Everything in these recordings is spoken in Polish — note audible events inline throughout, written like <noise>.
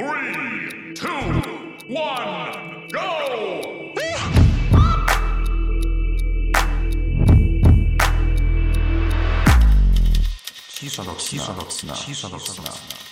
Three, two, one, go! Cisza nocna, cisza nocna, cisza.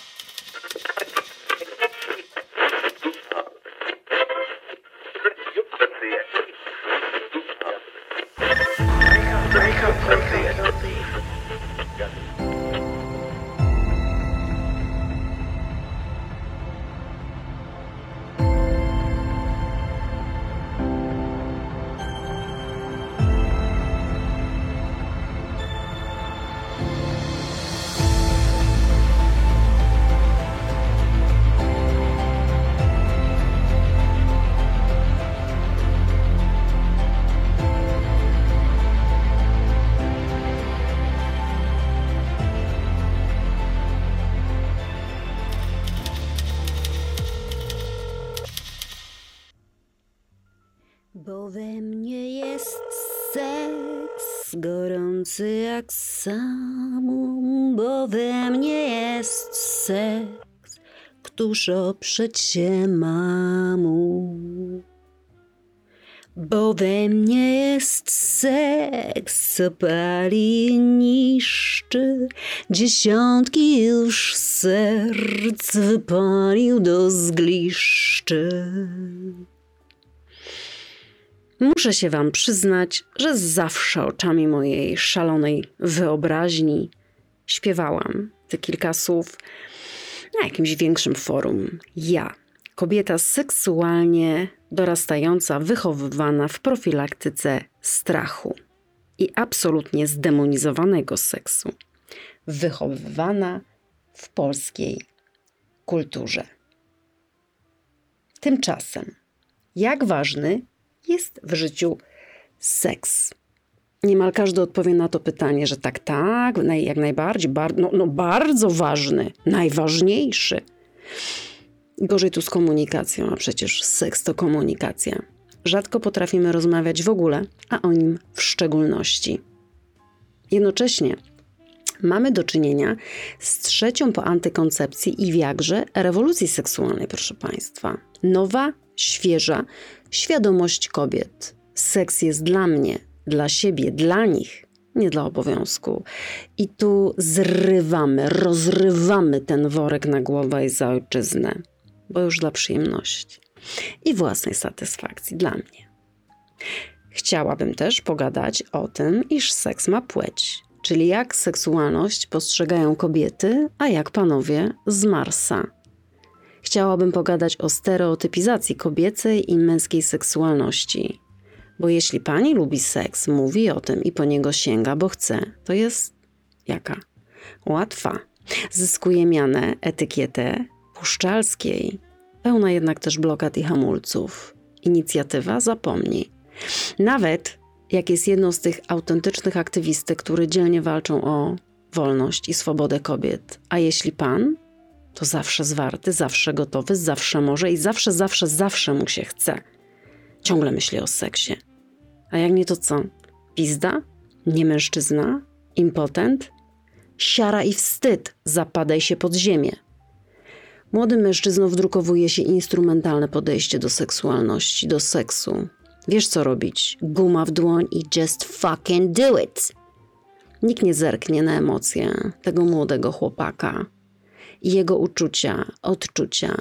Któż oprzeć się mamu. Bo we mnie jest seks, co pali niszczy, dziesiątki już serc wypalił do zgliszczy. Muszę się Wam przyznać, że zawsze oczami mojej szalonej wyobraźni śpiewałam te kilka słów na jakimś większym forum. Ja, kobieta seksualnie dorastająca, wychowywana w profilaktyce strachu i absolutnie zdemonizowanego seksu, wychowywana w polskiej kulturze. Tymczasem, jak ważny jest w życiu seks? Niemal każdy odpowie na to pytanie, że tak, tak, naj- jak najbardziej, bar- no, no bardzo ważny, najważniejszy. Gorzej tu z komunikacją, a przecież seks to komunikacja. Rzadko potrafimy rozmawiać w ogóle, a o nim w szczególności. Jednocześnie mamy do czynienia z trzecią po antykoncepcji i wiagrze rewolucji seksualnej, proszę Państwa. Nowa, świeża świadomość kobiet. Seks jest dla mnie, dla siebie, dla nich, nie dla obowiązku. I tu zrywamy, rozrywamy ten worek na głowę i za ojczyznę, bo już dla przyjemności i własnej satysfakcji dla mnie. Chciałabym też pogadać o tym, iż seks ma płeć, czyli jak seksualność postrzegają kobiety, a jak panowie z Marsa. Chciałabym pogadać o stereotypizacji kobiecej i męskiej seksualności. Bo jeśli pani lubi seks, mówi o tym i po niego sięga, bo chce, to jest jaka? Łatwa. Zyskuje mianę, etykietę puszczalskiej, pełna jednak też blokad i hamulców. Inicjatywa zapomni. Nawet jak jest jedną z tych autentycznych aktywistek, które dzielnie walczą o wolność i swobodę kobiet. A jeśli pan, to zawsze zwarty, zawsze gotowy, zawsze może i zawsze, zawsze, zawsze mu się chce. Ciągle myśli o seksie. A jak nie to co? Pizda? Nie mężczyzna? Impotent? Siara i wstyd, zapadaj się pod ziemię. Młodym mężczyznom wdrukowuje się instrumentalne podejście do seksualności, do seksu. Wiesz co robić? Guma w dłoń i just fucking do it. Nikt nie zerknie na emocje tego młodego chłopaka jego uczucia, odczucia.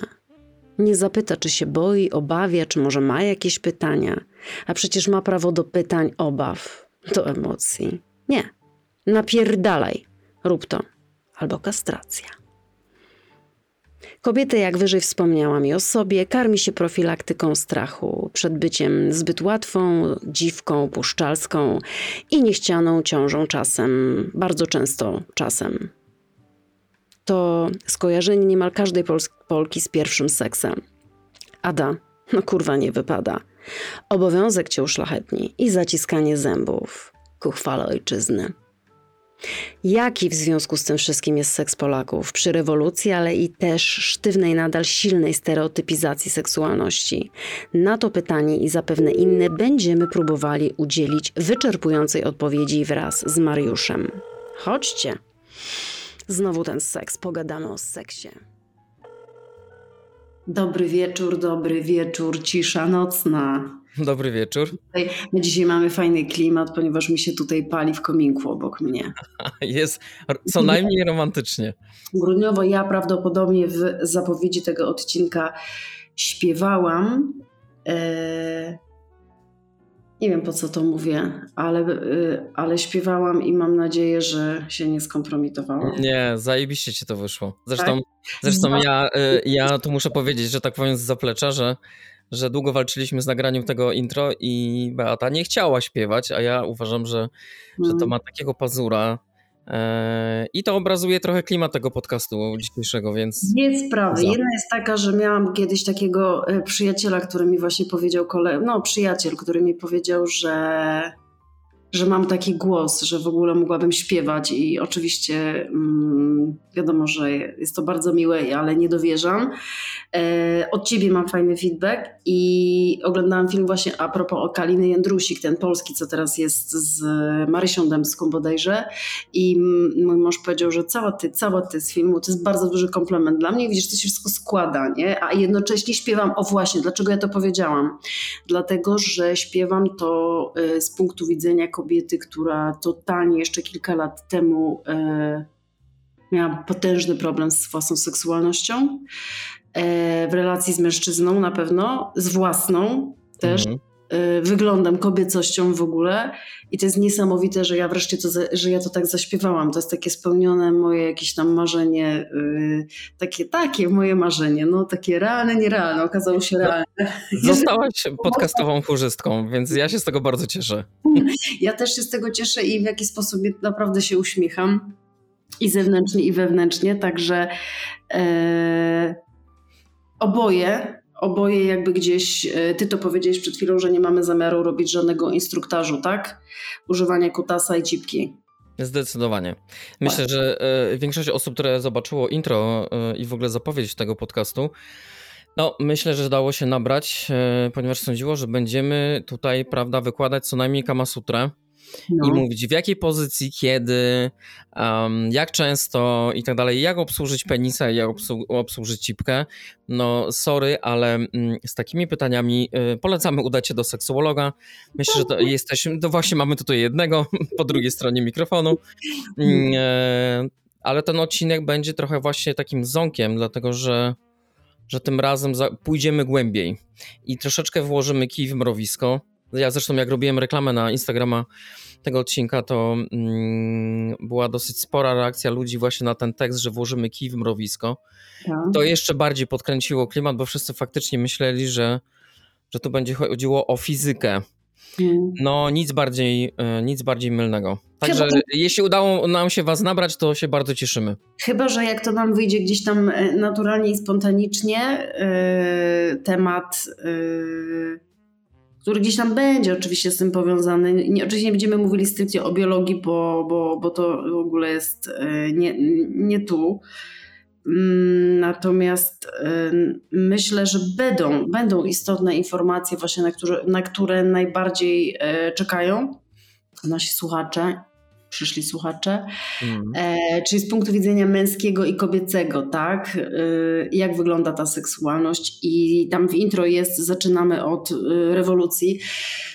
Nie zapyta, czy się boi, obawia, czy może ma jakieś pytania, a przecież ma prawo do pytań, obaw, do emocji. Nie. Napierdalaj. Rób to. Albo kastracja. Kobieta, jak wyżej wspomniałam i o sobie, karmi się profilaktyką strachu przed byciem zbyt łatwą, dziwką, puszczalską i niechcianą ciążą czasem, bardzo często czasem. To skojarzenie niemal każdej Pols- Polki z pierwszym seksem. Ada, no kurwa nie wypada. Obowiązek cię uszlachetni i zaciskanie zębów ku chwale ojczyzny. Jaki w związku z tym wszystkim jest seks Polaków przy rewolucji, ale i też sztywnej, nadal silnej stereotypizacji seksualności? Na to pytanie i zapewne inne będziemy próbowali udzielić wyczerpującej odpowiedzi wraz z Mariuszem. Chodźcie. Znowu ten seks, pogadamy o seksie. Dobry wieczór, dobry wieczór, cisza nocna. Dobry wieczór. My dzisiaj mamy fajny klimat, ponieważ mi się tutaj pali w kominku obok mnie. <laughs> Jest co najmniej romantycznie. Grudniowo ja prawdopodobnie w zapowiedzi tego odcinka śpiewałam. E, nie wiem po co to mówię, ale, e, ale śpiewałam i mam nadzieję, że się nie skompromitowałam. Nie, zajebiście ci to wyszło. Zresztą, tak? zresztą ja, e, ja tu muszę powiedzieć, że tak powiem z zaplecza, że że długo walczyliśmy z nagraniem tego intro i Beata nie chciała śpiewać, a ja uważam, że, że to mm. ma takiego pazura. E, I to obrazuje trochę klimat tego podcastu dzisiejszego, więc. Jest sprawy. Jedna jest taka, że miałam kiedyś takiego e, przyjaciela, który mi właśnie powiedział, kole... no przyjaciel, który mi powiedział, że że mam taki głos, że w ogóle mogłabym śpiewać i oczywiście mm, wiadomo, że jest to bardzo miłe, ale nie dowierzam. E, od ciebie mam fajny feedback i oglądałam film właśnie a propos o Kaliny Jędrusik, ten polski, co teraz jest z Marysią Dębską bodajże i mój mąż powiedział, że cała ty, cała ty z filmu to jest bardzo duży komplement dla mnie. Widzisz, to się wszystko składa, nie? A jednocześnie śpiewam, o właśnie, dlaczego ja to powiedziałam? Dlatego, że śpiewam to e, z punktu widzenia kobiety, która totalnie jeszcze kilka lat temu e, miała potężny problem z własną seksualnością. E, w relacji z mężczyzną na pewno, z własną też. Mhm. E, wyglądem, kobiecością w ogóle. I to jest niesamowite, że ja wreszcie to, że ja to tak zaśpiewałam. To jest takie spełnione moje jakieś tam marzenie, takie, takie moje marzenie, no takie realne, nierealne, okazało się no, realne. Zostałaś podcastową chórzystką, więc ja się z tego bardzo cieszę. <laughs> Ja też się z tego cieszę i w jakiś sposób naprawdę się uśmiecham i zewnętrznie, i wewnętrznie, także yy, oboje oboje jakby gdzieś, e, ty to powiedziałeś przed chwilą, że nie mamy zamiaru robić żadnego instruktażu, tak? Używania kutasa i cipki. Zdecydowanie. Myślę, tak. że e, większość osób, które zobaczyło intro e, i w ogóle zapowiedź tego podcastu, no, myślę, że dało się nabrać, ponieważ sądziło, że będziemy tutaj, prawda, wykładać co najmniej Kama Sutrę no. i mówić w jakiej pozycji, kiedy, um, jak często i tak dalej, jak obsłużyć penisa i jak obsłużyć cipkę. No sorry, ale mm, z takimi pytaniami y, polecamy udać się do seksuologa. Myślę, że to jesteśmy, to właśnie mamy tutaj jednego <laughs> po drugiej stronie mikrofonu. E, ale ten odcinek będzie trochę właśnie takim ząkiem, dlatego że że tym razem pójdziemy głębiej i troszeczkę włożymy kij w mrowisko. Ja zresztą jak robiłem reklamę na Instagrama tego odcinka, to mm, była dosyć spora reakcja ludzi właśnie na ten tekst, że włożymy kij w mrowisko. Tak. To jeszcze bardziej podkręciło klimat, bo wszyscy faktycznie myśleli, że, że tu będzie chodziło o fizykę. No, nic bardziej, e, nic bardziej mylnego. Także Chyba... jeśli udało nam się Was nabrać, to się bardzo cieszymy. Chyba, że jak to nam wyjdzie gdzieś tam e, naturalnie i spontanicznie, yy, temat. Yy który gdzieś tam będzie oczywiście z tym powiązany. Nie, oczywiście nie będziemy mówili stricte o biologii, bo, bo, bo to w ogóle jest nie, nie tu. Mm, natomiast e, myślę, że będą, będą istotne informacje, właśnie na które, na które najbardziej e, czekają nasi słuchacze przyszli słuchacze, mm. e, czyli z punktu widzenia męskiego i kobiecego, tak? E, jak wygląda ta seksualność i tam w intro jest, zaczynamy od e, rewolucji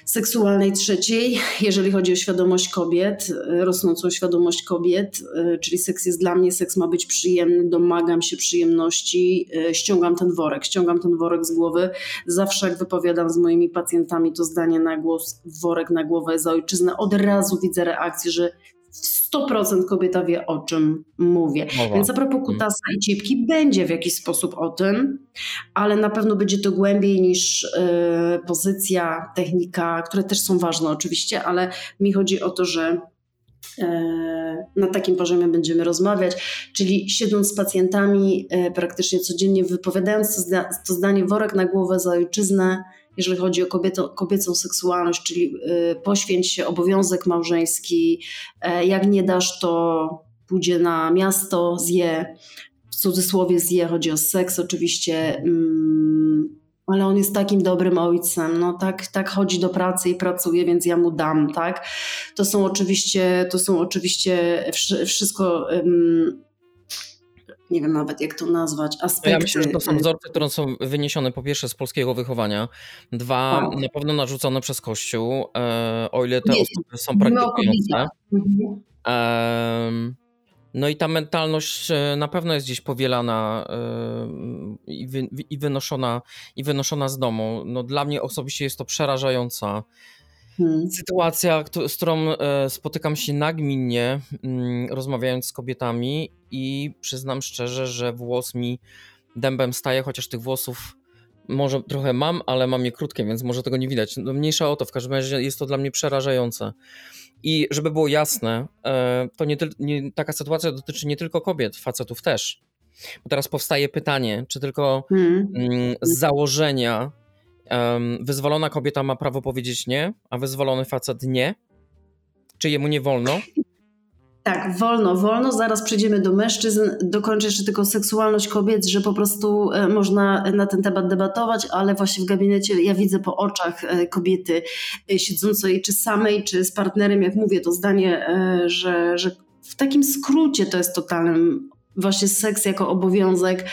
seksualnej trzeciej, jeżeli chodzi o świadomość kobiet, e, rosnącą świadomość kobiet, czyli seks jest dla mnie, seks ma być przyjemny, domagam się przyjemności, ściągam ten worek, ściągam ten worek z głowy, zawsze jak wypowiadam z moimi pacjentami to zdanie na głos, worek na głowę za ojczyznę, od razu widzę reakcję, że 100% kobieta wie, o czym mówię. Mowa. Więc a propos mhm. kutasa i cipki, będzie w jakiś sposób o tym, ale na pewno będzie to głębiej niż y, pozycja, technika, które też są ważne oczywiście, ale mi chodzi o to, że y, na takim poziomie będziemy rozmawiać, czyli siedząc z pacjentami, y, praktycznie codziennie wypowiadając to zdanie worek na głowę za ojczyznę, jeżeli chodzi o kobiecą seksualność, czyli y, poświęć się, obowiązek małżeński, e, jak nie dasz, to pójdzie na miasto, zje, w cudzysłowie zje, chodzi o seks oczywiście, mm, ale on jest takim dobrym ojcem, no tak, tak chodzi do pracy i pracuje, więc ja mu dam, tak? To są oczywiście, to są oczywiście wszystko nie wiem nawet jak to nazwać, aspekty. Ja myślę, że to są wzorce, które są wyniesione po pierwsze z polskiego wychowania, dwa Tak. na pewno narzucone przez Kościół, e, o ile te Nie, osoby są o praktykujące. kobietach. Mhm. No i ta mentalność e, na pewno jest gdzieś powielana e, i, wy, i, wynoszona, i wynoszona z domu. No dla mnie osobiście jest to przerażająca Hmm. sytuacja, z którą e, spotykam się nagminnie, mm, rozmawiając z kobietami i przyznam szczerze, że włos mi dębem staje, chociaż tych włosów może trochę mam, ale mam je krótkie, więc może tego nie widać. No, mniejsza o to, w każdym razie jest to dla mnie przerażające. I żeby było jasne, e, to nie, nie, taka sytuacja dotyczy nie tylko kobiet, facetów też. Bo teraz powstaje pytanie, czy tylko Hmm. mm, z założenia em, wyzwolona kobieta ma prawo powiedzieć nie, a wyzwolony facet nie? Czy jemu nie wolno? Tak, wolno, wolno. Zaraz przejdziemy do mężczyzn. Dokończę jeszcze tylko seksualność kobiet, że po prostu e, można na ten temat debatować, ale właśnie w gabinecie ja widzę po oczach e, kobiety e, siedzącej czy samej, czy z partnerem, jak mówię to zdanie, że, że w takim skrócie to jest totalnym właśnie seks jako obowiązek.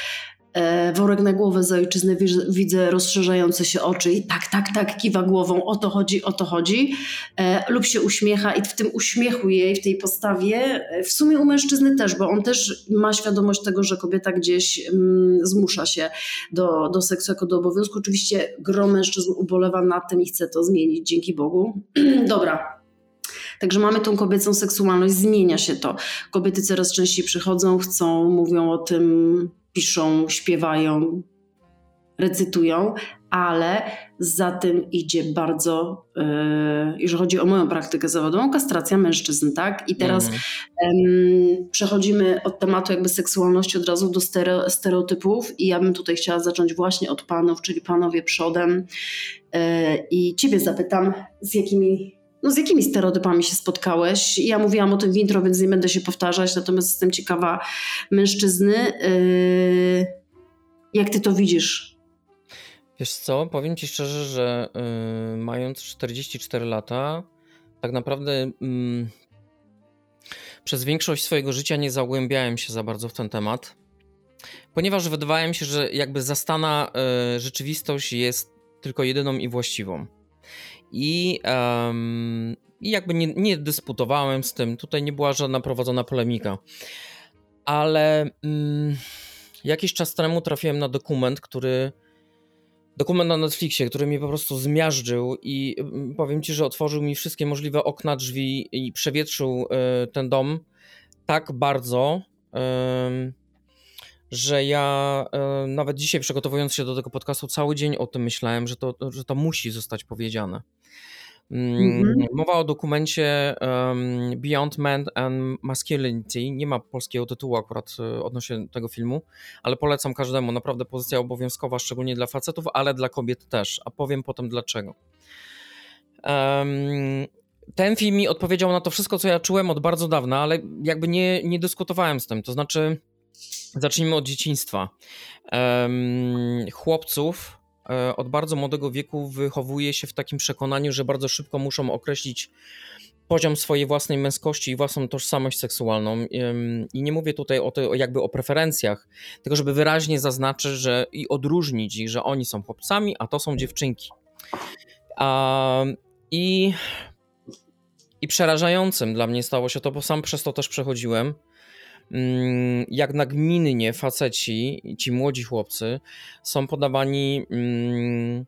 E, Worek na głowę za ojczyznę widzę- rozszerzające się oczy i tak, tak, tak, kiwa głową, o to chodzi, o to chodzi e, lub się uśmiecha i w tym uśmiechu jej, w tej postawie, e, w sumie u mężczyzny też, bo on też ma świadomość tego, że kobieta gdzieś mm, zmusza się do, do seksu jako do obowiązku. Oczywiście gro mężczyzn ubolewa nad tym i chce to zmienić, dzięki Bogu. <clears throat> Dobra. Także mamy tą kobiecą seksualność, zmienia się to. Kobiety coraz częściej przychodzą, chcą, mówią o tym, piszą, śpiewają, recytują, ale za tym idzie bardzo, yy, jeżeli chodzi o moją praktykę zawodową, kastracja mężczyzn, tak? I teraz em, przechodzimy od tematu jakby seksualności od razu do stereo, stereotypów i ja bym tutaj chciała zacząć właśnie od panów, czyli panowie przodem Yy, i ciebie zapytam, z jakimi no z jakimi stereotypami się spotkałeś? Ja mówiłam o tym w intro, więc nie będę się powtarzać, natomiast jestem ciekawa mężczyzny. Yy, jak ty to widzisz? Wiesz co, powiem ci szczerze, że y, mając 44 lata, tak naprawdę mm, przez większość swojego życia nie zagłębiałem się za bardzo w ten temat, ponieważ wydawało mi się, że jakby zastana y, rzeczywistość jest tylko jedyną i właściwą. I, em, i jakby nie, nie dysputowałem z tym, tutaj nie była żadna prowadzona polemika. Ale mm, jakiś czas temu trafiłem na dokument, który dokument na Netflixie, który mnie po prostu zmiażdżył i mm, powiem ci, że otworzył mi wszystkie możliwe okna, drzwi i przewietrzył y, ten dom tak bardzo, ym, że ja y, nawet dzisiaj przygotowując się do tego podcastu cały dzień o tym myślałem, że to, że to musi zostać powiedziane. Mm, Mhm. Mowa o dokumencie um, Beyond Man and Masculinity. Nie ma polskiego tytułu akurat y, odnośnie tego filmu, ale polecam każdemu. Naprawdę pozycja obowiązkowa, szczególnie dla facetów, ale dla kobiet też. A powiem potem dlaczego. Em, ten film mi odpowiedział na to wszystko, co ja czułem od bardzo dawna, ale jakby nie, nie dyskutowałem z tym. To znaczy, zacznijmy od dzieciństwa. Chłopców e, od bardzo młodego wieku wychowuje się w takim przekonaniu, że bardzo szybko muszą określić poziom swojej własnej męskości i własną tożsamość seksualną. I nie mówię tutaj o to, jakby o preferencjach, tylko żeby wyraźnie zaznaczyć, że i odróżnić ich, że oni są chłopcami, a to są dziewczynki. I i przerażającym dla mnie stało się to, bo sam przez to też przechodziłem. Mm, Jak nagminnie faceci, ci młodzi chłopcy, są podawani mm,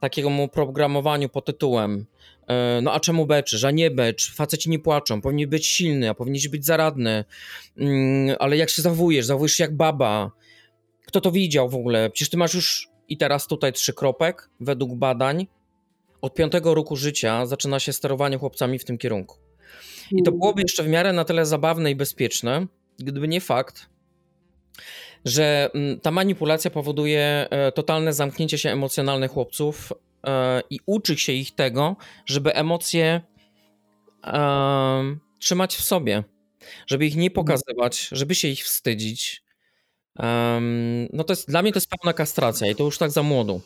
takiemu programowaniu pod tytułem e, no a czemu beczysz, a nie becz, faceci nie płaczą, powinni być silny, a powinieneś być zaradny, Mm, ale jak się zachowujesz, zachowujesz się jak baba, kto to widział w ogóle, przecież ty masz już i teraz tutaj trzy kropek, według badań, od piątego roku życia zaczyna się sterowanie chłopcami w tym kierunku. I to byłoby jeszcze w miarę na tyle zabawne i bezpieczne, gdyby nie fakt, że mm, ta manipulacja powoduje e, totalne zamknięcie się emocjonalne chłopców e, i uczy się ich tego, żeby emocje trzymać w sobie, żeby ich nie pokazywać, żeby się ich wstydzić. No to jest, dla mnie to jest pełna kastracja i to już tak za młodu.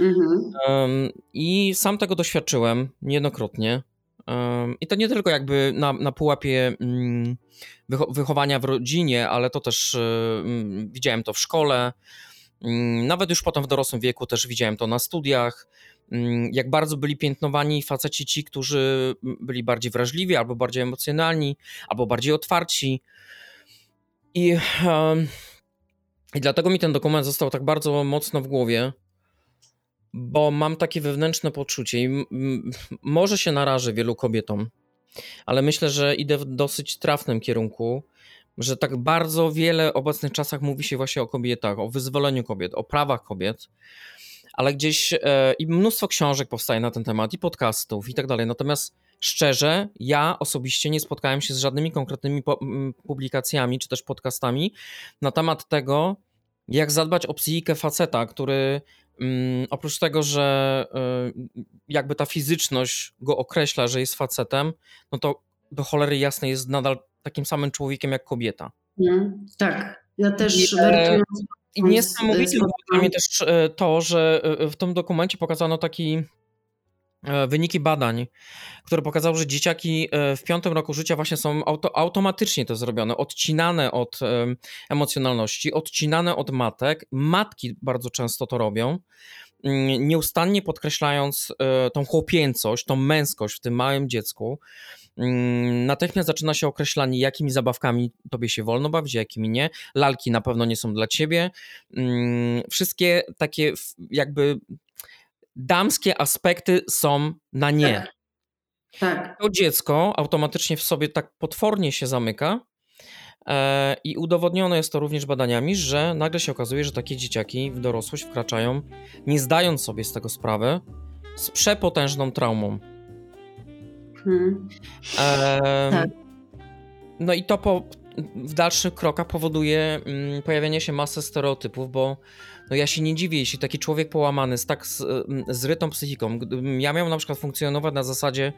Mhm. I sam tego doświadczyłem niejednokrotnie. I to nie tylko jakby na, na pułapie mm, wychowania w rodzinie, ale to też widziałem to w szkole. Nawet już potem w dorosłym wieku też widziałem to na studiach. Jak bardzo byli piętnowani faceci ci, którzy byli bardziej wrażliwi, albo bardziej emocjonalni, albo bardziej otwarci. I, I dlatego mi ten dokument został tak bardzo mocno w głowie, bo mam takie wewnętrzne poczucie i może się narażę wielu kobietom, ale myślę, że idę w dosyć trafnym kierunku, że tak bardzo wiele w obecnych czasach mówi się właśnie o kobietach, o wyzwoleniu kobiet, o prawach kobiet, ale gdzieś e, i mnóstwo książek powstaje na ten temat, i podcastów, i tak dalej. Natomiast szczerze, ja osobiście nie spotkałem się z żadnymi konkretnymi publikacjami czy też podcastami na temat tego, jak zadbać o psychikę faceta, który oprócz tego, że y, jakby ta fizyczność go określa, że jest facetem, no to do cholery jasnej jest nadal takim samym człowiekiem jak kobieta. Mm, tak, ja też I, e, i niesamowitym było dla mnie też e, to, że e, w tym dokumencie pokazano taki e, wyniki badań, które pokazały, że dzieciaki w piątym roku życia właśnie są auto, automatycznie to zrobione, odcinane od emocjonalności, odcinane od matek. Matki bardzo często to robią, mm, nieustannie podkreślając tą chłopięcość, tą męskość w tym małym dziecku. Mm, natychmiast zaczyna się określanie, jakimi zabawkami tobie się wolno bawić, jakimi nie. Lalki na pewno nie są dla ciebie. Mm, wszystkie takie jakby damskie aspekty są na nie. Tak. tak. To dziecko automatycznie w sobie tak potwornie się zamyka. E, I udowodnione jest to również badaniami, że nagle się okazuje, że takie dzieciaki w dorosłość wkraczają, nie zdając sobie z tego sprawy, z przepotężną traumą. Hmm. tak. No i to po, w dalszych krokach powoduje mm, pojawianie się masy stereotypów, bo no ja się nie dziwię, jeśli taki człowiek połamany z tak z, mm, zrytą psychiką, gdybym ja miał na przykład funkcjonować na zasadzie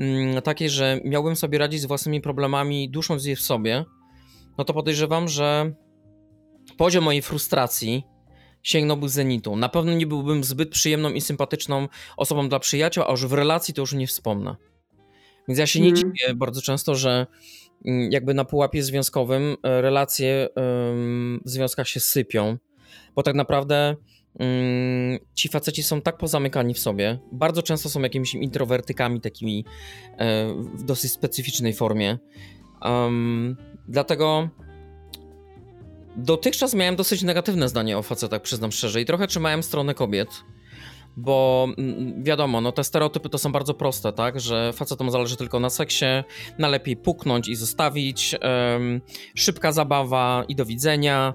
mm, takiej, że miałbym sobie radzić z własnymi problemami, dusząc je w sobie, no to podejrzewam, że poziom mojej frustracji sięgnąłby zenitu. Na pewno nie byłbym zbyt przyjemną i sympatyczną osobą dla przyjaciół, a już w relacji to już nie wspomnę. Więc ja się nie hmm. dziwię bardzo często, że mm, jakby na pułapie związkowym e, relacje w związkach się sypią, bo tak naprawdę mm, ci faceci są tak pozamykani w sobie, bardzo często są jakimiś introwertykami takimi e, w dosyć specyficznej formie. Um, dlatego dotychczas miałem dosyć negatywne zdanie o facetach, przyznam szczerze, i trochę trzymałem stronę kobiet bo mm, wiadomo, no te stereotypy to są bardzo proste, tak, że facetom zależy tylko na seksie, na lepiej puknąć i zostawić, um, szybka zabawa i do widzenia,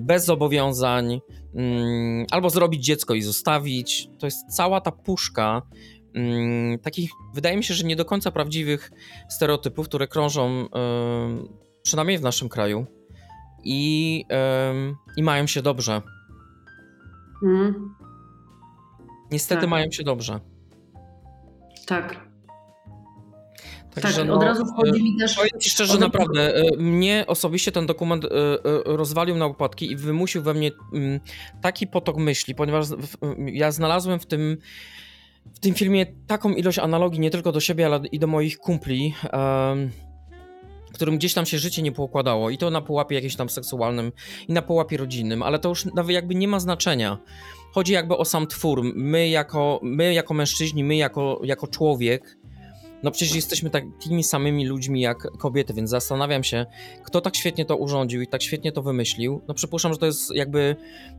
bez zobowiązań, um, albo zrobić dziecko i zostawić. To jest cała ta puszka takich, wydaje mi się, że nie do końca prawdziwych stereotypów, które krążą przynajmniej w naszym kraju i, i mają się dobrze. Mm. Niestety tak. mają się dobrze. Tak. Także tak, no, od razu wchodzi mi też... Powiem ci szczerze, naprawdę, e, mnie osobiście ten dokument e, e, rozwalił na upadki i wymusił we mnie mm, taki potok myśli, ponieważ ja znalazłem w tym w tym filmie taką ilość analogii nie tylko do siebie, ale i do moich kumpli, którym gdzieś tam się życie nie poukładało i to na pułapie jakimś tam seksualnym i na pułapie rodzinnym, ale to już nawet jakby nie ma znaczenia chodzi jakby o sam twór. My jako, my jako mężczyźni, my jako, jako człowiek, no przecież jesteśmy takimi samymi ludźmi jak kobiety, więc zastanawiam się, kto tak świetnie to urządził i tak świetnie to wymyślił. No przypuszczam, że to jest jakby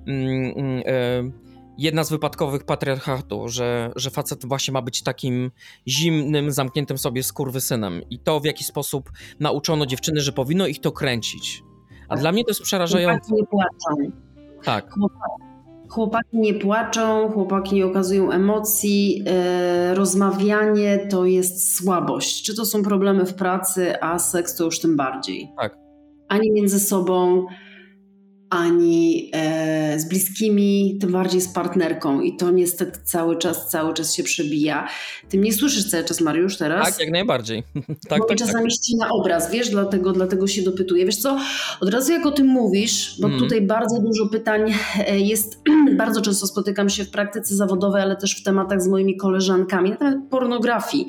mm, mm, e, jedna z wypadkowych patriarchatu, że, że facet właśnie ma być takim zimnym, zamkniętym sobie skurwysynem. I to w jaki sposób nauczono dziewczyny, że powinno ich to kręcić. A dla mnie to jest przerażające. Nie płaczą. Tak. Chłopaki nie płaczą, chłopaki nie okazują emocji, e, rozmawianie to jest słabość. Czy to są problemy w pracy, a seks to już tym bardziej. Tak. Ani między sobą, ani e, z bliskimi, tym bardziej z partnerką. I to niestety cały czas, cały czas się przebija. Ty mnie słyszysz cały czas, Mariusz, teraz? Tak, jak najbardziej. <laughs> tak, bo tak, czasami tak. ścina obraz, wiesz, dlatego, dlatego się dopytuję. Wiesz co, od razu jak o tym mówisz, bo Mhm. tutaj bardzo dużo pytań e, jest, <clears throat> bardzo często spotykam się w praktyce zawodowej, ale też w tematach z moimi koleżankami na temat pornografii.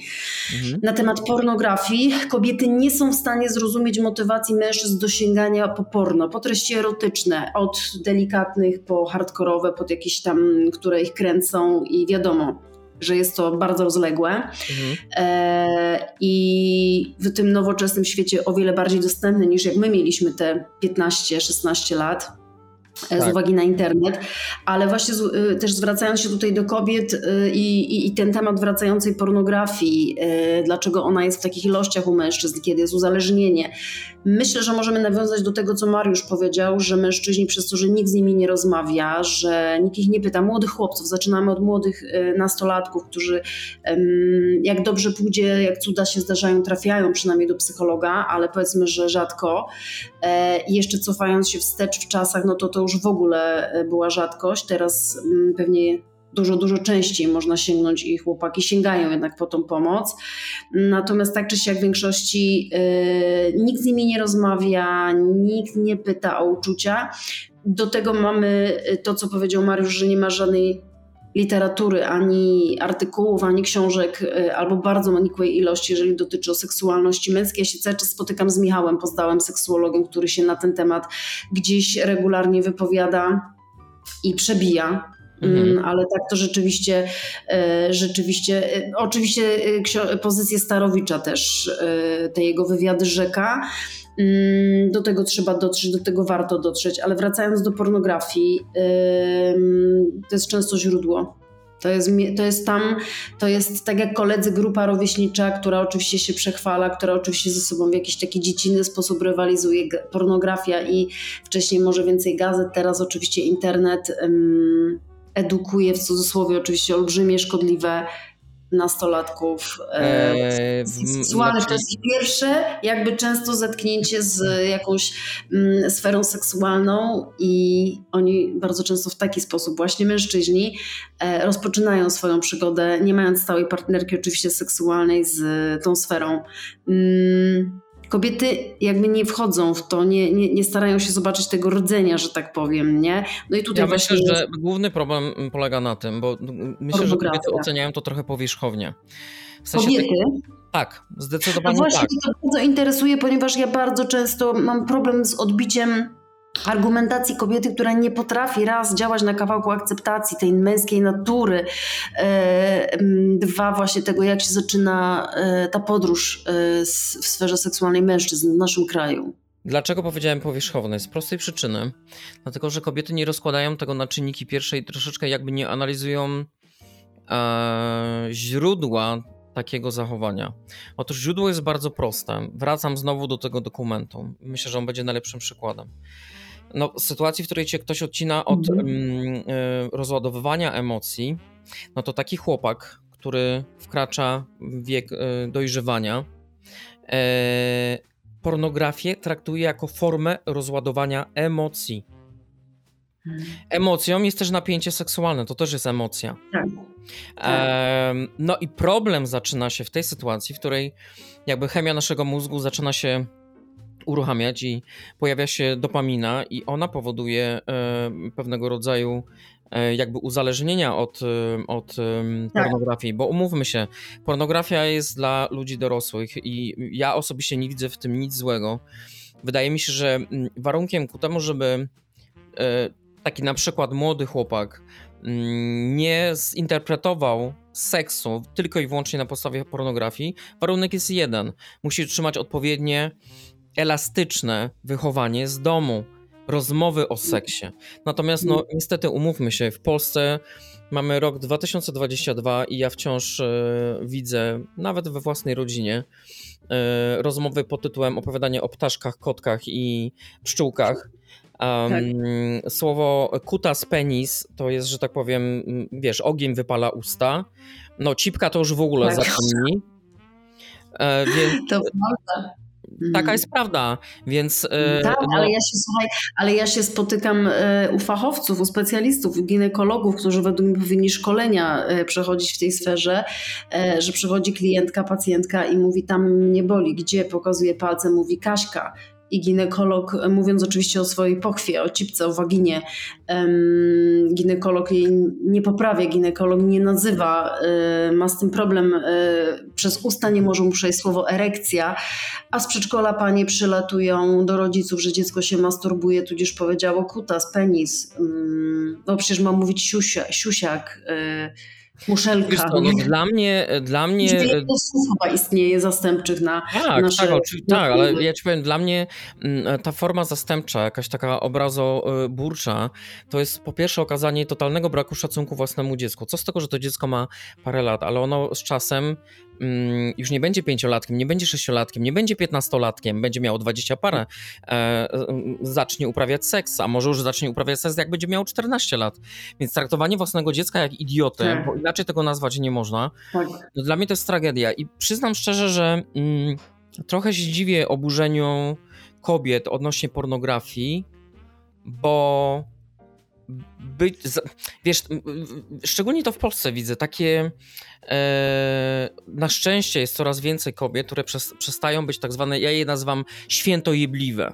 Mhm. Na temat pornografii kobiety nie są w stanie zrozumieć motywacji mężczyzn do sięgania po porno, po treści erotyczne, od delikatnych po hardkorowe, pod jakieś tam, które ich kręcą i wiadomo, że jest to bardzo rozległe. Mhm. E, I w tym nowoczesnym świecie o wiele bardziej dostępny niż jak my mieliśmy te 15-16 lat. e, Z Tak. uwagi na internet, ale właśnie z, y, też zwracając się tutaj do kobiet y, i, ten temat wracającej pornografii, dlaczego ona jest w takich ilościach u mężczyzn, kiedy jest uzależnienie. Myślę, że możemy nawiązać do tego, co Mariusz powiedział, że mężczyźni przez to, że nikt z nimi nie rozmawia, że nikt ich nie pyta, młodych chłopców, zaczynamy od młodych y, nastolatków, którzy jak dobrze pójdzie, jak cuda się zdarzają, trafiają przynajmniej do psychologa, ale powiedzmy, że rzadko. E, I jeszcze cofając się wstecz w czasach, no to to już w ogóle e, była rzadkość. Teraz mm, pewnie dużo, dużo częściej można sięgnąć i chłopaki sięgają jednak po tą pomoc. Natomiast tak czy siak w większości e, nikt z nimi nie rozmawia, nikt nie pyta o uczucia. Do tego mamy e, to, co powiedział Mariusz, że nie ma żadnej literatury, ani artykułów, ani książek, y, albo bardzo nikłej ilości, jeżeli dotyczy o seksualności męskiej. Ja się cały czas spotykam z Michałem Pozdałem, seksuologiem, który się na ten temat gdzieś regularnie wypowiada i przebija. Mhm. Mm, Ale tak to rzeczywiście, e, rzeczywiście, e, oczywiście e, pozycję Starowicza też, te jego wywiady rzeka. Mm, Do tego trzeba dotrzeć, do tego warto dotrzeć, ale wracając do pornografii, to jest często źródło. To jest, to jest tam, to jest tak jak koledzy grupa rówieśnicza, która oczywiście się przechwala, która oczywiście ze sobą w jakiś taki dziecinny sposób rywalizuje. Pornografia i wcześniej może więcej gazet, teraz oczywiście internet edukuje w cudzysłowie oczywiście olbrzymie szkodliwe nastolatków. e, Eee, seksualne. znaczy- To jest pierwsze jakby często zetknięcie z jakąś mm, sferą seksualną i oni bardzo często w taki sposób, właśnie mężczyźni, e, rozpoczynają swoją przygodę, nie mając stałej partnerki oczywiście seksualnej z tą sferą. Mm, Kobiety jakby nie wchodzą w to, nie, nie, nie starają się zobaczyć tego rdzenia, że tak powiem, nie? No i tutaj Ja myślę, właśnie że główny problem polega na tym, bo myślę, że kobiety oceniają to trochę powierzchownie. W sensie kobiety, tak, tak, zdecydowanie właśnie tak. mnie to bardzo interesuje, ponieważ ja bardzo często mam problem z odbiciem argumentacji kobiety, która nie potrafi raz działać na kawałku akceptacji tej męskiej natury, e, dwa właśnie tego, jak się zaczyna e, ta podróż e, w sferze seksualnej mężczyzn w naszym kraju. Dlaczego powiedziałem powierzchowne? Z prostej przyczyny. Dlatego, że kobiety nie rozkładają tego na czynniki pierwsze i troszeczkę jakby nie analizują e, źródła takiego zachowania. Otóż źródło jest bardzo proste. Wracam znowu do tego dokumentu. Myślę, że on będzie najlepszym przykładem. No, sytuacji, w której cię ktoś odcina od mm, e, rozładowywania emocji, no to taki chłopak, który wkracza w wiek e, dojrzewania, e, pornografię traktuje jako formę rozładowania emocji. Emocją jest też napięcie seksualne, to też jest emocja. Tak. No i problem zaczyna się w tej sytuacji, w której jakby chemia naszego mózgu zaczyna się uruchamiać i pojawia się dopamina i ona powoduje e, pewnego rodzaju e, jakby uzależnienia od, e, od Tak. pornografii, bo umówmy się, pornografia jest dla ludzi dorosłych i ja osobiście nie widzę w tym nic złego. Wydaje mi się, że mm, warunkiem ku temu, żeby taki na przykład młody chłopak mm, nie zinterpretował seksu tylko i wyłącznie na podstawie pornografii, warunek jest jeden. Musi otrzymać odpowiednie elastyczne wychowanie z domu, rozmowy o seksie. Natomiast no niestety umówmy się, w Polsce mamy rok 2022 i ja wciąż e, widzę, nawet we własnej rodzinie, e, rozmowy pod tytułem opowiadanie o ptaszkach, kotkach i pszczółkach. Um, Słowo kutas penis to jest, że tak powiem, wiesz, ogień wypala usta. No, cipka to już w ogóle Tak. zapomnij. E, więc To prawda. Taka jest prawda, więc... e, Tak, no, ale ja się słuchaj, ale ja się spotykam e, u fachowców, u specjalistów, u ginekologów, którzy według mnie powinni szkolenia e, przechodzić w tej sferze, że przychodzi klientka, pacjentka i mówi tam mnie boli, gdzie? Pokazuje palcem, mówi Kaśka. I ginekolog, e, mówiąc oczywiście o swojej pochwie, o cipce, o waginie, ginekolog jej nie poprawia, ginekolog nie nazywa, e, ma z tym problem, e, przez usta nie może mu przejść słowo erekcja, a z przedszkola panie przylatują do rodziców, że dziecko się masturbuje, tudzież powiedziało kutas, penis. Mm, No przecież ma mówić siusia, siusiak, wiesz muszelka. co, no, dla mnie, dla mnie... Słów chyba istnieje zastępczych na Tak, nasze... tak, oczywiście, na tak, ale ja ci powiem, dla mnie mm, ta forma zastępcza, jakaś taka obrazoburcza, to jest po pierwsze okazanie totalnego braku szacunku własnemu dziecku. Co z tego, że to dziecko ma parę lat, ale ono z czasem już nie będzie pięciolatkiem, nie będzie sześciolatkiem, nie będzie piętnastolatkiem, będzie miało dwadzieścia parę, e, e, zacznie uprawiać seks, a może już zacznie uprawiać seks, jak będzie miało 14 lat. Więc traktowanie własnego dziecka jak idioty, Tak. bo inaczej tego nazwać nie można, Tak. no dla mnie to jest tragedia i przyznam szczerze, że mm, trochę się dziwię oburzeniu kobiet odnośnie pornografii, bo być, wiesz, szczególnie to w Polsce widzę, takie e, na szczęście jest coraz więcej kobiet, które przes- przestają być tak zwane, ja je nazywam świętojebliwe.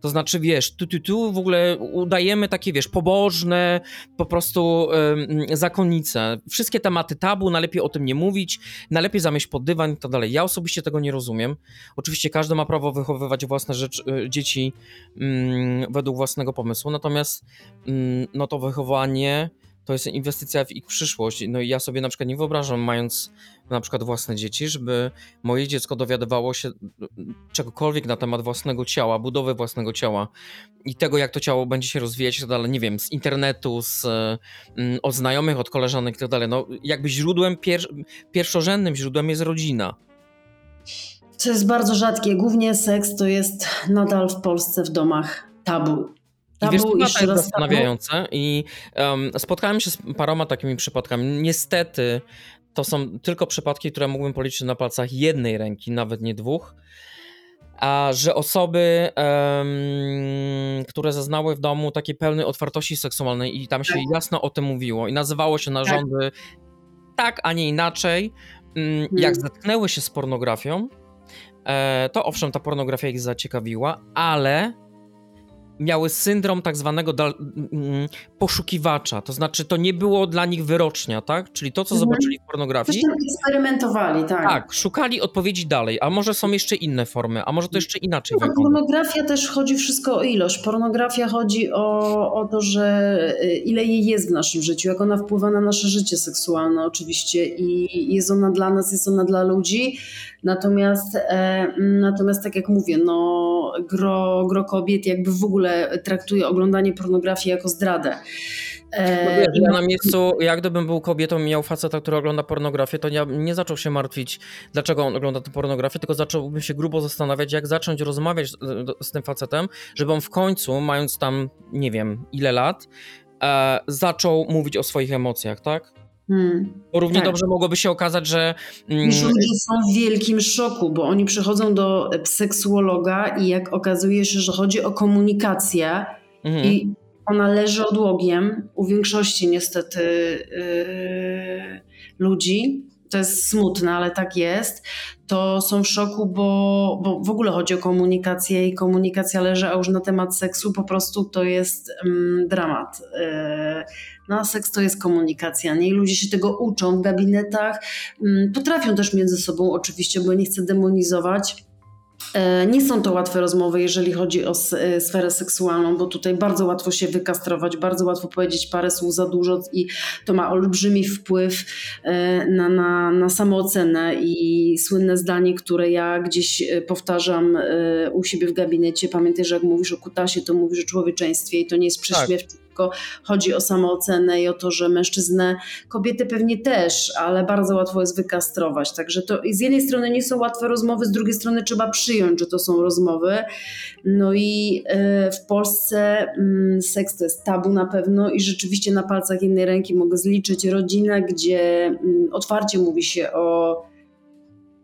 To znaczy, wiesz, tu, tu, tu w ogóle udajemy takie, wiesz, pobożne, po prostu em, zakonnice. Wszystkie tematy tabu, najlepiej o tym nie mówić, najlepiej zamieść pod dywan i tak dalej. Ja osobiście tego nie rozumiem. Oczywiście każdy ma prawo wychowywać własne rzecz, y, dzieci mm, według własnego pomysłu, natomiast mm, no to wychowanie to jest inwestycja w ich przyszłość. No i ja sobie na przykład nie wyobrażam, mając na przykład własne dzieci, żeby moje dziecko dowiadywało się mm, czegokolwiek na temat własnego ciała, budowy własnego ciała i tego, jak to ciało będzie się rozwijać i tak dalej, nie wiem, z internetu, z, mm, od znajomych, od koleżanek i tak dalej. No jakby źródłem, pier pierwszorzędnym źródłem jest rodzina. Co jest bardzo rzadkie. Głównie seks to jest nadal w Polsce w domach tabu. I wiesz, to jest zastanawiające i um, spotkałem się z paroma takimi przypadkami. Niestety to są tylko przypadki, które mógłbym policzyć na palcach jednej ręki, nawet nie dwóch. A że osoby, em, które zaznały w domu takiej pełnej otwartości seksualnej i tam się jasno o tym mówiło i nazywało się narządy tak, a nie inaczej, mm, jak zetknęły się z pornografią, e, to owszem, ta pornografia ich zaciekawiła, ale miały syndrom tak zwanego mm, poszukiwacza. To znaczy, to nie było dla nich wyrocznia, tak? Czyli to, co Mhm. zobaczyli w Coś pornografii. tam eksperymentowali, tak. Tak, szukali odpowiedzi dalej, a może są jeszcze inne formy, a może to jeszcze inaczej No, wygląda. pornografia też chodzi wszystko o ilość. Pornografia chodzi o, o to, że y, ile jej jest w naszym życiu, jak ona wpływa na nasze życie seksualne oczywiście i jest ona dla nas, jest ona dla ludzi. Natomiast, e, natomiast tak jak mówię, no, gro, gro kobiet jakby w ogóle traktuje oglądanie pornografii jako zdradę. E, No wiesz, ja na miejscu, jak gdybym był kobietą i miał faceta, który ogląda pornografię, to ja nie zaczął się martwić, dlaczego on ogląda tę pornografię, tylko zacząłbym się grubo zastanawiać, jak zacząć rozmawiać z, z tym facetem, żeby on w końcu, mając tam, nie wiem, ile lat, e, zaczął mówić o swoich emocjach, tak? Hmm. Bo równie Tak. dobrze mogłoby się okazać, że... mm, Już ludzie są w wielkim szoku, bo oni przychodzą do seksuologa i jak okazuje się, że chodzi o komunikację mhm. i ona leży odłogiem u większości niestety yy, ludzi, to jest smutne, ale tak jest, to są w szoku, bo, bo w ogóle chodzi o komunikację i komunikacja leży, a już na temat seksu po prostu to jest mm, dramat. Yy, no a seks to jest komunikacja, nie? I ludzie się tego uczą w gabinetach, mm, potrafią też między sobą oczywiście, bo nie chcę demonizować, E, Nie są to łatwe rozmowy, jeżeli chodzi o e, sferę seksualną, bo tutaj bardzo łatwo się wykastrować, bardzo łatwo powiedzieć parę słów za dużo i to ma olbrzymi wpływ e, na, na, na samoocenę i słynne zdanie, które ja gdzieś powtarzam u siebie w gabinecie. Pamiętaj, że jak mówisz o kutasie, to mówisz o człowieczeństwie i to nie jest prześmiewcze, tylko chodzi o samoocenę i o to, że mężczyznę, kobiety pewnie też, ale bardzo łatwo jest wykastrować. Także to z jednej strony nie są łatwe rozmowy, z drugiej strony trzeba przyjąć, że to są rozmowy. No i e, w Polsce mm, seks to jest tabu na pewno i rzeczywiście na palcach jednej ręki mogę zliczyć rodzinę, gdzie mm, otwarcie mówi się o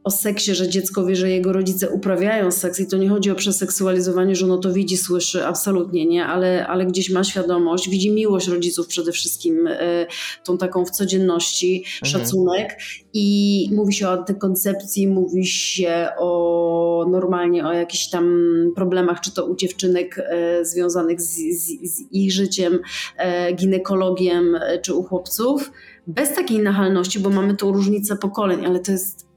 o seksie, że dziecko wie, że jego rodzice uprawiają seks i to nie chodzi o przeseksualizowanie, że ono to widzi, słyszy, absolutnie nie, ale, ale gdzieś ma świadomość, widzi miłość rodziców przede wszystkim, y, tą taką w codzienności, mhm. szacunek i mówi się o antykoncepcji, mówi się o normalnie o jakichś tam problemach, czy to u dziewczynek y, związanych z, z, z ich życiem, y, ginekologiem, czy u chłopców, bez takiej nachalności, bo mamy tą różnicę pokoleń, ale to jest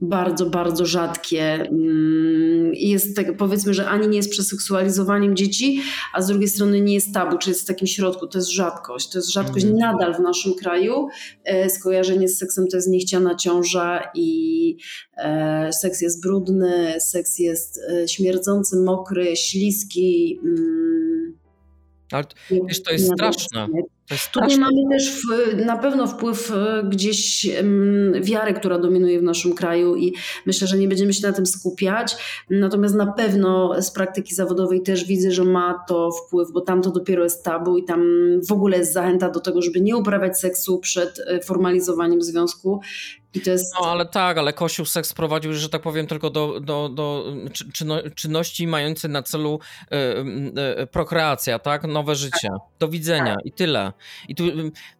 bardzo, bardzo rzadkie. Mm, jest tak, powiedzmy, że ani nie jest przeseksualizowaniem dzieci, a z drugiej strony nie jest tabu, czy jest w takim środku. To jest rzadkość. To jest rzadkość mm. nadal w naszym kraju. E, skojarzenie z seksem to jest niechciana ciąża i e, seks jest brudny, seks jest e, śmierdzący, mokry, śliski. Mm, ale wiesz, to jest straszne. Tutaj mamy też na pewno wpływ e, gdzieś wiary, która dominuje w naszym kraju i myślę, że nie będziemy się na tym skupiać. Natomiast na pewno z praktyki zawodowej też widzę, że ma to wpływ, bo tam to dopiero jest tabu i tam w ogóle jest zachęta do tego, żeby nie uprawiać seksu przed e, formalizowaniem związku. Jest... No ale tak, ale Kościół seks prowadził, że tak powiem, tylko do, do, do czynności mających na celu y, y, prokreacja, tak? Nowe życie. Do widzenia i tyle. I tu,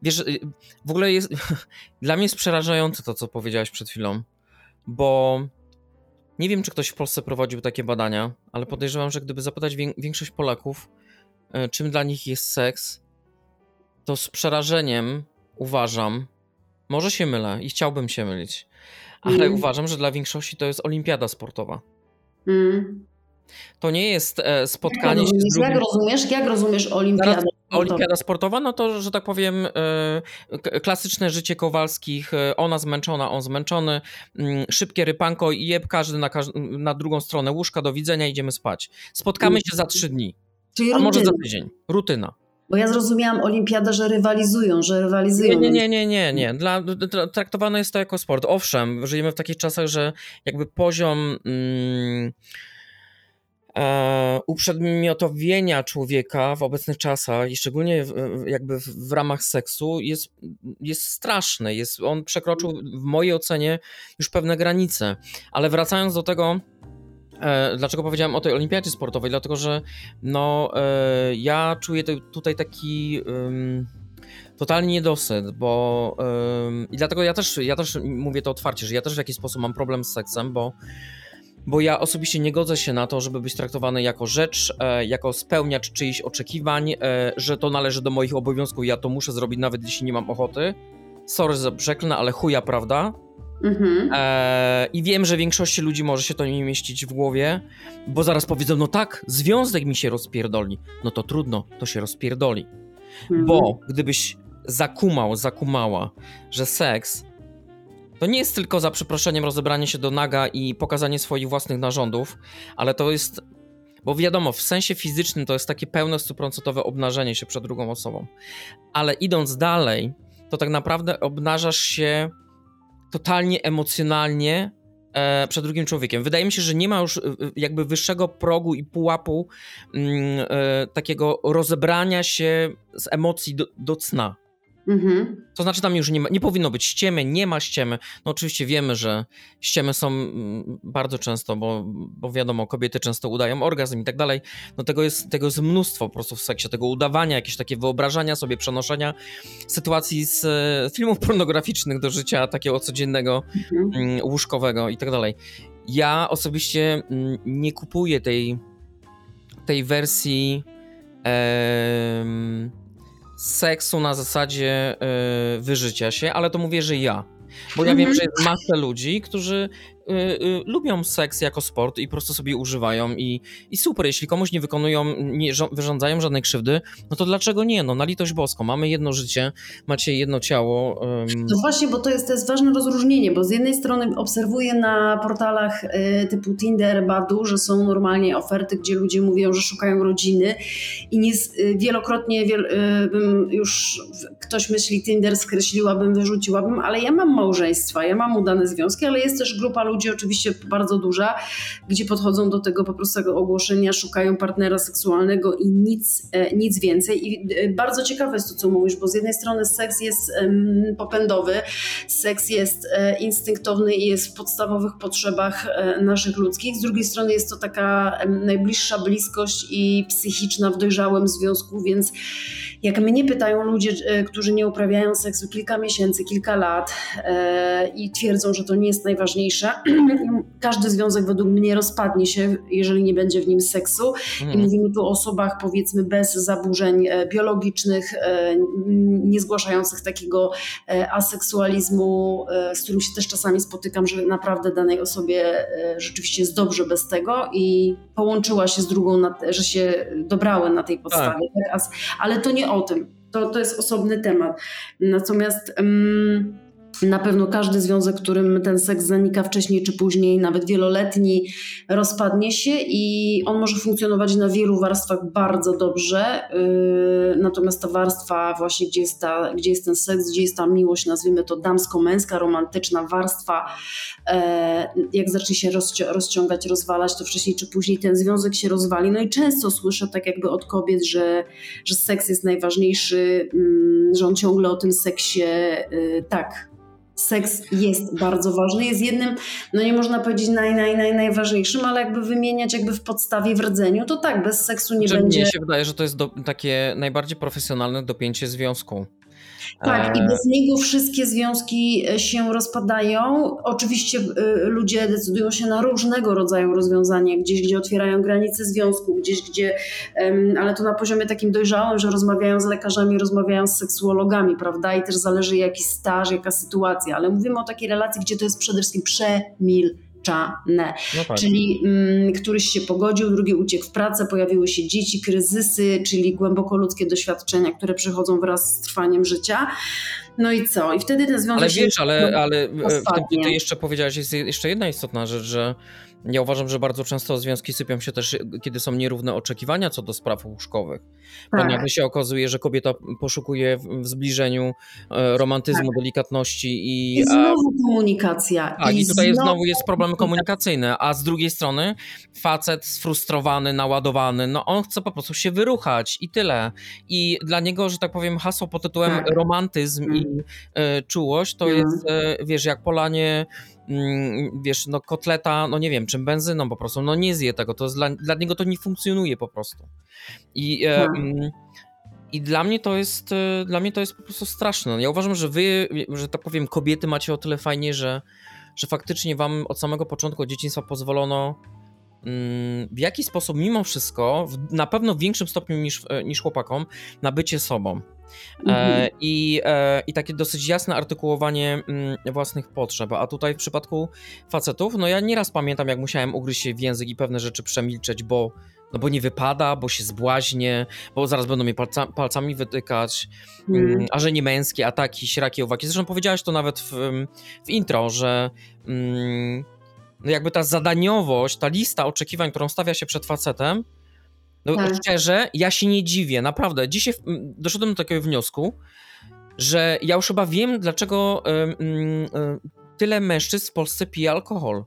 wiesz, w ogóle jest, <laughs> dla mnie jest przerażające to, co powiedziałeś przed chwilą, bo nie wiem, czy ktoś w Polsce prowadził takie badania, ale podejrzewam, że gdyby zapytać większość Polaków, czym dla nich jest seks, to z przerażeniem uważam, może się mylę i chciałbym się mylić, ale mm. uważam, że dla większości to jest olimpiada sportowa. Mm. To nie jest e, spotkanie jak się z drugim... Jak rozumiesz, jak rozumiesz olimpiadę? Olimpiada sportowa, no to, że tak powiem, e, klasyczne życie Kowalskich, e, ona zmęczona, on zmęczony, mm, szybkie rypanko i jeb każdy na, na drugą stronę łóżka, do widzenia, idziemy spać. Spotkamy się za trzy dni, Czyli a może za tydzień. Rutyna. Bo ja zrozumiałam olimpiadę, że rywalizują, że rywalizują. Nie, nie, nie, nie, nie. Dla, traktowane jest to jako sport. Owszem, żyjemy w takich czasach, że jakby poziom mm, e, uprzedmiotowienia człowieka w obecnych czasach i szczególnie jakby w, ramach seksu jest, jest straszny. Jest, on przekroczył w mojej ocenie już pewne granice. Ale wracając do tego, dlaczego powiedziałem o tej olimpiadzie sportowej? Dlatego, że no, e, ja czuję tutaj taki totalnie niedosyt, bo i dlatego ja też, ja też mówię to otwarcie, że ja też w jakiś sposób mam problem z seksem, bo bo ja osobiście nie godzę się na to, żeby być traktowany jako rzecz, e, jako spełniacz czyichś oczekiwań, że to należy do moich obowiązków, ja to muszę zrobić nawet jeśli nie mam ochoty. Sorry za przeklnę, ale chuja prawda. Mhm. E, I wiem, że większości ludzi może się to nie mieścić w głowie, bo zaraz powiedzą, no tak, związek mi się rozpierdoli. No to trudno, to się rozpierdoli. Mhm. Bo gdybyś zakumał, zakumała, że seks to nie jest tylko za przeproszeniem rozebranie się do naga i pokazanie swoich własnych narządów, ale to jest bo wiadomo, w sensie fizycznym to jest takie pełne, stuprocentowe obnażenie się przed drugą osobą. Ale idąc dalej, to tak naprawdę obnażasz się totalnie emocjonalnie e, przed drugim człowiekiem. Wydaje mi się, że nie ma już e, jakby wyższego progu i pułapu mm, e, takiego rozebrania się z emocji do, do cna. Mhm. To znaczy tam już nie, ma, nie powinno być ściemy, nie ma ściemy. No oczywiście wiemy, że ściemy są mm, bardzo często, bo, bo wiadomo, kobiety często udają orgazm i tak dalej. No tego jest, tego jest mnóstwo po prostu w seksie, tego udawania, jakieś takie wyobrażania sobie, przenoszenia sytuacji z e, filmów pornograficznych do życia takiego codziennego, mhm. Mm, łóżkowego i tak dalej. Ja osobiście mm, nie kupuję tej, tej wersji seksu na zasadzie yy, wyżycia się, ale to mówię, że ja. Bo ja wiem, mhm. że jest masa ludzi, którzy y, y, lubią seks jako sport i po prostu sobie używają i, i super, jeśli komuś nie wykonują, nie wyrządzają żadnej krzywdy, no to dlaczego nie? No na litość boską, mamy jedno życie, macie jedno ciało. No właśnie, bo to jest, to jest ważne rozróżnienie, bo z jednej strony obserwuję na portalach y, typu Tinder, Badu, że są normalnie oferty, gdzie ludzie mówią, że szukają rodziny i nie, y, wielokrotnie wiel, y, bym już ktoś myśli Tinder skreśliłabym, wyrzuciłabym, ale ja mam małżeństwa, ja mam udane związki, ale jest też grupa ludzi, ludzi oczywiście bardzo duża, gdzie podchodzą do tego po prostu ogłoszenia, szukają partnera seksualnego i nic, e, nic więcej. I e, bardzo ciekawe jest to, co mówisz, bo z jednej strony seks jest popędowy, seks jest e, instynktowny i jest w podstawowych potrzebach naszych ludzkich, z drugiej strony jest to taka najbliższa bliskość i psychiczna w dojrzałym związku, więc jak mnie pytają ludzie, którzy nie uprawiają seksu kilka miesięcy, kilka lat i twierdzą, że to nie jest najważniejsze, <clears throat> każdy związek według mnie rozpadnie się, jeżeli nie będzie w nim seksu. I mhm. mówimy tu o osobach powiedzmy bez zaburzeń e, biologicznych, e, nie zgłaszających takiego e, aseksualizmu, z którym się też czasami spotykam, że naprawdę danej osobie rzeczywiście jest dobrze bez tego i połączyła się z drugą, że się dobrały na tej podstawie. Tak. Ale to nie o tym. To, to jest osobny temat. Natomiast. Um, na pewno każdy związek, którym ten seks zanika wcześniej czy później, nawet wieloletni, rozpadnie się i on może funkcjonować na wielu warstwach bardzo dobrze. Yy, natomiast ta warstwa, właśnie gdzie jest, ta, gdzie jest ten seks, gdzie jest ta miłość, nazwijmy to damsko-męska, romantyczna warstwa, yy, jak zacznie się rozciągać, rozwalać, to wcześniej czy później ten związek się rozwali. No i często słyszę tak jakby od kobiet, że, że seks jest najważniejszy, yy, że on ciągle o tym seksie tak seks jest bardzo ważny, jest jednym, no nie można powiedzieć naj, naj, naj, najważniejszym, ale jakby wymieniać jakby w podstawie, w rdzeniu, to tak, bez seksu nie że będzie... Mnie się wydaje, że to jest do, takie najbardziej profesjonalne dopięcie związku. Tak, i e, bez niego wszystkie związki e, się rozpadają. Oczywiście e, ludzie decydują się na różnego rodzaju rozwiązania, gdzieś, gdzie otwierają granice związku, gdzieś, gdzie, ale to na poziomie takim dojrzałym, że rozmawiają z lekarzami, rozmawiają z seksuologami, prawda? I też zależy jaki staż, jaka sytuacja, ale mówimy o takiej relacji, gdzie to jest przede wszystkim no. Czyli mm, któryś się pogodził, drugi uciekł w pracę, pojawiły się dzieci, kryzysy, czyli głęboko ludzkie doświadczenia, które przychodzą wraz z trwaniem życia. No i co? I wtedy ten związek Ale wiesz, ale, ale w tym, ty jeszcze powiedziałaś, jest jeszcze jedna istotna rzecz, że ja uważam, że bardzo często związki sypią się też, kiedy są nierówne oczekiwania co do spraw łóżkowych. Tak. Bo nagle się okazuje, że kobieta poszukuje w zbliżeniu e, romantyzmu, tak. delikatności i... I znowu komunikacja. Tak, i, i tutaj znowu... znowu jest problem komunikacyjny, a z drugiej strony facet sfrustrowany, naładowany, no on chce po prostu się wyruchać i tyle. I dla niego, że tak powiem, hasło pod tytułem tak. romantyzm i y, czułość to mm. jest, y, wiesz, jak polanie wiesz, no kotleta, no nie wiem, czym benzyną po prostu, no nie zje tego, to jest dla, dla niego to nie funkcjonuje po prostu. I, e, hmm. mm, i dla mnie to jest, e, dla mnie to jest po prostu straszne. Ja uważam, że wy, że tak powiem, kobiety macie o tyle fajnie, że, że faktycznie wam od samego początku od dzieciństwa pozwolono mm, w jakiś sposób, mimo wszystko, na pewno w większym stopniu niż, e, niż chłopakom, na bycie sobą. Mhm. E, i, e, I takie dosyć jasne artykułowanie mm, własnych potrzeb. A tutaj w przypadku facetów, no ja nieraz pamiętam, jak musiałem ugryźć się w język i pewne rzeczy przemilczeć, bo, no bo nie wypada, bo się zbłaźnie, bo zaraz będą mnie palca, palcami wytykać, mm. a że nie męskie ataki, śraki, owaki. Zresztą powiedziałaś to nawet w, w intro, że mm, no jakby ta zadaniowość, ta lista oczekiwań, którą stawia się przed facetem, no tak. szczerze, ja się nie dziwię, naprawdę. Dzisiaj doszedłem do takiego wniosku, że ja już chyba wiem, dlaczego tyle mężczyzn w Polsce pije alkohol.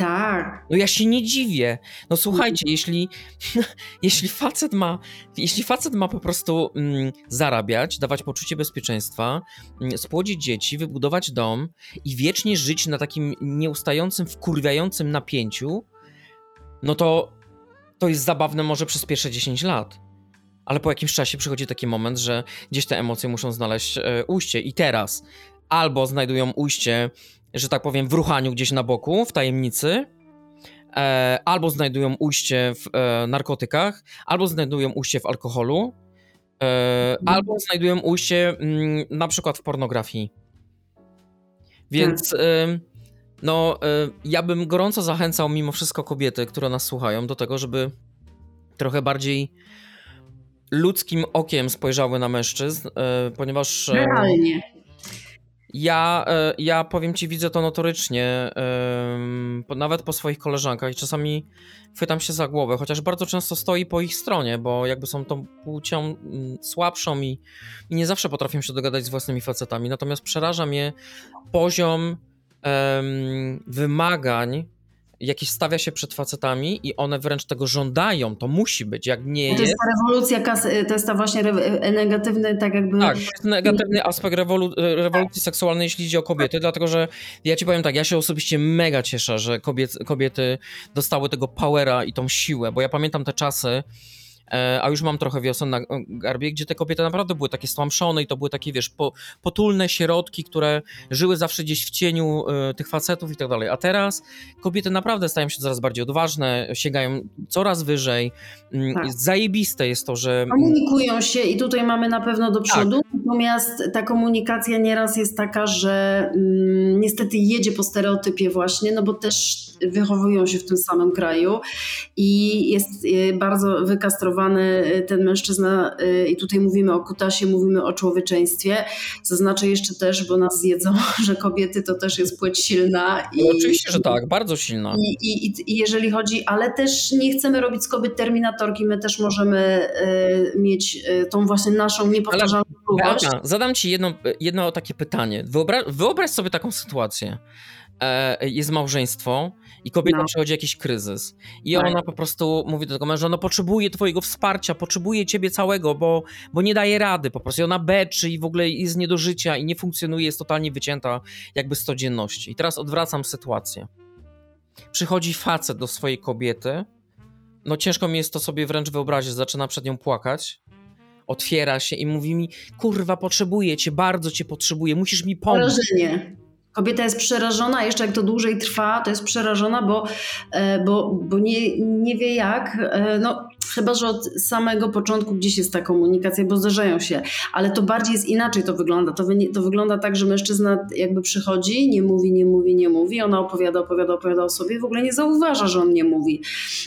Tak. No ja się nie dziwię. No słuchajcie, mm. jeśli, <laughs> jeśli facet ma, jeśli facet ma po prostu mm, zarabiać, dawać poczucie bezpieczeństwa, mm, spłodzić dzieci, wybudować dom i wiecznie żyć na takim nieustającym, wkurwiającym napięciu, no to to jest zabawne może przez pierwsze 10 lat. Ale po jakimś czasie przychodzi taki moment, że gdzieś te emocje muszą znaleźć e, ujście. I teraz albo znajdują ujście, że tak powiem, w ruchaniu gdzieś na boku, w tajemnicy, e, albo znajdują ujście w e, narkotykach, albo znajdują ujście w alkoholu, e, albo znajdują ujście m, mm, na przykład w pornografii. Więc. Tak no, y, ja bym gorąco zachęcał mimo wszystko kobiety, które nas słuchają, do tego, żeby trochę bardziej ludzkim okiem spojrzały na mężczyzn, y, ponieważ. Y, Realnie. Ja, ja powiem ci, widzę to notorycznie, nawet po swoich koleżankach i czasami chwytam się za głowę, chociaż bardzo często stoi po ich stronie, bo jakby są tą płcią mm, słabszą i, i nie zawsze potrafią się dogadać z własnymi facetami. Natomiast przeraża mnie poziom em, wymagań jakieś stawia się przed facetami i one wręcz tego żądają, to musi być, jak nie To jest jest. ta rewolucja, to jest ta właśnie re, negatywny, tak jakby... Tak, to jest negatywny aspekt rewolu rewolucji seksualnej, jeśli idzie o kobiety, dlatego że ja ci powiem tak, ja się osobiście mega cieszę, że kobiet, kobiety dostały tego powera i tą siłę, bo ja pamiętam te czasy, a już mam trochę wiosen na garbie, gdzie te kobiety naprawdę były takie stłamszone i to były takie, wiesz, po, potulne środki, które żyły zawsze gdzieś w cieniu e, tych facetów i tak dalej. A teraz kobiety naprawdę stają się coraz bardziej odważne, sięgają coraz wyżej. Mm, Tak. Zajebiste jest to, że... Komunikują się i tutaj mamy na pewno do przodu, Tak. natomiast ta komunikacja nieraz jest taka, że mm, niestety jedzie po stereotypie właśnie, no bo też wychowują się w tym samym kraju i jest y, bardzo wykastrowany y, ten mężczyzna y, i tutaj mówimy o kutasie, mówimy o człowieczeństwie. Zaznaczę jeszcze też, bo nas zjedzą, <laughs> że kobiety to też jest płeć silna. I, No, oczywiście, że tak, bardzo silna. I, i, i- jeżeli chodzi, ale też nie chcemy robić z kobiet terminatorki, my też możemy e, mieć e, tą właśnie naszą niepowtarzalną czułość. Zadam ci jedno, jedno takie pytanie. Wyobra wyobraź sobie taką sytuację. E, jest małżeństwo i kobieta No. przechodzi jakiś kryzys. I Tak. ona po prostu mówi do tego męża, no potrzebuje twojego wsparcia, potrzebuje ciebie całego, bo, bo nie daje rady po prostu. I ona beczy i w ogóle jest nie do życia i nie funkcjonuje, jest totalnie wycięta jakby z codzienności. I teraz odwracam sytuację. Przychodzi facet do swojej kobiety, no ciężko mi jest to sobie wręcz wyobrazić, zaczyna przed nią płakać, otwiera się i mówi mi, kurwa, potrzebuję cię, bardzo cię potrzebuję, musisz mi pomóc. Przerażenie. Kobieta jest przerażona, jeszcze jak to dłużej trwa, to jest przerażona, bo, e, bo, bo nie, nie wie jak. E, No, chyba, że od samego początku gdzieś jest ta komunikacja, bo zdarzają się, ale to bardziej jest inaczej to wygląda. To, to wygląda tak, że mężczyzna jakby przychodzi, nie mówi, nie mówi, nie mówi, ona opowiada, opowiada, opowiada o sobie, w ogóle nie zauważa, że on nie mówi.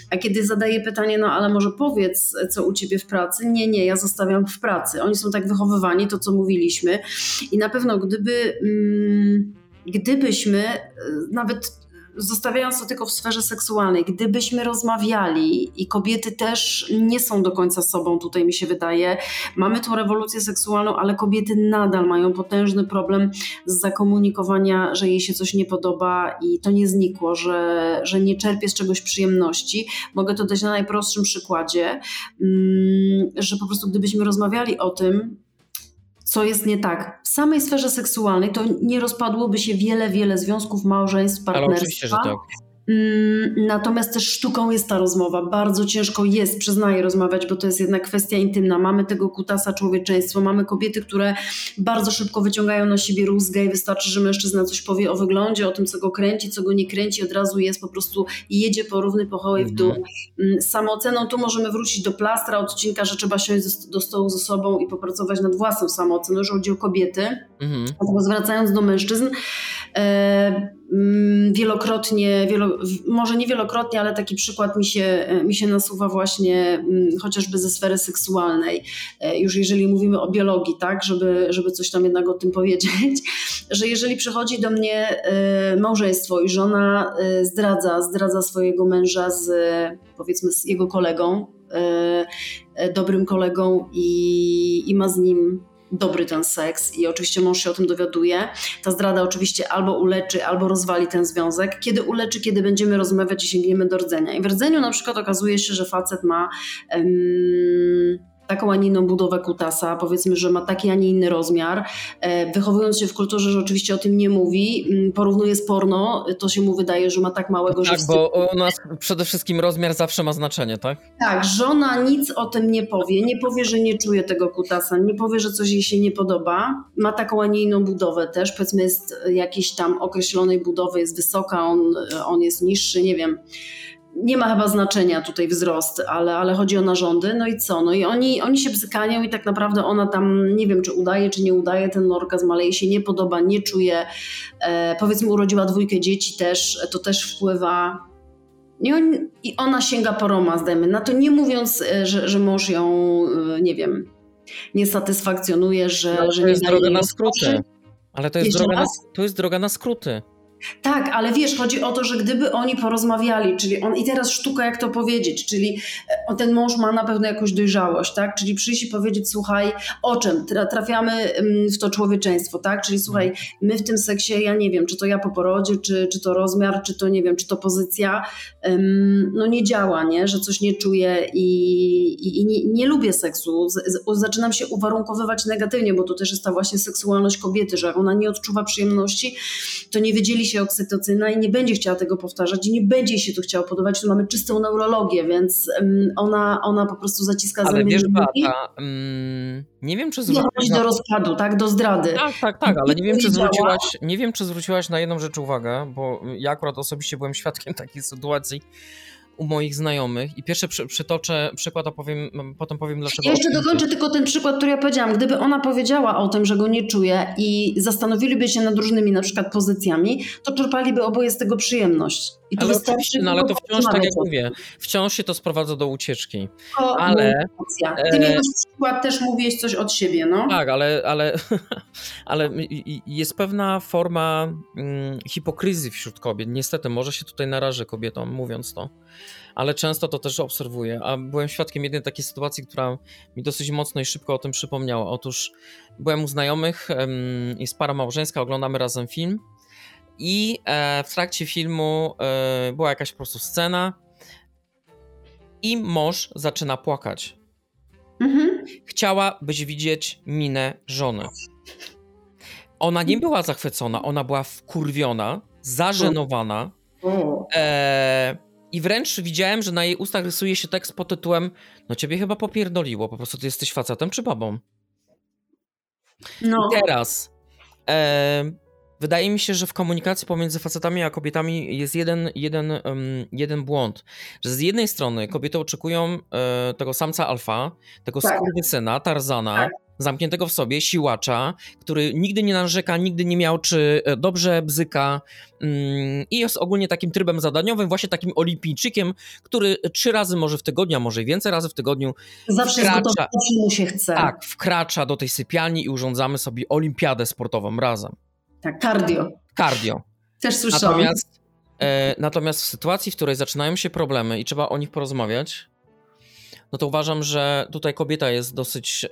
A kiedy zadaje pytanie, no ale może powiedz, co u ciebie w pracy? Nie, nie, ja zostawiam w pracy. Oni są tak wychowywani, to co mówiliśmy. I na pewno gdyby, mm, gdybyśmy e, nawet zostawiając to tylko w sferze seksualnej, gdybyśmy rozmawiali i kobiety też nie są do końca sobą, tutaj mi się wydaje, mamy tą rewolucję seksualną, ale kobiety nadal mają potężny problem z zakomunikowania, że jej się coś nie podoba i to nie znikło, że, że nie czerpie z czegoś przyjemności. Mogę to dać na najprostszym przykładzie, mm, że po prostu gdybyśmy rozmawiali o tym, co jest nie tak. W samej sferze seksualnej to nie rozpadłoby się wiele, wiele związków, małżeństw, Ale partnerstwa. oczywiście, że tak. Mm, Natomiast też sztuką jest ta rozmowa. Bardzo ciężko jest, przyznaję, rozmawiać, bo to jest jednak kwestia intymna. Mamy tego kutasa człowieczeństwo, mamy kobiety, które bardzo szybko wyciągają na siebie rózgę i wystarczy, że mężczyzna coś powie o wyglądzie, o tym, co go kręci, co go nie kręci, od razu jest po prostu i jedzie po równy pochołej w dół. Mm, Z samooceną tu możemy wrócić do plastra odcinka, że trzeba siąść do stołu ze sobą i popracować nad własną samooceną, jeżeli chodzi o kobiety. Mhm. Natomiast wracając do mężczyzn, e, mm, wielokrotnie, wielo, może nie wielokrotnie, ale taki przykład mi się, e, mi się nasuwa właśnie mm, chociażby ze sfery seksualnej. E, już jeżeli mówimy o biologii, tak, żeby, żeby coś tam jednak o tym <laughs> powiedzieć, że jeżeli przychodzi do mnie e, małżeństwo i żona zdradza, zdradza swojego męża z powiedzmy z jego kolegą, dobrym kolegą i, i ma z nim dobry ten seks i oczywiście mąż się o tym dowiaduje. Ta zdrada oczywiście albo uleczy, albo rozwali ten związek. Kiedy uleczy, kiedy będziemy rozmawiać i sięgniemy do rdzenia. I w rdzeniu na przykład okazuje się, że facet ma em, taką, a nie inną budowę kutasa, powiedzmy, że ma taki, a nie inny rozmiar. E, wychowując się w kulturze, że oczywiście o tym nie mówi, m, porównuje z porno, to się mu wydaje, że ma tak małego, że Tak, bo u nas przede wszystkim rozmiar zawsze ma znaczenie, tak? tak, żona nic o tym nie powie, nie powie, że nie czuje tego kutasa, nie powie, że coś jej się nie podoba. Ma taką, a nie inną budowę też, powiedzmy jest jakiejś tam określonej budowy, jest wysoka, on, on jest niższy, nie wiem. Nie ma chyba znaczenia tutaj wzrost, ale, ale chodzi o narządy. No i co? No i oni, oni się bzykają i tak naprawdę ona tam, nie wiem, czy udaje, czy nie udaje ten orgazm, ale jej się nie podoba, nie czuje. E, powiedzmy urodziła dwójkę dzieci też, to też wpływa. I, on, I ona sięga po romans, dajmy na to, nie mówiąc, e, że, że mąż ją, e, nie wiem, nie satysfakcjonuje, że, Ale że nie jest daje droga na skróty. Ale to jest, droga na, raz? to jest droga na skróty. Tak, ale wiesz, chodzi o to, że gdyby oni porozmawiali, czyli on, i teraz sztuka jak to powiedzieć, czyli e, ten mąż ma na pewno jakąś dojrzałość, tak? Czyli przyjść i powiedzieć, słuchaj, o czym? Tra- Trafiamy mm, w to człowieczeństwo, tak? Czyli słuchaj, my w tym seksie, ja nie wiem, czy to ja po porodzie, czy, czy to rozmiar, czy to nie wiem, czy to pozycja, ym, no nie działa, nie? Że coś nie czuję i, i, i nie, nie lubię seksu. Z, z, zaczynam się uwarunkowywać negatywnie, bo to też jest ta właśnie seksualność kobiety, że ona nie odczuwa przyjemności, to nie wydzieli się oksytocyna i nie będzie chciała tego powtarzać i nie będzie się to chciało podobać. Tu mamy czystą neurologię, więc ona, ona po prostu zaciska Ale zęby. wiesz, i mówi, Beata, mm, nie wiem, czy zwróciłaś do rozpadu, tak? Do zdrady. Tak, tak, tak, ale nie wiem, czy zwróciłaś, nie wiem, czy zwróciłaś na jedną rzecz uwagę, bo ja akurat osobiście byłem świadkiem takiej sytuacji u moich znajomych i pierwszy przy, przytoczę przykład, a powiem, potem powiem dlaczego. Ja jeszcze dokończę tylko ten przykład, który ja powiedziałam. Gdyby ona powiedziała o tym, że go nie czuje i zastanowiliby się nad różnymi na przykład pozycjami, to czerpaliby oboje z tego przyjemność. I Ale oczywiście, no ale to wciąż, tak jak mówię, wciąż się to sprowadza do ucieczki. To ale- motywacja. Ty e, mi na przykład też mówiłeś coś od siebie, no. Tak, ale, ale, <laughs> ale jest pewna forma mm, hipokryzji wśród kobiet. Niestety, może się tutaj narażę kobietom, mówiąc to, ale często to też obserwuję. A byłem świadkiem jednej takiej sytuacji, która mi dosyć mocno i szybko o tym przypomniała. Otóż byłem u znajomych, jest para małżeńska, oglądamy razem film i e, w trakcie filmu e, była jakaś po prostu scena i mąż zaczyna płakać Mhm. chciałabyś widzieć minę żony. Ona nie była zachwycona, ona była wkurwiona, zażenowana e, i wręcz widziałem, że na jej ustach rysuje się tekst pod tytułem no ciebie chyba popierdoliło, po prostu ty jesteś facetem czy babą. No. I teraz e, wydaje mi się, że w komunikacji pomiędzy facetami a kobietami jest jeden, jeden, em, jeden błąd. Że z jednej strony kobiety oczekują e, tego samca alfa, tego Tak. skurwysyna, Tarzana, Tak. zamkniętego w sobie, siłacza, który nigdy nie narzeka, nigdy nie miał czy e, dobrze bzyka mm, i jest ogólnie takim trybem zadaniowym, właśnie takim olimpijczykiem, który trzy razy może w tygodniu, a może i więcej razy w tygodniu Zawsze jest wkracza- gotowy, zawsze mu się chce. tak, wkracza do tej sypialni i urządzamy sobie olimpiadę sportową razem. Tak. Cardio. Cardio. Też słyszałam. Natomiast, e, natomiast w sytuacji, w której zaczynają się problemy i trzeba o nich porozmawiać, no to uważam, że tutaj kobieta jest dosyć e,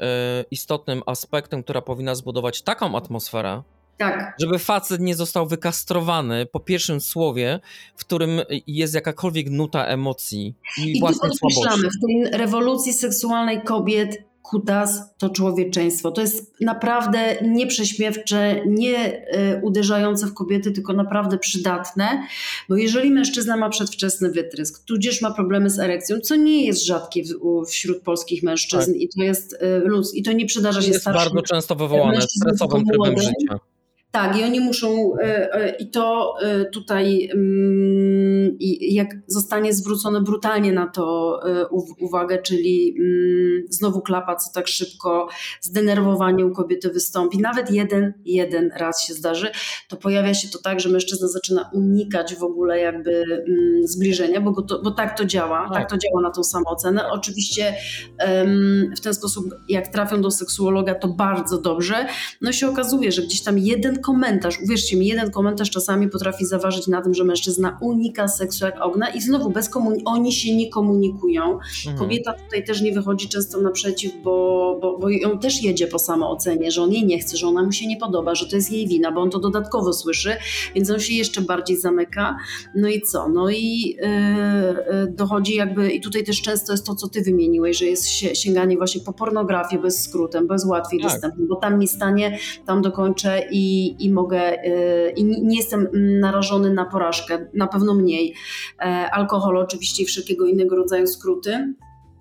istotnym aspektem, która powinna zbudować taką atmosferę, Tak. żeby facet nie został wykastrowany po pierwszym słowie, w którym jest jakakolwiek nuta emocji i, I własnej słabości. w tej rewolucji seksualnej kobiet kutas to człowieczeństwo. To jest naprawdę nieprześmiewcze, nie e, uderzające w kobiety, tylko naprawdę przydatne, bo jeżeli mężczyzna ma przedwczesny wytrysk, tudzież ma problemy z erekcją, co nie jest rzadkie w, wśród polskich mężczyzn i to jest e, luz i to nie przydarza się Tak. jest starszym bardzo często wywołane stresowym trybem życia. Tak, i oni muszą, e, e, i to e, tutaj, mm, jak zostanie zwrócone brutalnie na to uw- uwagę, czyli mm, znowu klapa, co tak szybko, zdenerwowanie u kobiety wystąpi, nawet jeden, jeden raz się zdarzy, to pojawia się to tak, że mężczyzna zaczyna unikać w ogóle jakby mm, zbliżenia, bo, to, bo tak to działa, Tak. tak to działa na tą samoocenę. Oczywiście em, w ten sposób, jak trafią do seksuologa, to bardzo dobrze, no się okazuje, że gdzieś tam jeden komentarz, uwierzcie mi, jeden komentarz czasami potrafi zaważyć na tym, że mężczyzna unika seksu jak ognia i znowu bez komunikacji, oni się nie komunikują. Mhm. Kobieta tutaj też nie wychodzi często naprzeciw, bo, bo, bo ją też jedzie po samoocenie, że on jej nie chce, że ona mu się nie podoba, że to jest jej wina, bo on to dodatkowo słyszy, więc on się jeszcze bardziej zamyka. No i co? No i yy, dochodzi jakby, i tutaj też często jest to, co ty wymieniłeś, że jest sięganie właśnie po pornografię bez skrótem, bez łatwiej Tak. dostępnym, bo tam mi stanie, tam dokończę i, i mogę, yy, i nie jestem mm, narażony na porażkę, na pewno mniej. E, alkohol oczywiście i wszelkiego innego rodzaju skróty.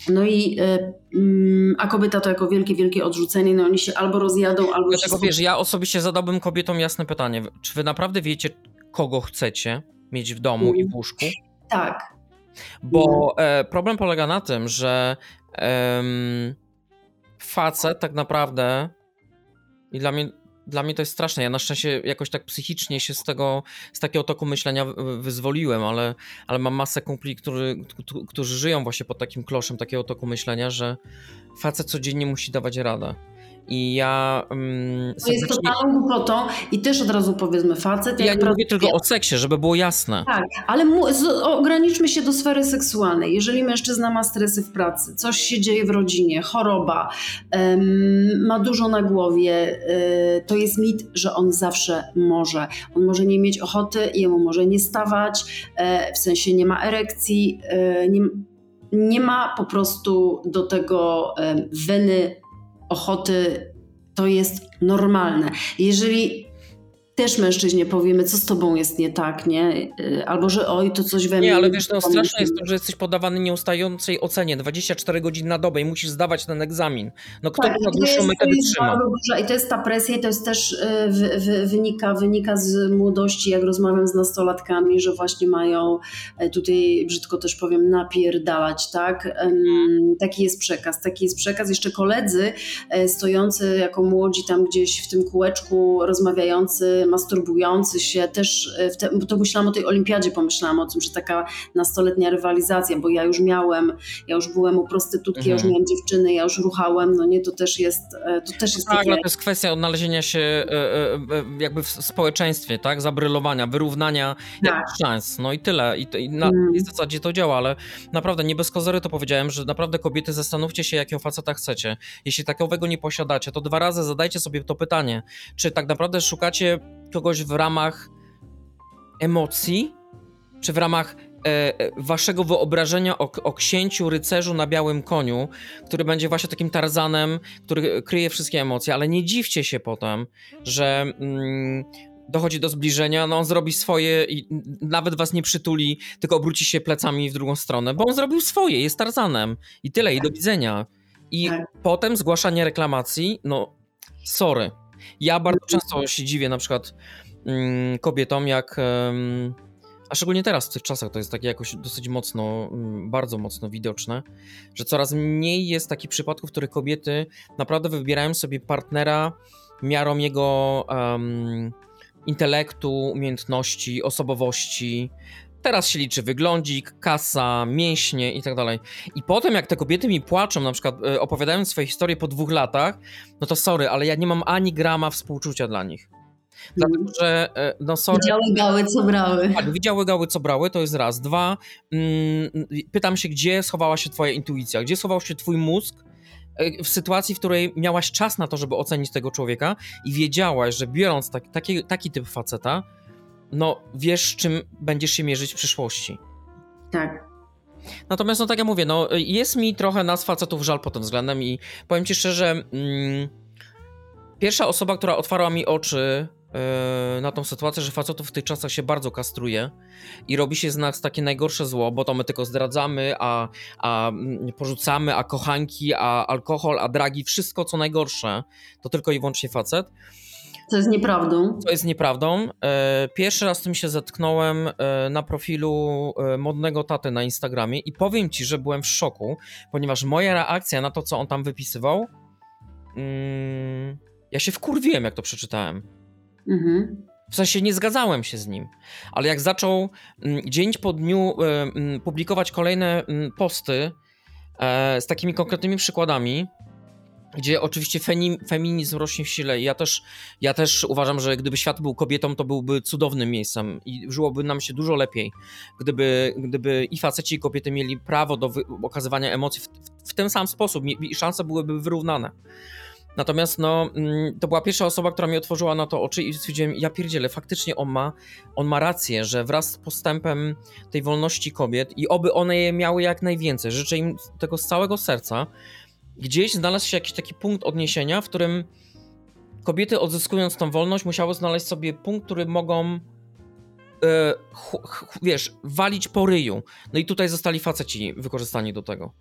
No i, e, mm, a kobieta to jako wielkie, wielkie odrzucenie, no oni się albo rozjadą, albo Dlatego wszystko... wiesz, ja osobiście zadałbym kobietom jasne pytanie. Czy wy naprawdę wiecie, kogo chcecie mieć w domu i w łóżku? Tak, Bo e, problem polega na tym, że em, facet tak naprawdę i dla mnie, dla mnie to jest straszne. Ja na szczęście jakoś tak psychicznie się z tego, z takiego toku myślenia wy- wyzwoliłem, ale, ale mam masę kumpli, którzy, któ- którzy żyją właśnie pod takim kloszem takiego toku myślenia, że facet codziennie musi dawać radę. I ja um, To jest totalną głupotą i też od razu powiedzmy facet. Ja jak nie mówię tylko o seksie, żeby było jasne. Tak, ale mu, z, ograniczmy się do sfery seksualnej. Jeżeli mężczyzna ma stresy w pracy, coś się dzieje w rodzinie, choroba, em, ma dużo na głowie, y, to jest mit, że on zawsze może. On może nie mieć ochoty, jemu może nie stawać, e, w sensie nie ma erekcji, e, nie, nie ma po prostu do tego weny, ochoty. To jest normalne. Jeżeli też mężczyźnie powiemy, co z tobą jest nie tak, nie? Y, Albo że oj, to coś we mnie. Nie, ale wiesz, no straszne jest to, że jesteś podawany nieustającej ocenie 24 godziny na dobę i musisz zdawać ten egzamin. No kto Tak, na dłuższą metę wytrzyma? i to jest ta presja i to jest też y, wy, wy, wynika, wynika z młodości, jak rozmawiam z nastolatkami, że właśnie mają, e, tutaj brzydko też powiem, napierdalać, tak? Em, Taki jest przekaz, taki jest przekaz. Jeszcze koledzy stojący jako młodzi tam gdzieś w tym kółeczku, rozmawiający, masturbujący się, też e, w te, bo to myślałam o tej olimpiadzie, pomyślałam o tym, że taka nastoletnia rywalizacja, bo ja już miałem, ja już byłem u prostytutki, ja już Mhm. miałem dziewczyny, ja już ruchałem, no nie, to też jest, e, to też jest Tak, takie... ale to jest kwestia odnalezienia się e, jakby w społeczeństwie, tak? Zabrylowania, wyrównania Tak. szans. No i tyle. I, to- i na Mm. tej zasadzie to działa, ale naprawdę nie bez kozery to powiedziałem, że naprawdę kobiety zastanówcie się, jakiego faceta chcecie. Jeśli takowego nie posiadacie, to dwa razy zadajcie sobie to pytanie, czy tak naprawdę szukacie kogoś w ramach emocji, czy w ramach e, e, waszego wyobrażenia o, o księciu rycerzu na białym koniu, który będzie właśnie takim Tarzanem, który kryje wszystkie emocje, ale nie dziwcie się potem, że mm, dochodzi do zbliżenia, no on zrobi swoje i nawet was nie przytuli, tylko obróci się plecami w drugą stronę, bo on zrobił swoje, jest Tarzanem i tyle, i do widzenia. I Tak. potem zgłaszanie reklamacji, no sorry. Ja bardzo często się dziwię na przykład mm, kobietom, jak... a szczególnie teraz, w tych czasach, to jest takie jakoś dosyć mocno, mm, bardzo mocno widoczne, że coraz mniej jest takich przypadków, w których kobiety naprawdę wybierają sobie partnera miarą jego em, intelektu, umiejętności, osobowości. Teraz się liczy wyglądzik, kasa, mięśnie i tak dalej. I potem, jak te kobiety mi płaczą, na przykład e, opowiadając swoje historie po dwóch latach, no to sorry, ale ja nie mam ani grama współczucia dla nich. Dlatego, że e, no sorry, Widziały gały, co brały. tak, widziały gały, co brały, to jest raz. Dwa, mm, pytam się, gdzie schowała się twoja intuicja, gdzie schował się twój mózg e, w sytuacji, w której miałaś czas na to, żeby ocenić tego człowieka i wiedziałaś, że biorąc tak, taki, taki typ faceta, no wiesz, z czym będziesz się mierzyć w przyszłości. Tak. Natomiast, no tak jak mówię, no jest mi trochę nas facetów żal pod tym względem i powiem ci szczerze, mm, pierwsza osoba, która otwarła mi oczy yy, na tą sytuację, że facetów w tych czasach się bardzo kastruje i robi się z nas takie najgorsze zło, bo to my tylko zdradzamy, a, a mm, porzucamy, a kochanki, a alkohol, a dragi, wszystko co najgorsze, to tylko i wyłącznie facet. To jest nieprawdą. Co jest nieprawdą. E, Pierwszy raz z tym się zetknąłem e, na profilu e, modnego taty na Instagramie i powiem ci, że byłem w szoku, ponieważ moja reakcja na to, co on tam wypisywał, mm, ja się wkurwiłem, jak to przeczytałem. Mhm. W sensie nie zgadzałem się z nim, ale jak zaczął mm, dzień po dniu mm, publikować kolejne posty z takimi konkretnymi przykładami, gdzie oczywiście feminizm rośnie w sile ja też, ja też uważam, że gdyby świat był kobietą, to byłby cudownym miejscem i żyłoby nam się dużo lepiej, gdyby, gdyby i faceci i kobiety mieli prawo do okazywania emocji w, w, ten sam sposób i i szanse byłyby wyrównane. Natomiast no, mm, to była pierwsza osoba, która mi otworzyła na to oczy i stwierdziłem, ja pierdzielę, faktycznie on ma, on ma rację, że wraz z postępem tej wolności kobiet i oby one je miały jak najwięcej, życzę im tego z całego serca, gdzieś znalazł się jakiś taki punkt odniesienia, w którym kobiety odzyskując tą wolność musiały znaleźć sobie punkt, który mogą e, wiesz, walić po ryju. No i tutaj zostali faceci wykorzystani do tego.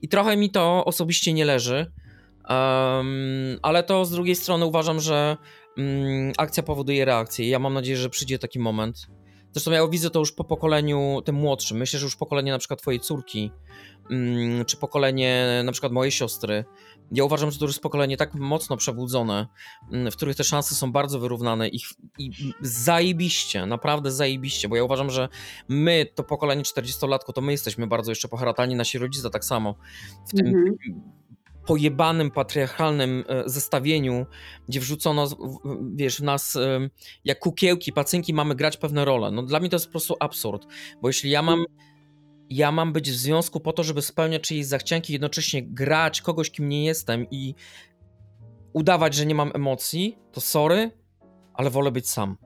I trochę mi to osobiście nie leży, em, ale to z drugiej strony uważam, że mm, akcja powoduje reakcję. Ja mam nadzieję, że przyjdzie taki moment. Zresztą ja widzę to już po pokoleniu tym młodszym. Myślę, że już pokolenie na przykład twojej córki, mm, czy pokolenie na przykład mojej siostry. Ja uważam, że to już jest pokolenie tak mocno przebudzone, mm, w których te szanse są bardzo wyrównane i, i zajebiście, naprawdę zajebiście, bo ja uważam, że my, to pokolenie 40-latków, to my jesteśmy bardzo jeszcze poharatani, nasi rodzice tak samo. W tym Mhm. Pojebanym, patriarchalnym e, zestawieniu, gdzie wrzucono, wiesz, w nas jak kukiełki, pacynki mamy grać pewne role. No dla mnie to jest po prostu absurd, bo jeśli ja mam ja mam być w związku po to, żeby spełniać czyjeś zachcianki, jednocześnie grać kogoś, kim nie jestem i udawać, że nie mam emocji, to sorry, ale wolę być sam.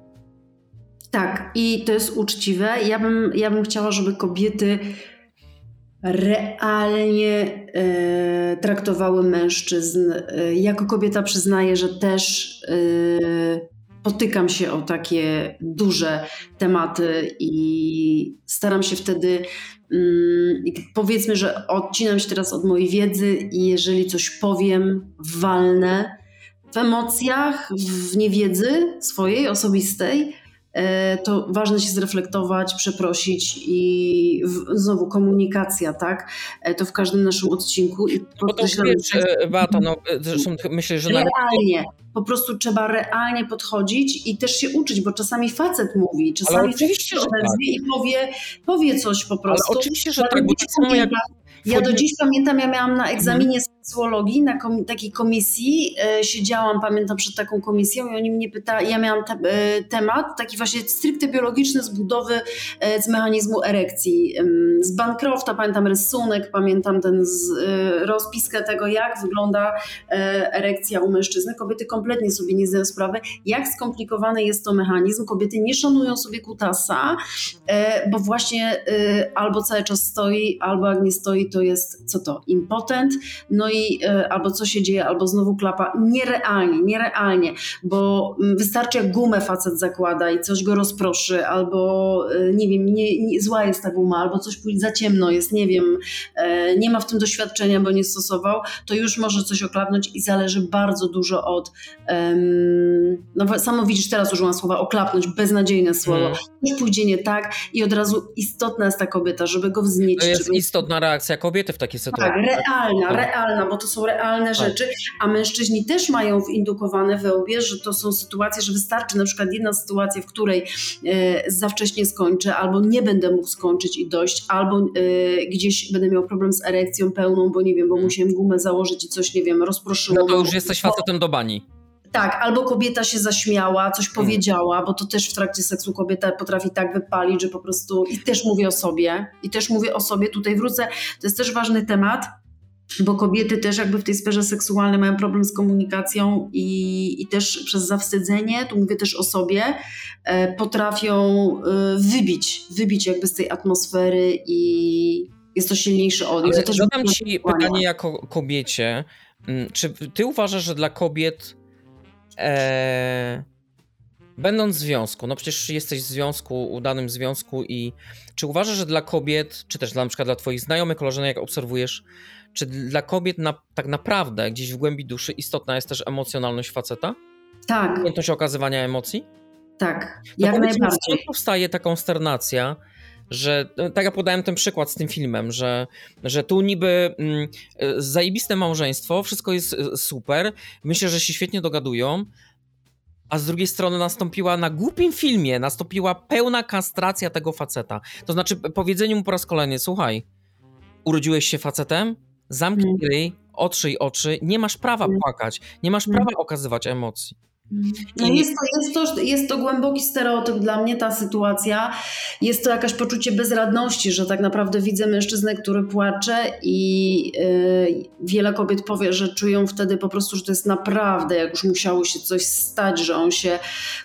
Tak, i to jest uczciwe. Ja bym, ja bym chciała, żeby kobiety realnie e, traktowały mężczyzn. E, jako kobieta przyznaję, że też e, potykam się o takie duże tematy i staram się wtedy, mm, powiedzmy, że odcinam się teraz od mojej wiedzy i jeżeli coś powiem, walnę w emocjach, w niewiedzy swojej, osobistej, to ważne się zreflektować, przeprosić i w, znowu komunikacja, tak? E, to w każdym naszym odcinku. I Bo to wiesz, e, Beata, no, zresztą myślę, że... Realnie, po prostu trzeba realnie podchodzić i też się uczyć, bo czasami facet mówi, czasami Ale oczywiście, że tak. i powie, powie coś po prostu. Ale oczywiście, że tak, bo tak samo jak... Ja do dziś pamiętam, ja miałam na egzaminie seksuologii, na kom takiej komisji, e, siedziałam, pamiętam, przed taką komisją i oni mnie pytali, ja miałam te e, temat taki właśnie stricte biologiczny z budowy, e, z mechanizmu erekcji. Z Bancrofta pamiętam rysunek, pamiętam ten z, e, rozpiskę tego, jak wygląda e, erekcja u mężczyzny. Kobiety kompletnie sobie nie zdają sprawy, jak skomplikowany jest to mechanizm. Kobiety nie szanują sobie kutasa, e, bo właśnie albo cały czas stoi, albo jak nie stoi, to jest co to? Impotent, no i e, albo co się dzieje, albo znowu klapa. Nierealnie, nierealnie, bo mm, wystarczy jak gumę facet zakłada i coś go rozproszy, albo e, nie wiem, nie, nie, zła jest ta guma, albo coś pójdzie za ciemno jest, nie wiem, e, nie ma w tym doświadczenia, bo nie stosował, to już może coś oklapnąć i zależy bardzo dużo od no samo widzisz, teraz użyłam słowa oklapnąć, beznadziejne słowo. Hmm. Coś pójdzie nie tak i od razu istotna jest ta kobieta, żeby go wzniecić. To jest żeby... istotna reakcja kobiety w takiej sytuacji. Tak, realna, tak? realna, bo to są realne tak. rzeczy, a mężczyźni też mają windukowane we łbie, że to są sytuacje, że wystarczy na przykład jedna sytuacja, w której e, za wcześnie skończę, albo nie będę mógł skończyć i dojść, albo e, gdzieś będę miał problem z erekcją pełną, bo nie wiem, bo hmm. musiałem gumę założyć i coś, nie wiem, rozproszyło. No to już jesteś facetem do bani. Tak, albo kobieta się zaśmiała, coś hmm. powiedziała, bo to też w trakcie seksu kobieta potrafi tak wypalić, że po prostu i też mówię o sobie, i też mówię o sobie, tutaj wrócę, to jest też ważny temat, bo kobiety też jakby w tej sferze seksualnej mają problem z komunikacją i, i też przez zawstydzenie, tu mówię też o sobie, e, potrafią e, wybić, wybić jakby z tej atmosfery i jest to silniejszy odruch. Zadam Ci pytanie jako kobiecie, mm, czy Ty uważasz, że dla kobiet e, będąc w związku, no przecież jesteś w związku, udanym związku i czy uważasz, że dla kobiet, czy też dla, na przykład dla twoich znajomych, koleżanek, jak obserwujesz, czy dla kobiet na, tak naprawdę gdzieś w głębi duszy istotna jest też emocjonalność faceta? Tak. Umiejętność okazywania emocji? Tak, no jak najbardziej. Powstaje ta konsternacja, że no, tak jak podałem ten przykład z tym filmem, że, że tu niby mm, zajebiste małżeństwo, wszystko jest e, super, myślę, że się świetnie dogadują, a z drugiej strony nastąpiła na głupim filmie, nastąpiła pełna kastracja tego faceta. To znaczy powiedzenie mu po raz kolejny, słuchaj, urodziłeś się facetem, zamknij mm. ryj, otrzyj oczy, nie masz prawa mm. płakać, nie masz prawa mm. okazywać emocji. No jest, to, jest, to, jest to głęboki stereotyp dla mnie, ta sytuacja. Jest to jakaś poczucie bezradności, że tak naprawdę widzę mężczyznę, który płacze i yy, wiele kobiet powie, że czują wtedy po prostu, że to jest naprawdę, jak już musiało się coś stać, że on się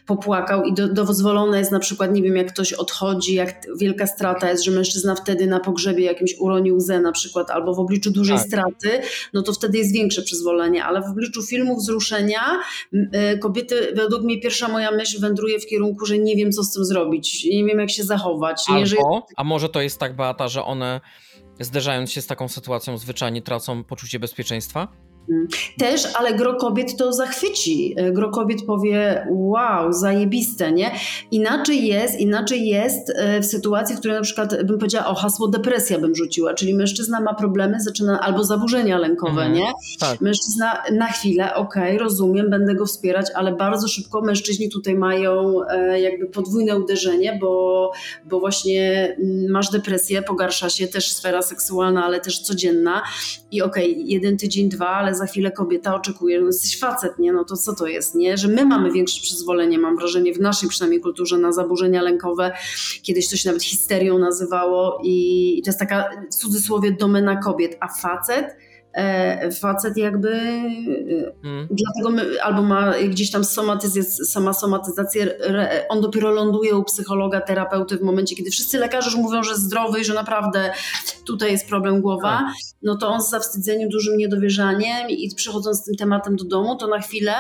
popłakał i do, dozwolone jest na przykład, nie wiem, jak ktoś odchodzi, jak wielka strata jest, że mężczyzna wtedy na pogrzebie jakimś uronił łzę na przykład, albo w obliczu dużej tak. straty, no to wtedy jest większe przyzwolenie, ale w obliczu filmu wzruszenia yy, kobiety, według mnie pierwsza moja myśl wędruje w kierunku, że nie wiem, co z tym zrobić, nie wiem, jak się zachować. Albo, Jeżeli... a może to jest tak, Beata, że one zderzając się z taką sytuacją zwyczajnie tracą poczucie bezpieczeństwa? Też, ale gro kobiet to zachwyci. E, gro kobiet powie, wow, zajebiste, nie? Inaczej jest, inaczej jest e, w sytuacji, w której na przykład bym powiedziała, o hasło depresja bym rzuciła, czyli mężczyzna ma problemy, zaczyna, albo zaburzenia lękowe, Mhm. nie? Tak. Mężczyzna na chwilę, okej, rozumiem, będę go wspierać, ale bardzo szybko mężczyźni tutaj mają e, jakby podwójne uderzenie, bo, bo właśnie mm, masz depresję, pogarsza się też sfera seksualna, ale też codzienna i okej, jeden tydzień, dwa, ale za chwilę kobieta oczekuje, no jesteś facet, nie? No to co to jest, nie? Że my mamy większe przyzwolenie, mam wrażenie, w naszej przynajmniej kulturze na zaburzenia lękowe. Kiedyś to się nawet histerią nazywało i, to jest taka w cudzysłowie domena kobiet, a facet facet jakby e, Mm. dlatego my, albo ma gdzieś tam somatyzację, sama somatyzację, on dopiero ląduje u psychologa, terapeuty w momencie, kiedy wszyscy lekarze już mówią, że zdrowy i że naprawdę tutaj jest problem głowa, no to on z zawstydzeniem, dużym niedowierzaniem i przychodząc z tym tematem do domu, to na chwilę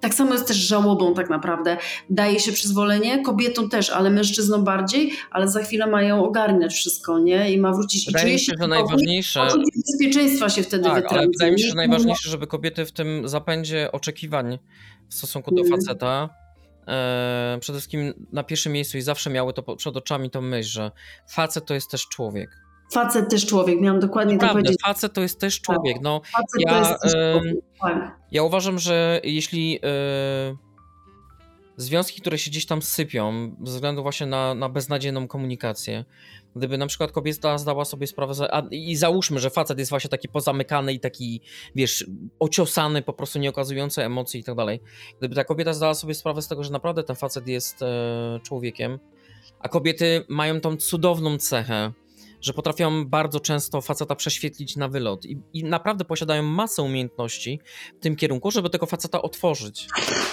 tak samo jest też żałobą tak naprawdę. Daje się przyzwolenie, kobietom też, ale mężczyznom bardziej, ale za chwilę mają ogarniać wszystko, nie? I ma wrócić Wydaje mi się, że najważniejsze... bezpieczeństwa się wtedy Tak, ale wytrąca. wydaje mi się, że najważniejsze, żeby kobiety w tym zapędzie oczekiwań w stosunku do Mhm. faceta e, przede wszystkim na pierwszym miejscu i zawsze miały to przed oczami tą myśl, że facet to jest też człowiek. Facet też człowiek, miałam dokładnie to Naprawdę, powiedzieć. facet to jest też człowiek. No, Facet ja, to jest też człowiek, tak. ja uważam, że jeśli e, związki, które się gdzieś tam sypią ze względu właśnie na, na beznadziejną komunikację, gdyby na przykład kobieta zdała sobie sprawę, za, a, i załóżmy, że facet jest właśnie taki pozamykany i taki, wiesz, ociosany, po prostu nie okazujący emocji i tak dalej. Gdyby ta kobieta zdała sobie sprawę z tego, że naprawdę ten facet jest e, człowiekiem, a kobiety mają tą cudowną cechę, że potrafią bardzo często faceta prześwietlić na wylot i, i naprawdę posiadają masę umiejętności w tym kierunku, żeby tego faceta otworzyć.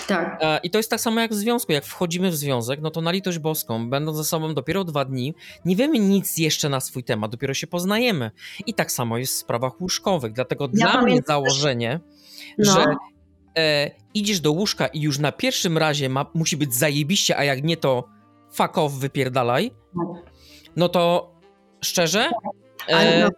tak. E, I to jest tak samo jak w związku. Jak wchodzimy w związek, no to na litość boską, będąc ze sobą dopiero dwa dni, nie wiemy nic jeszcze na swój temat, dopiero się poznajemy. I tak samo jest w sprawach łóżkowych. Dlatego dla mnie założenie, No. że e, idziesz do łóżka i już na pierwszym razie ma, musi być zajebiście, a jak nie, to fuck off, wypierdalaj. No to szczerze, e, no,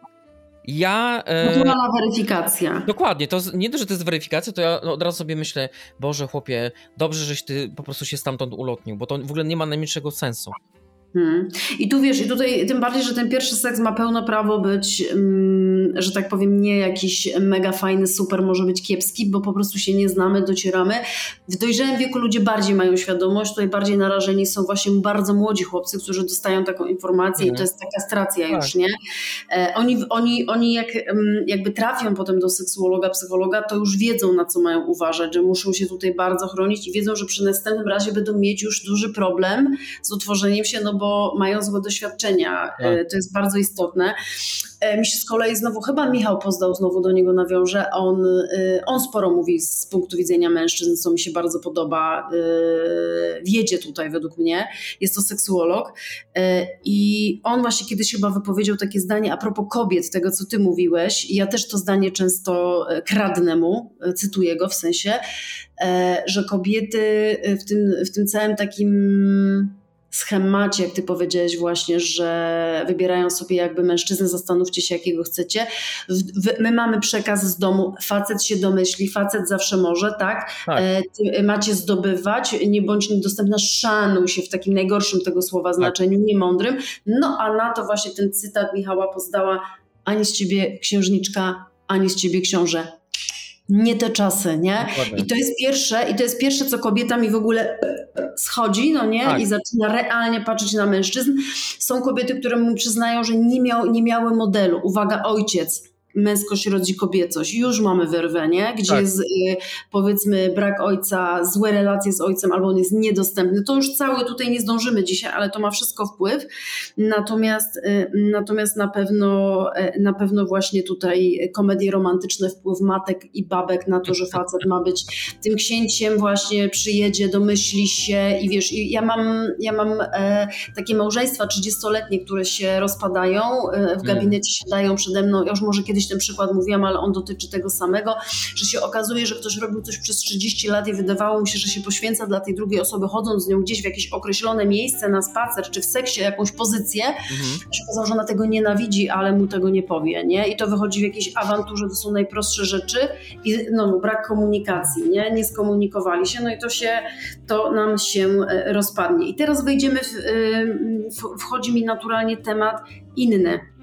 ja... E, naturalna weryfikacja. Dokładnie, to nie dość, że to jest weryfikacja, to ja od razu sobie myślę, Boże chłopie, dobrze, żeś ty po prostu się stamtąd ulotnił, bo to w ogóle nie ma najmniejszego sensu. Hmm. I tu wiesz, i tutaj tym bardziej, że ten pierwszy seks ma pełno prawo być, mm, że tak powiem, nie jakiś mega fajny, super, może być kiepski, bo po prostu się nie znamy, docieramy. W dojrzałym wieku ludzie bardziej mają świadomość, tutaj bardziej narażeni są właśnie bardzo młodzi chłopcy, którzy dostają taką informację i Mhm. to jest ta kastracja Tak. już, nie? E, oni, oni, oni jak em, jakby trafią potem do seksuologa, psychologa, to już wiedzą na co mają uważać, że muszą się tutaj bardzo chronić i wiedzą, że przy następnym razie będą mieć już duży problem z utworzeniem się, no bo mają złe doświadczenia. E, Tak. To jest bardzo istotne. E, Mi się z kolei znowu, chyba Michał Pozdał znowu do niego nawiąże, on, y, on sporo mówi z punktu widzenia mężczyzn, co mi się bardzo podoba. Wiedzie tutaj według mnie. Jest to seksuolog e, i on właśnie kiedyś chyba wypowiedział takie zdanie a propos kobiet, tego co ty mówiłeś i ja też to zdanie często e, kradnę mu, e, cytuję go w sensie, e, że kobiety w tym, w tym całym takim schemacie, jak ty powiedziałeś właśnie, że wybierają sobie jakby mężczyznę, zastanówcie się jakiego chcecie. My mamy przekaz z domu, facet się domyśli, facet zawsze może, tak? Tak. E, ty- Macie zdobywać, nie bądź niedostępna, szanuj się w takim najgorszym tego słowa znaczeniu, niemądrym. No a na to właśnie ten cytat Michała Pozdała, ani z ciebie księżniczka, ani z ciebie książę. Nie te czasy, nie? Dokładnie. I to jest pierwsze, i to jest pierwsze, co kobieta mi w ogóle schodzi, no nie? Tak. I zaczyna realnie patrzeć na mężczyzn. Są kobiety, które mu przyznają, że nie, miał, nie miały modelu. Uwaga, ojciec. Męskość rodzi kobiecość. Już mamy wyrwę, nie? Gdzie Tak. jest y, powiedzmy brak ojca, złe relacje z ojcem, albo on jest niedostępny. To już cały tutaj nie zdążymy dzisiaj, ale to ma wszystko wpływ. Natomiast, y, natomiast na pewno y, na pewno właśnie tutaj komedie romantyczne, wpływ matek i babek na to, że facet ma być tym księciem właśnie przyjedzie, domyśli się i wiesz, i ja mam, ja mam e, takie małżeństwa 30-letnie, które się rozpadają, e, w gabinecie siadają przede mną, już może kiedyś kiedyś ten przykład mówiłam, ale on dotyczy tego samego, że się okazuje, że ktoś robił coś przez 30 lat i wydawało mu się, że się poświęca dla tej drugiej osoby, chodząc z nią gdzieś w jakieś określone miejsce na spacer, czy w seksie jakąś pozycję, Mhm. się okazało, że ona tego nienawidzi, ale mu tego nie powie, nie? I to wychodzi w jakiejś awanturze, to są najprostsze rzeczy i no, brak komunikacji, nie? Nie skomunikowali się, no i to się, to nam się e, rozpadnie. I teraz wejdziemy, y, w, wchodzi mi naturalnie temat inny.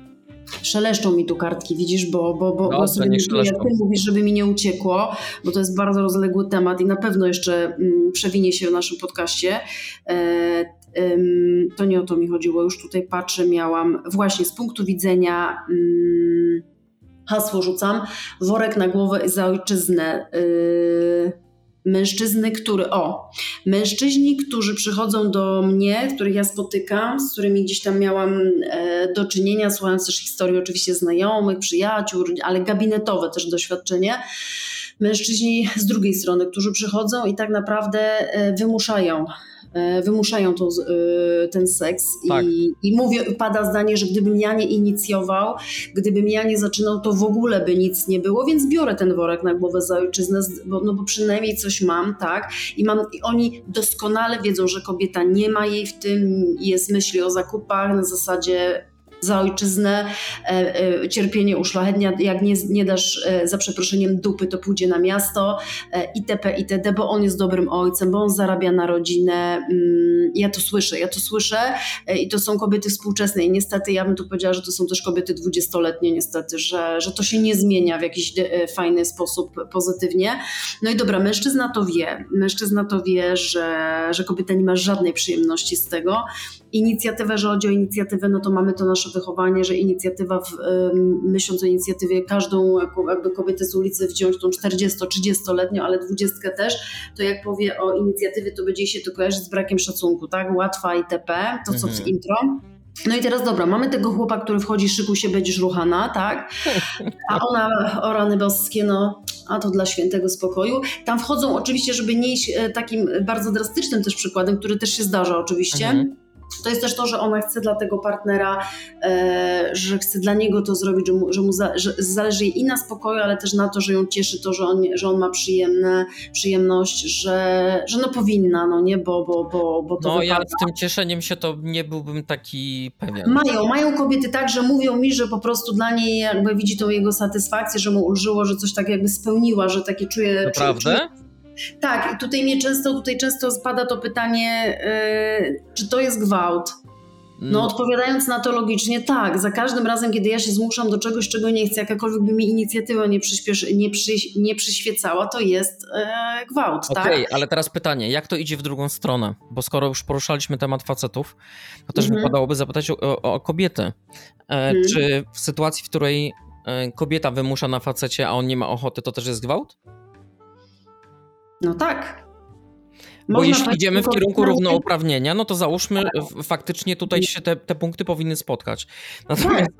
Szeleszczą mi tu kartki, widzisz, bo, bo, bo, bo Dobrze, sobie myślę, jak ty mówisz, żeby mi nie uciekło, bo to jest bardzo rozległy temat i na pewno jeszcze mm, przewinie się w naszym podcaście. E, ym, to nie o to mi chodziło, już tutaj patrzę, miałam właśnie z punktu widzenia mm, hasło rzucam, worek na głowę za ojczyznę. Yy, mężczyzny, który, o, mężczyźni, którzy przychodzą do mnie, których ja spotykam, z którymi gdzieś tam miałam e, do czynienia, słuchając też historii oczywiście znajomych, przyjaciół, ale gabinetowe też doświadczenie. Mężczyźni z drugiej strony, którzy przychodzą i tak naprawdę e, wymuszają wymuszają to, e, ten seks Tak. i, i mówię, pada zdanie, że gdybym ja nie inicjował, gdybym ja nie zaczynał, to w ogóle by nic nie było, więc biorę ten worek na głowę za ojczyznę, bo, no bo przynajmniej coś mam, tak? I, mam, I oni doskonale wiedzą, że kobieta nie ma jej w tym, jest myśli o zakupach na zasadzie za ojczyznę, e, e, cierpienie uszlachetnia, jak nie, nie dasz e, za przeproszeniem dupy, to pójdzie na miasto, itp., itd., bo on jest dobrym ojcem, bo on zarabia na rodzinę. Mm, Ja to słyszę, ja to słyszę i to są kobiety współczesne i niestety ja bym tu powiedziała, że to są też kobiety dwudziestoletnie niestety, że, że to się nie zmienia w jakiś fajny sposób pozytywnie. No i dobra, mężczyzna to wie, mężczyzna to wie, że, że kobieta nie ma żadnej przyjemności z tego. Inicjatywę, że chodzi o inicjatywę, no to mamy to nasze wychowanie, że inicjatywa, w, myśląc o inicjatywie, każdą jakby kobietę z ulicy wziąć, tą 40-30-letnią, ale 20 też, to jak powie o inicjatywie, to będzie się to kojarzyć z brakiem szacunku, tak? Łatwa itp., to co w Mhm. intro. No i teraz dobra, mamy tego chłopa, który wchodzi, szykuj się, będziesz ruchana, tak? A ona, o rany boskie, no, a to dla świętego spokoju. Tam wchodzą oczywiście, żeby nie iść e, takim bardzo drastycznym też przykładem, który też się zdarza oczywiście. Mhm. To jest też to, że ona chce dla tego partnera, e, że chce dla niego to zrobić, że mu, że mu za, że zależy jej i na spokoju, ale też na to, że ją cieszy to, że on, że on ma przyjemne, przyjemność, że, że no powinna, no nie, bo, bo, bo, bo to No ja wypada. z tym cieszeniem się to nie byłbym taki pewien. Mają, mają kobiety tak, że mówią mi, że po prostu dla niej jakby widzi tą jego satysfakcję, że mu ulżyło, że coś tak jakby spełniła, że takie czuje... Naprawdę? Czuje, tak, i tutaj mnie często, tutaj często spada to pytanie, yy, czy to jest gwałt? No odpowiadając na to logicznie, tak, za każdym razem, kiedy ja się zmuszam do czegoś, czego nie chcę, jakakolwiek by mi inicjatywa nie, nie, przy, nie przyświecała, to jest e, gwałt, Okej, tak? ale teraz pytanie, jak to idzie w drugą stronę? Bo skoro już poruszaliśmy temat facetów, to też Mhm. wypadałoby zapytać o, o, o kobiety. E, Mhm. Czy w sytuacji, w której e, kobieta wymusza na facecie, a on nie ma ochoty, to też jest gwałt? No tak. Bo Można jeśli powiedzieć, idziemy w kierunku równouprawnienia, no to załóżmy, f- faktycznie tutaj się te, te punkty powinny spotkać. Natomiast y,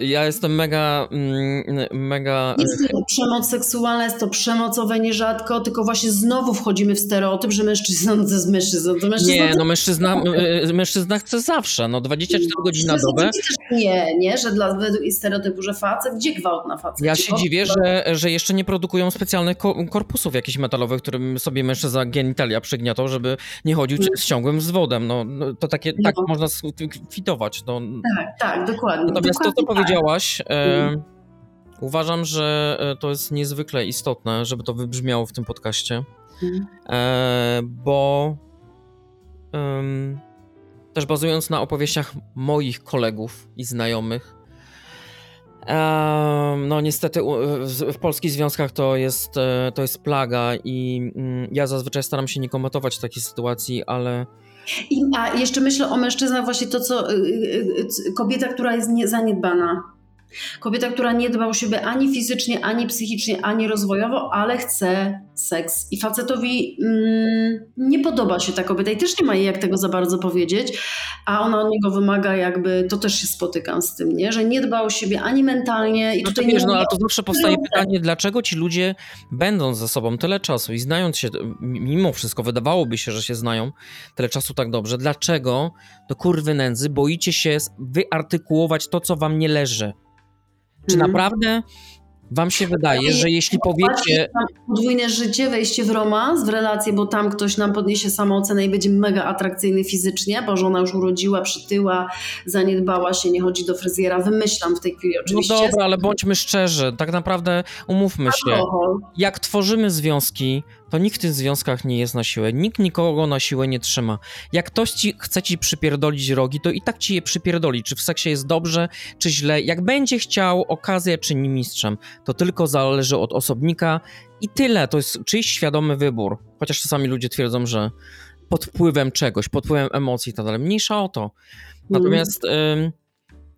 ja jestem mega, mm, mega... Jest to przemoc seksualna, jest to przemocowe nierzadko, tylko właśnie znowu wchodzimy w stereotyp, że mężczyzna to jest mężczyzna. To mężczyzna Nie, to no mężczyzna, y, mężczyzna chce zawsze, no 24 godziny na dobę. Nie, nie, że dla według stereotypu, że facet, gdzie gwałt na facet? Ja się dziwię, że, że jeszcze nie produkują specjalnych ko- korpusów jakichś metalowych, którym sobie mężczyzna genitalia przygniatał, żeby nie chodził Mm. z ciągłym zwodem. No, no to takie, tak No. można kwitować. No. Tak, tak, dokładnie. Natomiast to, dokładnie tak. Powiedziałaś, e, Mm. uważam, że e, to jest niezwykle istotne, żeby to wybrzmiało w tym podcaście, Mhm. e, bo em, też bazując na opowieściach moich kolegów i znajomych, no niestety w polskich związkach to jest, e, to jest plaga i mm, ja zazwyczaj staram się nie komentować takiej sytuacji, ale I, a jeszcze myślę o mężczyznach właśnie to, co y, y, y, kobieta, która jest nie, zaniedbana. Kobieta, która nie dba o siebie ani fizycznie, ani psychicznie, ani rozwojowo, ale chce seks. I facetowi mm, nie podoba się ta kobieta i też nie ma jej jak tego za bardzo powiedzieć, a ona od niego wymaga jakby, to też się spotykam z tym, nie? że nie dba o siebie ani mentalnie i No tutaj wiesz, nie no ale to zawsze powstaje pytanie, dlaczego ci ludzie, będąc ze sobą tyle czasu i znając się, mimo wszystko wydawałoby się, że się znają tyle czasu tak dobrze, dlaczego do kurwy nędzy boicie się wyartykułować to, co wam nie leży? Czy Mhm. naprawdę wam się wydaje, że jeśli powiecie... Podwójne życie, wejście w romans, w relację, bo tam ktoś nam podniesie samoocenę i będzie mega atrakcyjny fizycznie, bo żona już urodziła, przytyła, zaniedbała się, nie chodzi do fryzjera. Wymyślam w tej chwili No oczywiście. dobra, ale bądźmy szczerzy, tak naprawdę umówmy się. Alkohol. Jak tworzymy związki, to nikt w tych związkach nie jest na siłę. Nikt nikogo na siłę nie trzyma. Jak ktoś ci chce ci przypierdolić rogi, to i tak ci je przypierdoli. Czy w seksie jest dobrze, czy źle. Jak będzie chciał, okazja czyni mistrzem. To tylko zależy od osobnika i tyle. To jest czyjś świadomy wybór. Chociaż czasami ludzie twierdzą, że pod wpływem czegoś, pod wpływem emocji i tak dalej. Mniejsza o to. Natomiast ym,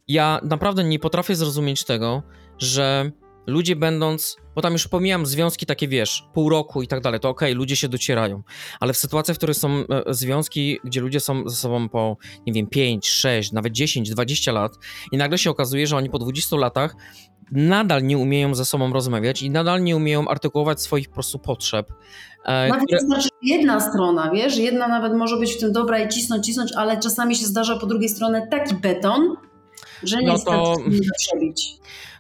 ja naprawdę nie potrafię zrozumieć tego, że ludzie będąc, bo tam już pomijam związki takie, wiesz, pół roku i tak dalej, to okej, ludzie się docierają, ale w sytuacjach, w których są e, związki, gdzie ludzie są ze sobą po, nie wiem, 5, 6, nawet 10, 20 lat i nagle się okazuje, że oni po 20 latach nadal nie umieją ze sobą rozmawiać i nadal nie umieją artykułować swoich po prostu potrzeb. e, Nawet które- to znaczy jedna strona, wiesz, jedna nawet może być w tym dobra i cisnąć, cisnąć, ale czasami się zdarza po drugiej stronie taki beton, że No to- nie da przebić.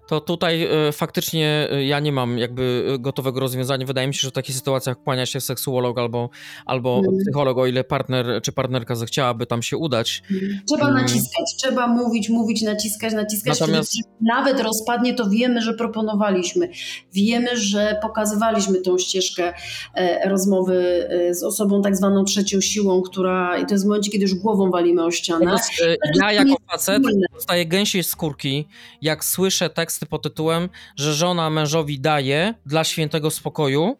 To tutaj e, faktycznie e, ja nie mam jakby e, gotowego rozwiązania. Wydaje mi się, że w takich sytuacjach kłania się seksuolog albo, albo Mhm. psycholog, o ile partner czy partnerka zechciałaby tam się udać. Trzeba Mm. naciskać, trzeba mówić, mówić, naciskać, naciskać. Natomiast- Wtedy nawet rozpadnie, to wiemy, że proponowaliśmy. Wiemy, że pokazywaliśmy tą ścieżkę e, rozmowy z osobą tak zwaną trzecią siłą, która, i to jest w momencie, kiedy już głową walimy o ścianę. Natomiast ja jako facet dostaję gęsiej skórki, jak słyszę teksty pod tytułem, że żona mężowi daje dla świętego spokoju,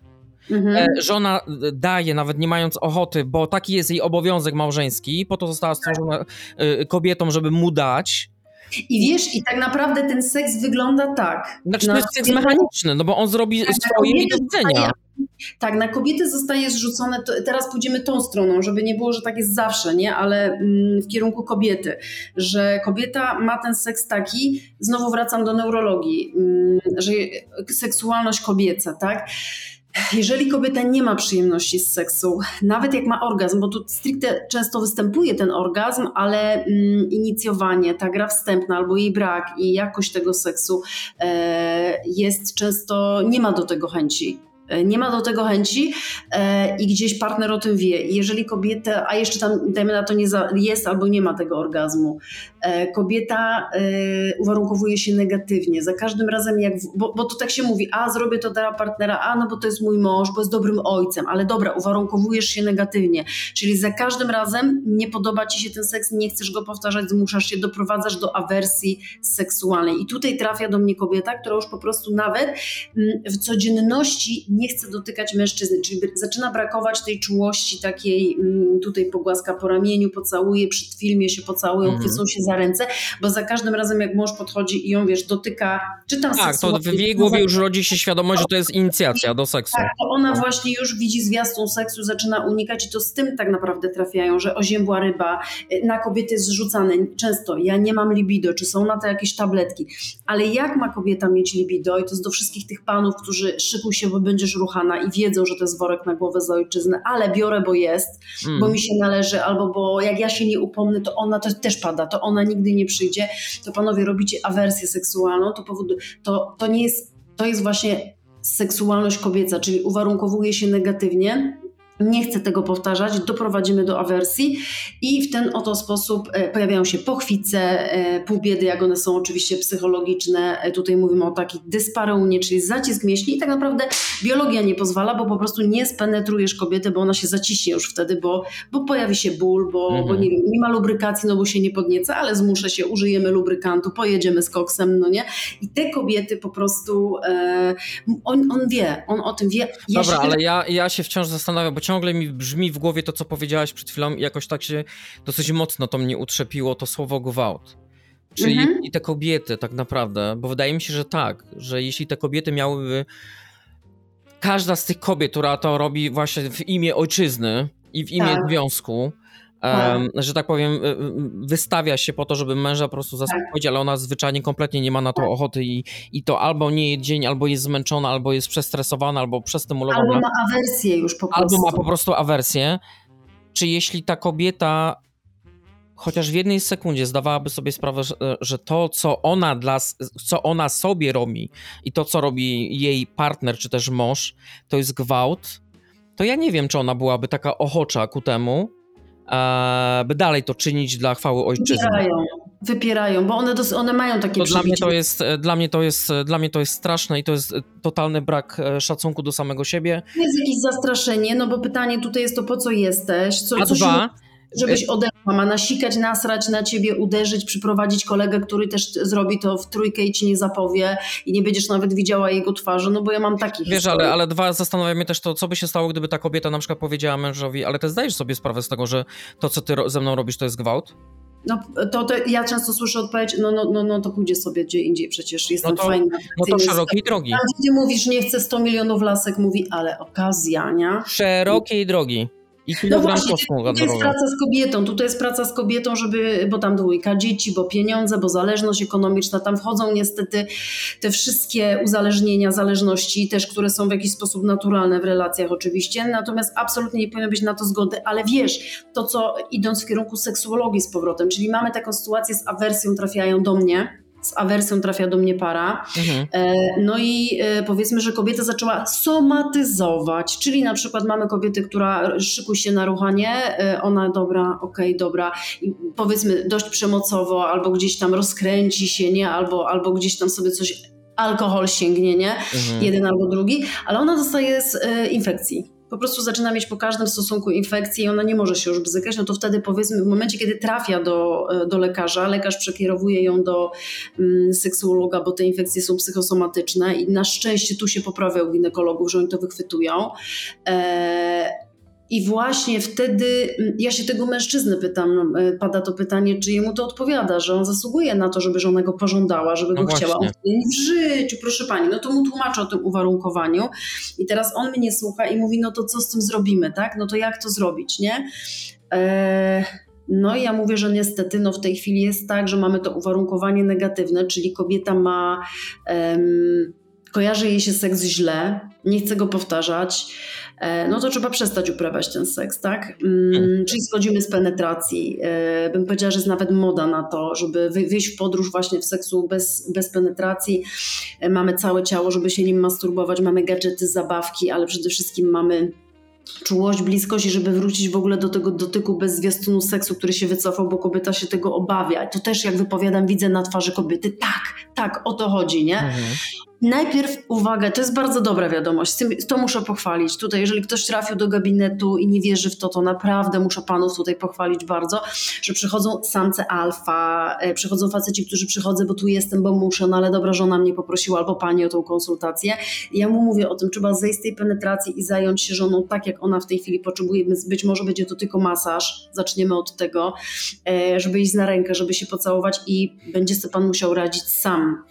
Mhm. E, Żona e, daje, nawet nie mając ochoty, bo taki jest jej obowiązek małżeński, po to została stworzona e, kobietą, żeby mu dać. I wiesz, i tak naprawdę ten seks wygląda tak. Znaczy Na to jest seks mechaniczny, no bo on zrobi Tak, swoje widzenia. Tak, na kobiety zostaje zrzucone, to, teraz pójdziemy tą stroną, żeby nie było, że tak jest zawsze, nie, ale mm, w kierunku kobiety, że kobieta ma ten seks taki, znowu wracam do neurologii, mm, że seksualność kobieca, tak? Jeżeli kobieta nie ma przyjemności z seksu, nawet jak ma orgazm, bo tu stricte często występuje ten orgazm, ale mm, inicjowanie, ta gra wstępna albo jej brak i jakość tego seksu e, jest często, nie ma do tego chęci. E, Nie ma do tego chęci e, i gdzieś partner o tym wie. Jeżeli kobieta, a jeszcze tam dajmy na to nie za, jest albo nie ma tego orgazmu, e, kobieta uwarunkowuje się negatywnie. Za każdym razem, jak, bo, bo to tak się mówi, a zrobię to dla partnera, a no bo to jest mój mąż, bo jest dobrym ojcem, ale dobra, uwarunkowujesz się negatywnie. Czyli za każdym razem nie podoba ci się ten seks, nie chcesz go powtarzać, zmuszasz się, doprowadzasz do awersji seksualnej. I tutaj trafia do mnie kobieta, która już po prostu nawet mm, w codzienności nie chce dotykać mężczyzny, czyli zaczyna brakować tej czułości takiej, mm, tutaj pogłaska po ramieniu, pocałuje, przed filmie się pocałują, Mhm. chwycą się za ręce, bo za każdym razem jak mąż podchodzi i ją, wiesz, dotyka, czy tam Tak, to w jej głowie już rodzi się świadomość, że to jest inicjacja do seksu. tak, to ona właśnie już widzi zwiastun seksu, zaczyna unikać i to z tym tak naprawdę trafiają, że oziębła ryba, y, na kobiety jest zrzucane często, ja nie mam libido, czy są na to jakieś tabletki, ale jak ma kobieta mieć libido i to jest do wszystkich tych panów, którzy szykuj się, bo ruchana i wiedzą, że to jest worek na głowę za ojczyznę, ale biorę, bo jest, Mm. bo mi się należy, albo bo jak ja się nie upomnę, to ona to też pada, to ona nigdy nie przyjdzie, to panowie robicie awersję seksualną, to, powodu, to, to nie jest, to jest właśnie seksualność kobieca, czyli uwarunkowuje się negatywnie, nie chcę tego powtarzać, doprowadzimy do awersji i w ten oto sposób e, pojawiają się pochwice, e, półbiedy, jak one są oczywiście psychologiczne. E, Tutaj mówimy o takich dyspareunie, czyli zacisk mięśni i tak naprawdę biologia nie pozwala, bo po prostu nie spenetrujesz kobiety, bo ona się zaciśnie już wtedy, bo, bo pojawi się ból, bo, Mhm. bo nie, nie ma lubrykacji, no bo się nie podnieca, ale zmuszę się, użyjemy lubrykantu, pojedziemy z koksem, no nie? I te kobiety po prostu, e, on, on wie, on o tym wie. Ja Dobra, się ale ja, ja się wciąż zastanawiam, bo ciągle mi brzmi w głowie to, co powiedziałaś przed chwilą i jakoś tak się dosyć mocno to mnie utrzepiło, to słowo gwałt. Czyli Mhm. i te kobiety tak naprawdę, bo wydaje mi się, że tak, że jeśli te kobiety miałyby każda z tych kobiet, która to robi właśnie w imię ojczyzny i w imię Tak. związku, Tak. em, że tak powiem, y, y, wystawia się po to, żeby męża po prostu zaspokoić, ale ona zwyczajnie kompletnie nie ma na to Tak. ochoty i, i to albo nie jest dzień, albo jest zmęczona, albo jest przestresowana, albo przestymulowana Albo ma awersję już po prostu. albo ma po prostu awersję, czy jeśli ta kobieta chociaż w jednej sekundzie zdawałaby sobie sprawę, że, to, co ona, dla, co ona sobie robi i to, co robi jej partner czy też mąż, to jest gwałt, to ja nie wiem, czy ona byłaby taka ochocza ku temu, by dalej to czynić dla chwały ojczyzny. Wypierają, wypierają bo one, dos- one mają takie To dla mnie to, jest, e, dla, mnie to jest, e, dla mnie to jest straszne i to jest e, totalny brak e, szacunku do samego siebie. To jest jakieś zastraszenie, no bo pytanie tutaj jest to, po co jesteś? Co, A co się dwa, Żebyś odeszła, ma nasikać, nasrać na ciebie, uderzyć, przyprowadzić kolegę, który też zrobi to w trójkę i ci nie zapowie i nie będziesz nawet widziała jego twarzy, no bo ja mam takich Wiesz, ale, ale dwa, zastanawia mnie też to, co by się stało, gdyby ta kobieta na przykład powiedziała mężowi, ale ty zdajesz sobie sprawę z tego, że to, co ty ze mną robisz, to jest gwałt? No to, to ja często słyszę odpowiedź, no, no, no, no to pójdzie sobie gdzie indziej, przecież jestem No to- fajna. No to szerokiej drogi. Tam, gdzie ty mówisz, nie chcę 100 milionów lasek, mówi, ale okazja, nie? Szerokiej drogi. I No kilogram właśnie, kosmu tutaj jest praca z kobietą, tutaj jest praca z kobietą, żeby, bo tam dwójka dzieci, bo pieniądze, bo zależność ekonomiczna, tam wchodzą niestety te wszystkie uzależnienia, zależności, też które są w jakiś sposób naturalne w relacjach oczywiście, natomiast absolutnie nie powinno być na to zgody, ale wiesz, to co idąc w kierunku seksuologii z powrotem, czyli mamy taką sytuację z awersją, trafiają do mnie, z awersją trafia do mnie para, Mhm. E, No i e, powiedzmy, że kobieta zaczęła somatyzować, czyli na przykład mamy kobietę, która szykuj się na ruchanie, e, ona dobra, okej, dobra, i powiedzmy dość przemocowo, albo gdzieś tam rozkręci się, nie, albo, albo gdzieś tam sobie coś, alkohol sięgnie, nie, Mhm. jeden albo drugi, ale ona dostaje z infekcji. Po prostu zaczyna mieć po każdym stosunku infekcję i ona nie może się już bzykać, no to wtedy powiedzmy w momencie, kiedy trafia do, e, do lekarza, lekarz przekierowuje ją do mm, seksuologa, bo te infekcje są psychosomatyczne i na szczęście tu się poprawia u ginekologów, że oni to wychwytują. E, i właśnie wtedy mm, ja się tego mężczyzny pytam, e, pada to pytanie, czy jemu to odpowiada, że on zasługuje na to, żeby żona go pożądała, żeby No go chciała. On właśnie. w życiu, proszę pani, no to mu tłumaczę o tym uwarunkowaniu i teraz on mnie słucha i mówi, no to co z tym zrobimy, tak? No to jak to zrobić, nie? E, no i ja mówię, że niestety no w tej chwili jest tak, że mamy to uwarunkowanie negatywne, czyli kobieta ma, em, kojarzy jej się seks źle, nie chce go powtarzać, e, no to trzeba przestać uprawiać ten seks, tak? Mm, Hmm. Czyli schodzimy z penetracji. E, Bym powiedziała, że jest nawet moda na to, żeby wy- wyjść w podróż właśnie w seksu bez, bez penetracji. E, Mamy całe ciało, żeby się nim masturbować, mamy gadżety, zabawki, ale przede wszystkim mamy czułość, bliskość i żeby wrócić w ogóle do tego dotyku bez zwiastunu seksu, który się wycofał, bo kobieta się tego obawia. I to też jak wypowiadam, widzę na twarzy kobiety, tak, tak, o to chodzi, nie? Mhm. Najpierw uwaga, to jest bardzo dobra wiadomość, to muszę pochwalić. Tutaj, jeżeli ktoś trafił do gabinetu i nie wierzy w to, to naprawdę muszę panów tutaj pochwalić bardzo, że przychodzą samce alfa, e, przychodzą faceci, którzy przychodzą, bo tu jestem, bo muszę, no ale dobra, żona mnie poprosiła albo pani o tą konsultację. Ja mu mówię o tym, trzeba zejść z tej penetracji i zająć się żoną tak, jak ona w tej chwili potrzebuje. Być może będzie to tylko masaż, zaczniemy od tego, e, żeby iść na rękę, żeby się pocałować i będzie sobie pan musiał radzić sam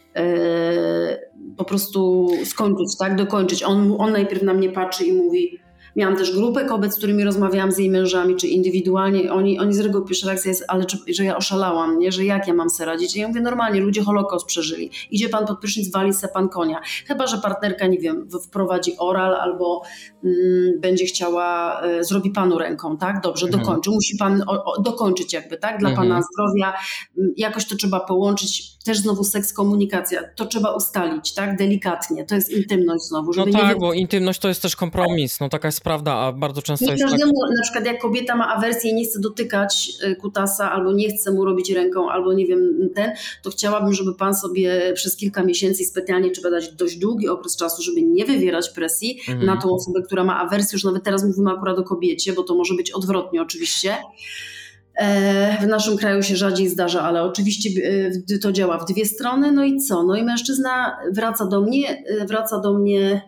po prostu skończyć, tak, dokończyć. On, on najpierw na mnie patrzy i mówi, miałam też grupę kobiet, z którymi rozmawiałam z jej mężami, czy indywidualnie, oni, oni z reguły pierwsza reakcja jest, ale czy, że ja oszalałam, nie, że jak ja mam se radzić? I ja mówię, normalnie, ludzie Holokaust przeżyli. Idzie pan pod prysznic, wali se pan konia. Chyba, że partnerka, nie wiem, wprowadzi oral albo mm, będzie chciała, e, zrobi panu ręką, tak? Dobrze, Mhm. dokończy. Musi pan o, o, dokończyć jakby, tak? Dla Mhm. pana zdrowia. Mm, Jakoś to trzeba połączyć. Też znowu seks, komunikacja. To trzeba ustalić, tak? Delikatnie. To jest intymność znowu, No żeby tak, nie... bo intymność to jest też kompromis, no taka jest prawda, a bardzo często Nie jest tak... każdemu, na przykład jak kobieta ma awersję i nie chce dotykać y, kutasa, albo nie chce mu robić ręką, albo nie wiem, ten, to chciałabym, żeby pan sobie przez kilka miesięcy, specjalnie trzeba dać dość długi okres czasu, żeby nie wywierać presji Mhm. na tą osobę, która ma awersję. Już nawet teraz mówimy akurat o kobiecie, bo to może być odwrotnie oczywiście. E, W naszym kraju się rzadziej zdarza, ale oczywiście e, to działa w dwie strony. No i co? No i mężczyzna wraca do mnie, e, wraca do mnie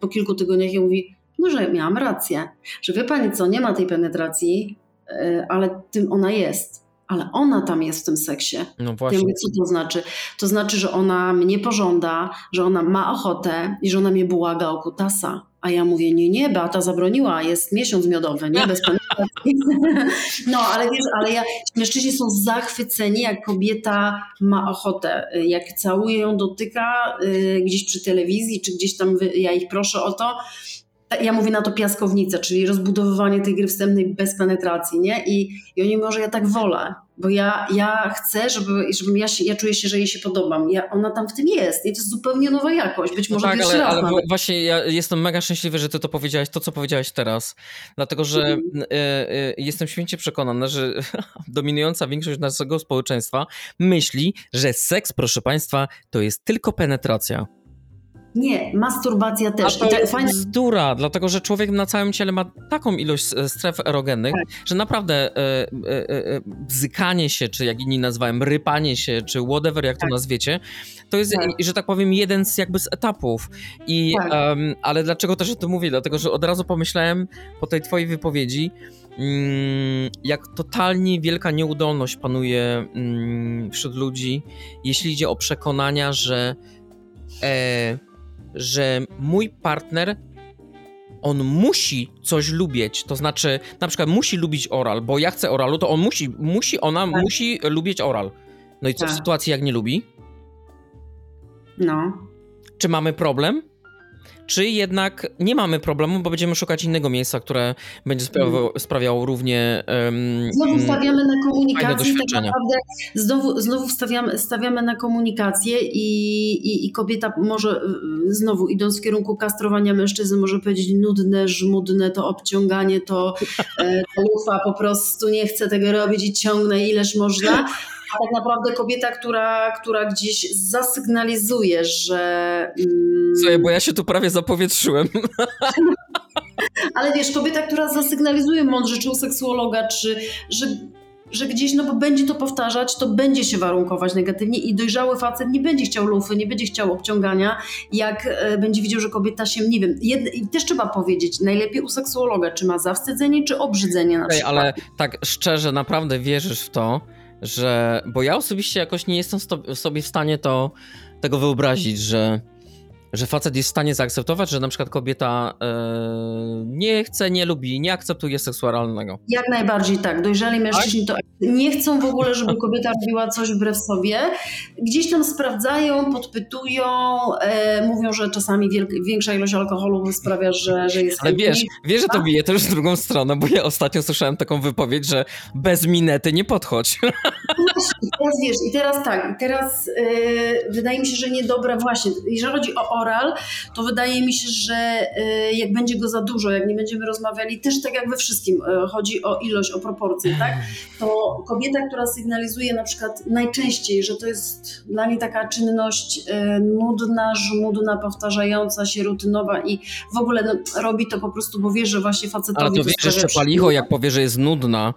po kilku tygodniach i mówi, no że miałam rację, że wie pani co, nie ma tej penetracji, e, ale tym ona jest. Ale ona tam jest w tym seksie. No Ja właśnie. mówię, co to znaczy? To znaczy, że ona mnie pożąda, że ona ma ochotę i że ona mnie błaga o kutasa. A ja mówię, nie, nie, Beata zabroniła, jest miesiąc miodowy, nie, bez penetracji. <laughs> No, ale wiesz, ale ja, mężczyźni są zachwyceni, jak kobieta ma ochotę, jak całuje ją, dotyka y, gdzieś przy telewizji, czy gdzieś tam, wy- ja ich proszę o to, ja mówię na to piaskownica, czyli rozbudowywanie tej gry wstępnej bez penetracji, nie? I, i oni może ja tak wolę, bo ja, ja chcę, żeby, żebym ja, się, ja czuję się, że jej się podobam. Ja, ona tam w tym jest i to jest zupełnie nowa jakość, być No może tak, pierwszy ale, raz ale nawet. właśnie ja jestem mega szczęśliwy, że ty to powiedziałeś, to co powiedziałeś teraz. Dlatego, że Mhm. e, e, jestem święcie przekonany, że <laughs> dominująca większość naszego społeczeństwa myśli, że seks, proszę państwa, to jest tylko penetracja. Nie, masturbacja A też. to I tak jest fajne, bzdura, dlatego że człowiek na całym ciele ma taką ilość e, stref erogennych, Tak. że naprawdę e, e, e, bzykanie się, czy jak inni nazywałem, rypanie się, czy whatever, jak to nazwiecie, to jest, Tak. że tak powiem, jeden z jakby z etapów. I, Tak. em, ale dlaczego też o tym mówię? Dlatego, że od razu pomyślałem po tej twojej wypowiedzi, mm, jak totalnie wielka nieudolność panuje mm, wśród ludzi, jeśli idzie o przekonania, że e, że mój partner on musi coś lubić, to znaczy na przykład musi lubić oral, bo ja chcę oralu, to on musi, musi ona Tak. musi lubić oral. No i co w Tak. sytuacji, jak nie lubi? no. Czy mamy problem? Czy jednak nie mamy problemu, bo będziemy szukać innego miejsca, które będzie sprawiało, sprawiało równie. em, Znowu mm, stawiamy na komunikację tak naprawdę znowu, znowu stawiamy, stawiamy na komunikację i, i, i kobieta może znowu idąc w kierunku kastrowania mężczyzny może powiedzieć nudne, żmudne, to obciąganie, to e, lufa po prostu nie chce tego robić i ciągnę ileż można. A tak naprawdę kobieta, która, która gdzieś zasygnalizuje, że... mm, Słuchaj, bo ja się tu prawie zapowietrzyłem. <laughs> ale wiesz, kobieta, która zasygnalizuje mądrze, czy u seksuologa, czy że, że gdzieś, no bo będzie to powtarzać, to będzie się warunkować negatywnie i dojrzały facet nie będzie chciał lufy, nie będzie chciał obciągania, jak e, będzie widział, że kobieta się, nie wiem, i też trzeba powiedzieć, najlepiej u seksuologa, czy ma zawstydzenie, czy obrzydzenie na Ej, przykład. ale tak szczerze, naprawdę wierzysz w to, że. Bo ja osobiście jakoś nie jestem sobie w stanie to, tego wyobrazić, że, że facet jest w stanie zaakceptować, że na przykład kobieta e, nie chce, nie lubi, nie akceptuje seksu oralnego. Jak najbardziej tak. Dojrzali mężczyźni to nie chcą w ogóle, żeby kobieta robiła coś wbrew sobie. Gdzieś tam sprawdzają, podpytują, e, mówią, że czasami większa ilość alkoholu sprawia, że, że jest Ale wiesz, wiesz, że to bije też w drugą stronę, bo ja ostatnio słyszałem taką wypowiedź, że bez minety nie podchodź. I teraz wiesz, i teraz tak, i teraz e, wydaje mi się, że niedobra właśnie. Jeżeli chodzi o oral, to wydaje mi się, że e, jak będzie go za dużo, jak nie będziemy rozmawiali, też tak jak we wszystkim, e, chodzi o ilość, o proporcje, tak? To kobieta, która sygnalizuje na przykład najczęściej, że to jest dla niej taka czynność e, nudna, żmudna, powtarzająca się, rutynowa i w ogóle no, robi to po prostu, bo wie, że właśnie facetowi Ale to wiesz, jeszcze palicho, jak powie, że jest nudna,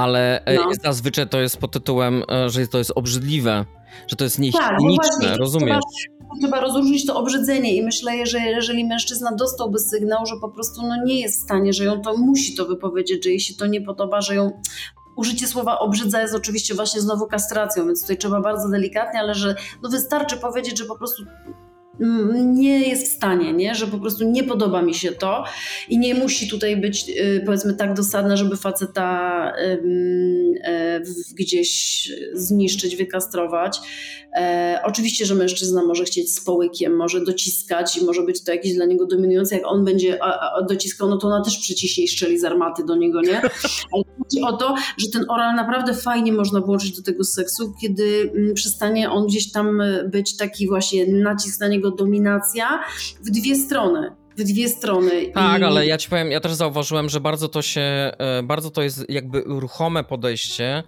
ale e, No. zazwyczaj to jest pod tytułem, e, że to jest obrzydliwe, że to jest Tak, niehigieniczne, właśnie, rozumiesz? Trzeba, trzeba rozróżnić to obrzydzenie i myślę, że jeżeli mężczyzna dostałby sygnał, że po prostu no, nie jest w stanie, że ją to musi to wypowiedzieć, że jej się to nie podoba, że ją użycie słowa obrzydza jest oczywiście właśnie znowu kastracją, więc tutaj trzeba bardzo delikatnie, ale że no wystarczy powiedzieć, że po prostu nie jest w stanie, nie? że po prostu nie podoba mi się to i nie musi tutaj być y, powiedzmy tak dosadna, żeby faceta e, gdzieś zniszczyć, wykastrować. E, oczywiście, że mężczyzna może chcieć z połykiem, może dociskać i może być to jakieś dla niego dominujące. Jak on będzie a, a, dociskał, no to ona też przyciśnie i strzeli z armaty do niego, nie? Ale chodzi o to, że ten oral naprawdę fajnie można włączyć do tego seksu, kiedy mm, przestanie on gdzieś tam y, być taki właśnie nacisk na niego, dominacja w dwie strony. W dwie strony. Tak, I- ale ja ci powiem, ja też zauważyłem, że bardzo to się, e, bardzo to jest jakby ruchome podejście,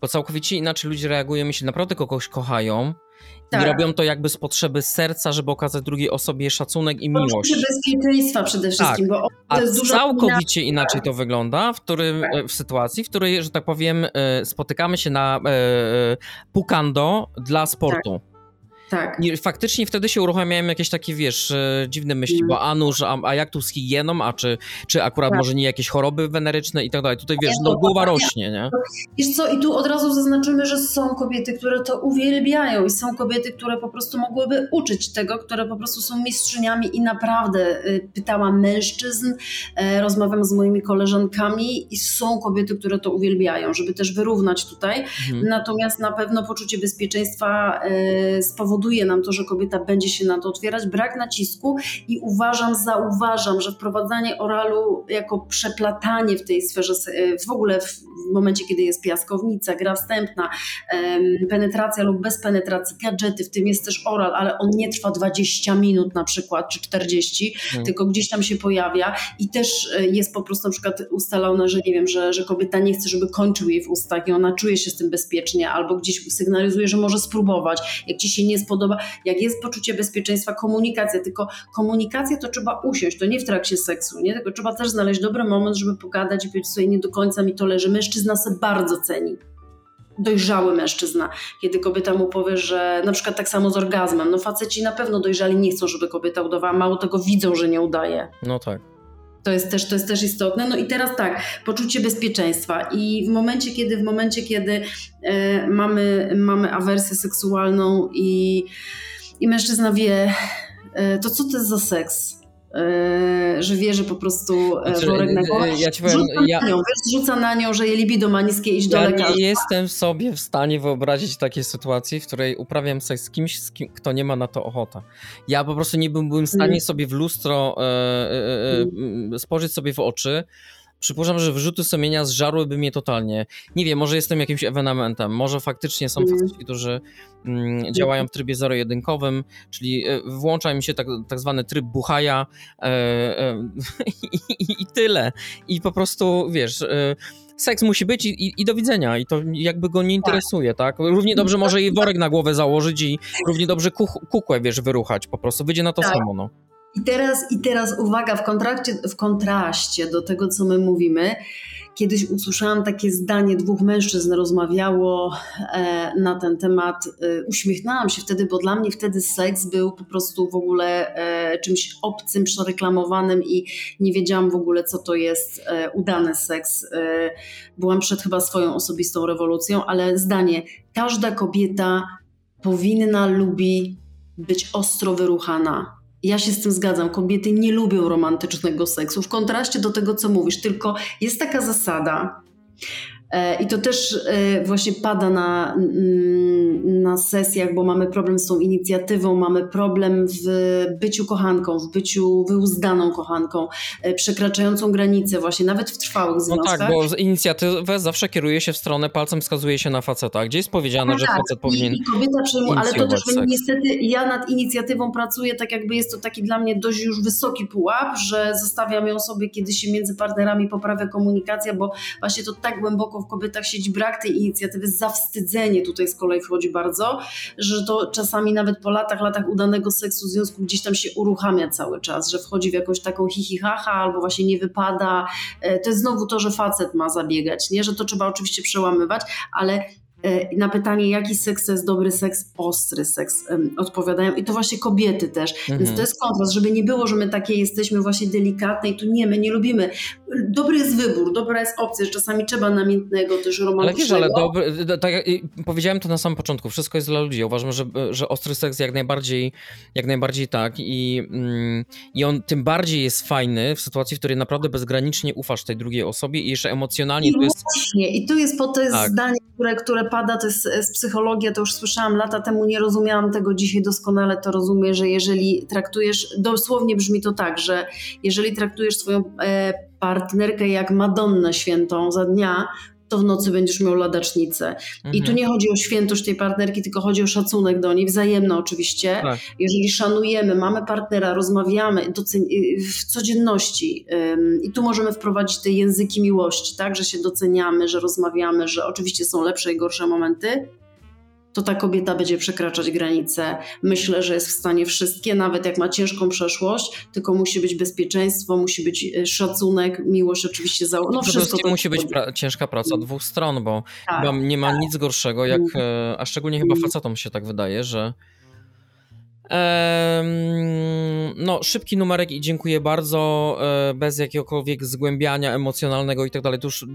bo całkowicie inaczej ludzie reagują, jeśli naprawdę kogoś kochają Tak. i robią to jakby z potrzeby serca, żeby okazać drugiej osobie szacunek i miłość. Poczucie bezpieczeństwa przede wszystkim, bo A całkowicie inaczej to wygląda, w, którym, Tak. w sytuacji, w której, że tak powiem, e, spotykamy się na e, pukando dla sportu. Tak. I faktycznie wtedy się uruchamiają jakieś takie, wiesz, e, dziwne myśli, Mm. bo a nuż, a, a jak tu z higieną, a czy, czy akurat Tak. może nie jakieś choroby weneryczne i tak dalej. Tutaj wiesz, no głowa ja- rośnie, nie? Wiesz co, i tu od razu zaznaczymy, że są kobiety, które to uwielbiają i są kobiety, które po prostu mogłyby uczyć tego, które po prostu są mistrzyniami i naprawdę y, pytałam mężczyzn, e, rozmawiam z moimi koleżankami i są kobiety, które to uwielbiają, żeby też wyrównać tutaj. Mhm. Natomiast na pewno poczucie bezpieczeństwa e, spowoduje spowoduje nam to, że kobieta będzie się na to otwierać, brak nacisku i uważam, zauważam, że wprowadzanie oralu jako przeplatanie w tej sferze, w ogóle w momencie, kiedy jest piaskownica, gra wstępna, penetracja lub bez penetracji, gadżety, w tym jest też oral, ale on nie trwa 20 minut na przykład, czy 40, hmm. tylko gdzieś tam się pojawia i też e, jest po prostu na przykład ustalone, że nie wiem, że, że kobieta nie chce, żeby kończył jej w ustach i ona czuje się z tym bezpiecznie, albo gdzieś sygnalizuje, że może spróbować, jak ci się nie spodoba, jak jest poczucie bezpieczeństwa, komunikacja, tylko komunikację to trzeba usiąść, to nie w trakcie seksu, nie? tylko trzeba też znaleźć dobry moment, żeby pogadać i powiedzieć sobie, nie do końca mi to leży. Mężczyzna se bardzo ceni dojrzały mężczyzna, kiedy kobieta mu powie, że na przykład tak samo z orgazmem, no faceci na pewno dojrzali nie chcą, żeby kobieta udawała, mało tego widzą, że nie udaje. No tak. To jest, też, to jest też istotne. No i teraz tak, poczucie bezpieczeństwa. I w momencie, kiedy, w momencie, kiedy e, mamy, mamy awersję seksualną i, i mężczyzna wie, e, to co to jest za seks? Yy, że wie, że po prostu e, znaczy, worek na głowę ja ci powiem, rzuca, ja, na nią, wiesz, rzuca na nią, że jej libido ma niskie, iść ja do lekarza. nie jestem sobie w stanie wyobrazić takiej sytuacji, w której uprawiam seks z kimś, z kim, kto nie ma na to ochota. Ja po prostu nie byłbym w stanie mm. sobie w lustro e, e, e, spojrzeć sobie w oczy, Przypuszczam, że wyrzuty sumienia zżarłyby mnie totalnie. Nie wiem, może jestem jakimś ewenementem, może faktycznie są mm. faceci, którzy mm, działają w trybie zero-jedynkowym, czyli e, włącza mi się tak, tak zwany tryb buchaja e, e, <laughs> i, i, tyle. I po prostu, wiesz... E, seks musi być i, i, i, do widzenia i to jakby go nie interesuje, tak? Równie dobrze może jej worek na głowę założyć i równie dobrze kukłę, wiesz, wyruchać po prostu, wyjdzie na to tak. samo, no. I teraz, I teraz uwaga, w w kontraście do tego, co my mówimy, kiedyś usłyszałam takie zdanie, dwóch mężczyzn rozmawiało e, na ten temat. E, uśmiechnęłam się wtedy, bo dla mnie wtedy seks był po prostu w ogóle e, czymś obcym, przereklamowanym i nie wiedziałam w ogóle, co to jest e, udany seks. E, byłam przed chyba swoją osobistą rewolucją, ale zdanie, każda kobieta powinna, lubi być ostro wyruchana ja się z tym zgadzam. Kobiety nie lubią romantycznego seksu, w kontraście do tego, co mówisz. Tylko jest taka zasada, I to też e, właśnie pada na, mm, na sesjach, bo mamy problem z tą inicjatywą, mamy problem w byciu kochanką, w byciu wyuzdaną kochanką, e, przekraczającą granice właśnie, nawet w trwałych związkach. No tak, bo inicjatywę zawsze kieruje się w stronę, palcem wskazuje się na faceta. Gdzie jest powiedziane, no że tak. facet powinien I, kobieta przyjmuje, Ale to też seks. niestety ja nad inicjatywą pracuję, tak jakby jest to taki dla mnie dość już wysoki pułap, że zostawiam ją sobie, kiedy się między partnerami poprawia komunikacja, bo właśnie to tak głęboko w kobietach siedzi brak tej inicjatywy, zawstydzenie tutaj z kolei wchodzi bardzo, że to czasami nawet po latach, latach udanego seksu związku gdzieś tam się uruchamia cały czas, że wchodzi w jakąś taką hihihaha albo właśnie nie wypada. E, to jest znowu to, że facet ma zabiegać, nie? że to trzeba oczywiście przełamywać, ale na pytanie, jaki seks to jest dobry seks, ostry seks odpowiadają i to właśnie kobiety też. Mhm. Więc to jest kontrast, żeby nie było, że my takie jesteśmy właśnie delikatne i tu nie, my nie lubimy. Dobry jest wybór, dobra jest opcja, że czasami trzeba namiętnego, też romantycznego. Ale wiesz, ale dobry, tak, powiedziałem to na samym początku, wszystko jest dla ludzi. Uważam, że, że ostry seks jak najbardziej, jak najbardziej tak i, mm, i on tym bardziej jest fajny w sytuacji, w której naprawdę bezgranicznie ufasz tej drugiej osobie i jeszcze emocjonalnie I to jest... Właśnie, i tu jest po to jest tak. zdanie, które, które pada, to jest z psychologii, to już słyszałam lata temu, nie rozumiałam tego dzisiaj doskonale, to rozumiem, że jeżeli traktujesz, dosłownie brzmi to tak, że jeżeli traktujesz swoją e, partnerkę jak Madonnę świętą za dnia, to w nocy będziesz miał ladacznicę. Mhm. I tu mhm. nie chodzi o świętość tej partnerki, tylko chodzi o szacunek do niej, wzajemny oczywiście. Tak. Jeżeli szanujemy, mamy partnera, rozmawiamy y, w codzienności i tu możemy wprowadzić te języki miłości, tak, że się doceniamy, że rozmawiamy, że oczywiście są lepsze i gorsze momenty, to ta kobieta będzie przekraczać granice. Myślę, że jest w stanie wszystkie, nawet jak ma ciężką przeszłość, tylko musi być bezpieczeństwo, musi być e, szacunek, miłość oczywiście. Za... No, wszystko to musi być pra ciężka praca dwóch stron, bo tak, nie ma tak. nic gorszego, jak, e, a szczególnie chyba facetom się tak wydaje, że no, szybki numerek i dziękuję bardzo, e, bez jakiegokolwiek zgłębiania emocjonalnego i tak dalej. To już,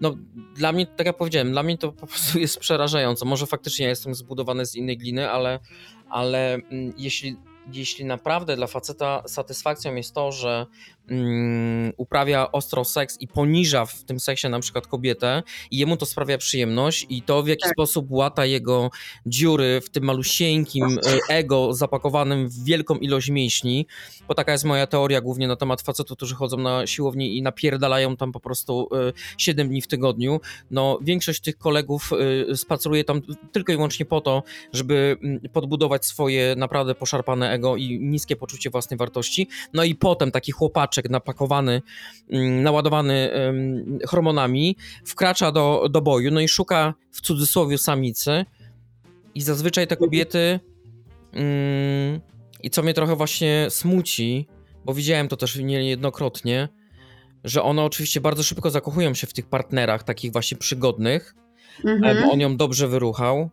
no, dla mnie, tak jak powiedziałem, dla mnie to po prostu jest przerażające. Może faktycznie ja jestem zbudowany z innej gliny, ale, ale mm, jeśli jeśli naprawdę dla faceta satysfakcją jest to, że mm, uprawia ostro seks i poniża w tym seksie na przykład kobietę i jemu to sprawia przyjemność i to w jaki Tak. sposób łata jego dziury w tym malusieńkim e, ego zapakowanym w wielką ilość mięśni, bo taka jest moja teoria głównie na temat facetów, którzy chodzą na siłowni i napierdalają tam po prostu e, 7 dni w tygodniu. No większość tych kolegów e, spaceruje tam tylko i wyłącznie po to, żeby mm, podbudować swoje naprawdę poszarpane ego i niskie poczucie własnej wartości. No i potem taki chłopaczek napakowany, mm, naładowany hormonami wkracza do, do boju, no i szuka w cudzysłowie samicy i zazwyczaj te kobiety mm, i co mnie trochę właśnie smuci, bo widziałem to też niejednokrotnie, że one oczywiście bardzo szybko zakochują się w tych partnerach takich właśnie przygodnych, Mhm. bo on ją dobrze wyruchał,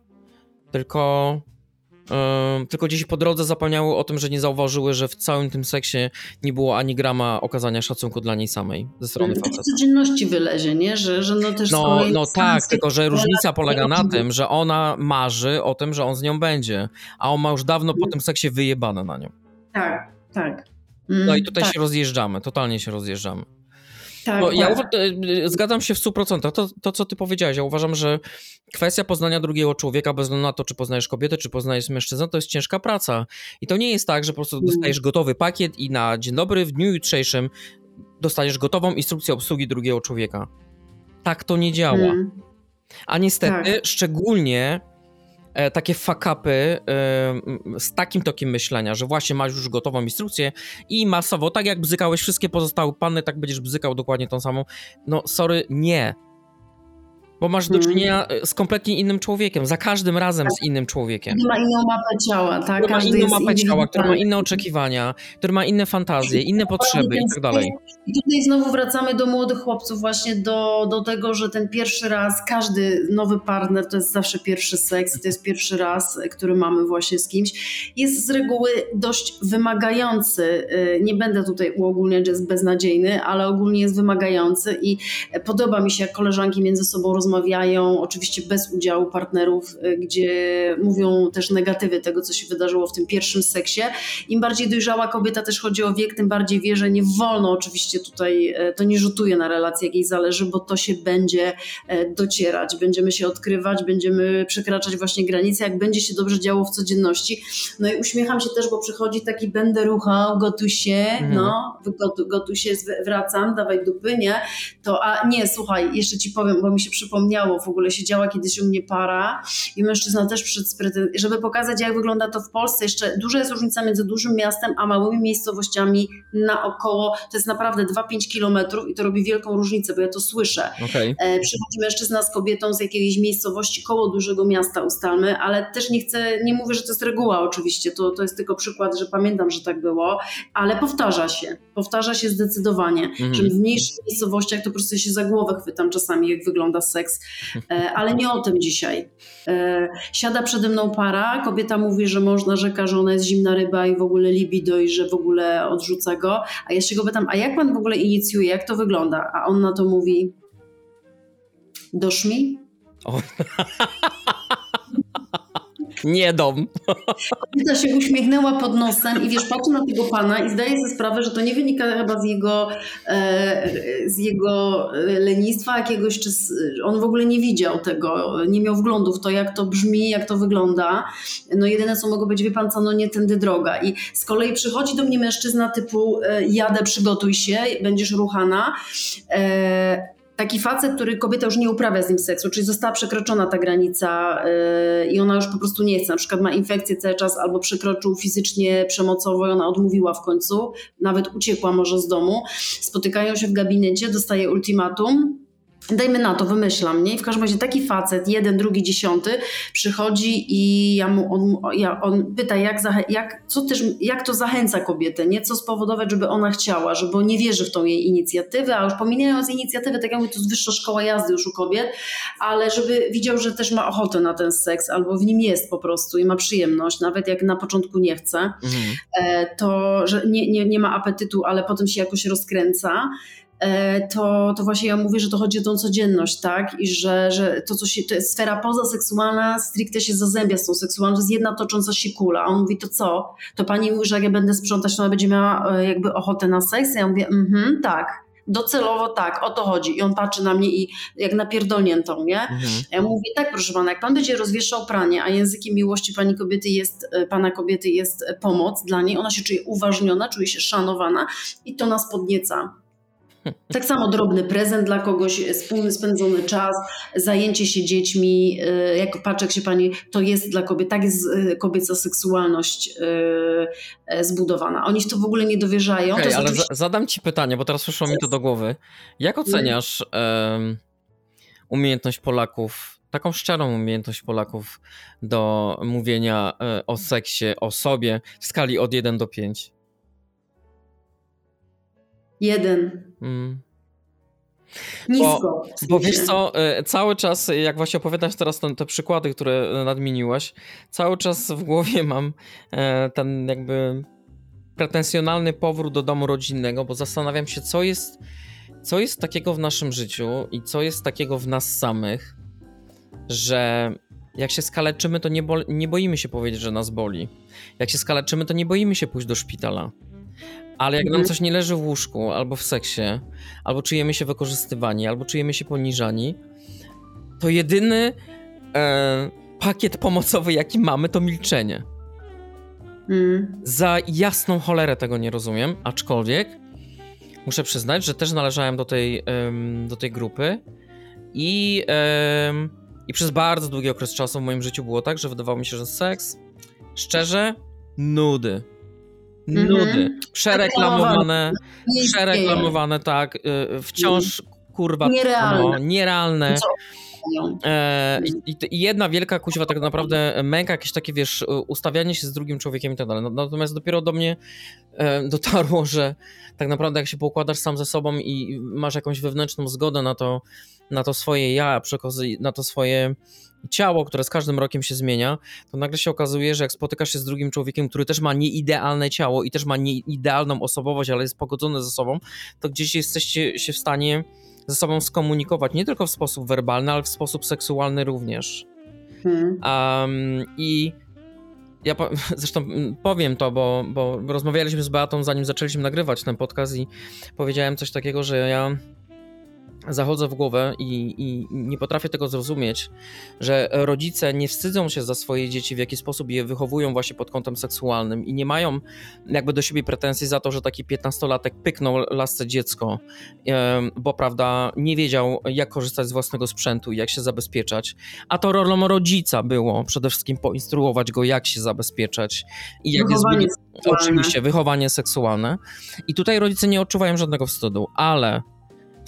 tylko, tylko gdzieś po drodze zapomniały o tym, że nie zauważyły, że w całym tym seksie nie było ani grama okazania szacunku dla niej samej ze strony w faceta. codzienności wylezie, nie? Że, że no też No, no tak, tylko że różnica polega na tym, że ona marzy o tym, że on z nią będzie, a on ma już dawno po tym seksie wyjebane na nią. Tak, tak. No Mm, i tutaj tak, się rozjeżdżamy, totalnie się rozjeżdżamy. Tak, No, ja tak. y, y, zgadzam się w 100%. To, to, co ty powiedziałeś, ja uważam, że kwestia poznania drugiego człowieka, bez względu na to, czy poznajesz kobietę, czy poznajesz mężczyznę, to jest ciężka praca. I to nie jest tak, że po prostu dostajesz gotowy pakiet i na dzień dobry, w dniu jutrzejszym dostajesz gotową instrukcję obsługi drugiego człowieka. Tak to nie działa. Mm. A niestety, Tak. szczególnie e, takie fakapy e, z takim tokiem myślenia, że właśnie masz już gotową instrukcję i masowo, tak jak bzykałeś wszystkie pozostałe panny, tak będziesz bzykał dokładnie tą samą. No sorry, nie. Bo masz do Mhm. czynienia e, z kompletnie innym człowiekiem, za każdym razem z innym człowiekiem. Każdy ma inną mapę ciała, tak? Który ma Każdy inną mapę ciała, który ma inne oczekiwania, który ma inne fantazje, inne potrzeby i tak dalej. I tutaj znowu wracamy do młodych chłopców, właśnie do, do tego, że ten pierwszy raz, każdy nowy partner to jest zawsze pierwszy seks, to jest pierwszy raz, który mamy właśnie z kimś. Jest z reguły dość wymagający. Y, Nie będę tutaj uogólniać, że jest beznadziejny, ale ogólnie jest wymagający i podoba mi się, jak koleżanki między sobą rozmawiają, oczywiście bez udziału partnerów, y, gdzie mówią też negatywy tego, co się wydarzyło w tym pierwszym seksie. Im bardziej dojrzała kobieta też chodzi o wiek, tym bardziej wie, że nie wolno oczywiście tutaj, e, to nie rzutuje na relację, jak jej zależy, bo to się będzie e, docierać, będziemy się odkrywać, będziemy przekraczać właśnie granice, jak będzie się dobrze działo w codzienności. No i uśmiecham się też, bo przychodzi taki będę ruchał, gotuj się, Mhm. no, gotu, gotuj się, wracam, dawaj dupy, nie? To, a nie, słuchaj, jeszcze ci powiem, bo mi się przypomniało, w ogóle siedziała kiedyś u mnie para i mężczyzna też z pretensją, żeby pokazać, jak wygląda to w Polsce. Jeszcze duża jest różnica między dużym miastem a małymi miejscowościami naokoło. To jest naprawdę 2-5 kilometrów i to robi wielką różnicę, bo ja to słyszę. Okej. E, przychodzi mężczyzna z kobietą z jakiejś miejscowości koło dużego miasta, ustalmy, ale też nie chcę, nie mówię, że to jest reguła oczywiście, to, to jest tylko przykład, że pamiętam, że tak było, ale powtarza się, powtarza się zdecydowanie, Mhm. że w mniejszych miejscowościach to po prostu się za głowę chwytam czasami, jak wygląda seks, e, ale nie o tym dzisiaj. E, Siada przede mną para, kobieta mówi, że mąż narzeka, że ona jest zimna ryba i w ogóle libido i że w ogóle odrzuca go, a ja się go pytam, a jak pan w ogóle inicjuje, jak to wygląda? A on na to mówi, dosz mi? O. <laughs> Nie dom. Kobieta się uśmiechnęła pod nosem i wiesz, patrzy na tego pana i zdaje sobie sprawę, że to nie wynika chyba z jego, e, z jego e, lenistwa jakiegoś, czy z, on w ogóle nie widział tego, nie miał wglądu w to, jak to brzmi, jak to wygląda. No jedyne, co mogło być, wie pan co, no nie tędy droga. I z kolei przychodzi do mnie mężczyzna typu e, jadę, przygotuj się, będziesz ruchana. Taki facet, który kobieta już nie uprawia z nim seksu, czyli została przekroczona ta granica yy, i ona już po prostu nie chce, na przykład ma infekcję cały czas albo przekroczył fizycznie przemocowo i ona odmówiła w końcu, nawet uciekła może z domu, spotykają się w gabinecie, dostaje ultimatum, Dajmy na to, wymyślam, nie? I w każdym razie taki facet, jeden, drugi, dziesiąty, przychodzi i ja mu, on, ja, on pyta, jak, jak, co też, jak to zachęca kobietę, nie? Co spowodować, żeby ona chciała, żeby nie wierzy w tą jej inicjatywę, a już pomijając inicjatywę, tak jak mówię, to jest wyższa szkoła jazdy już u kobiet, ale żeby widział, że też ma ochotę na ten seks, albo w nim jest po prostu i ma przyjemność, nawet jak na początku nie chce Mhm. e, to, że nie, nie, nie ma apetytu, ale potem się jakoś rozkręca. E, to, to właśnie ja mówię, że to chodzi o tą codzienność, tak? I że, że to, co się, to jest sfera pozaseksualna, stricte się zazębia z tą seksualną, to jest jedna tocząca się kula. A on mówi, to co? To pani mówi, że jak ja będę sprzątać, to ona będzie miała e, jakby ochotę na seks? Ja mówię, mhm, tak docelowo tak, o to chodzi. I on patrzy na mnie i jak napierdolniętą, nie? Mhm. Ja mówię, tak proszę pana, jak pan będzie rozwieszał pranie, a językiem miłości pani kobiety jest, e, pana kobiety jest pomoc dla niej, ona się czuje uważniona, czuje się szanowana i to nas podnieca. Tak samo drobny prezent dla kogoś, wspólny spędzony czas, zajęcie się dziećmi, e, jak patrzę się pani, to jest dla kobiet, tak jest kobieca seksualność zbudowana. Oni w to w ogóle nie dowierzają. Okay, ale oczywiście... zadam ci pytanie, bo teraz przyszło mi to do głowy. Jak oceniasz um, umiejętność Polaków taką szczerą umiejętność Polaków do mówienia o seksie, o sobie w skali od 1 do 5? Jeden. Mm. Nisko. Bo, bo, wiesz co, e, cały czas, jak właśnie opowiadasz teraz te, te przykłady, które nadmieniłaś, cały czas w głowie mam e, ten jakby pretensjonalny powrót do domu rodzinnego, bo zastanawiam się, co jest, co jest takiego w naszym życiu i co jest takiego w nas samych, że jak się skaleczymy, to nie, nie boimy się powiedzieć, że nas boli. Jak się skaleczymy, to nie boimy się pójść do szpitala. Ale jak nam mhm. coś nie leży w łóżku, albo w seksie, albo czujemy się wykorzystywani, albo czujemy się poniżani, to jedyny e, pakiet pomocowy, jaki mamy, to milczenie. Mm. Za jasną cholerę tego nie rozumiem, aczkolwiek muszę przyznać, że też należałem do tej, um, do tej grupy i, um, i przez bardzo długi okres czasu w moim życiu było tak, że wydawało mi się, że seks, szczerze, nudy. Nudy. Przereklamowane, przereklamowane, tak, y, wciąż kurwa nierealne. No, nierealne. E, i, i, jedna wielka kuźwa tak naprawdę męka, jakieś takie, wiesz, ustawianie się z drugim człowiekiem i tak dalej. Natomiast dopiero do mnie e, dotarło, że tak naprawdę jak się poukładasz sam ze sobą i masz jakąś wewnętrzną zgodę na to, na to swoje ja, na to swoje ciało, które z każdym rokiem się zmienia, to nagle się okazuje, że jak spotykasz się z drugim człowiekiem, który też ma nieidealne ciało i też ma nieidealną osobowość, ale jest pogodzony ze sobą, to gdzieś jesteście się w stanie ze sobą skomunikować nie tylko w sposób werbalny, ale w sposób seksualny również. Hmm. Um, I ja po, <laughs> zresztą powiem to, bo, bo rozmawialiśmy z Beatą zanim zaczęliśmy nagrywać ten podcast i powiedziałem coś takiego, że ja zachodzę w głowę i, i, nie potrafię tego zrozumieć, że rodzice nie wstydzą się za swoje dzieci, w jaki sposób je wychowują właśnie pod kątem seksualnym i nie mają jakby do siebie pretensji za to, że taki piętnastolatek pyknął lasce dziecko, bo prawda, nie wiedział jak korzystać z własnego sprzętu, jak się zabezpieczać, a to rolą rodzica było przede wszystkim poinstruować go, jak się zabezpieczać i jak wychowanie jest... Oczywiście, wychowanie seksualne. I tutaj rodzice nie odczuwają żadnego wstydu, ale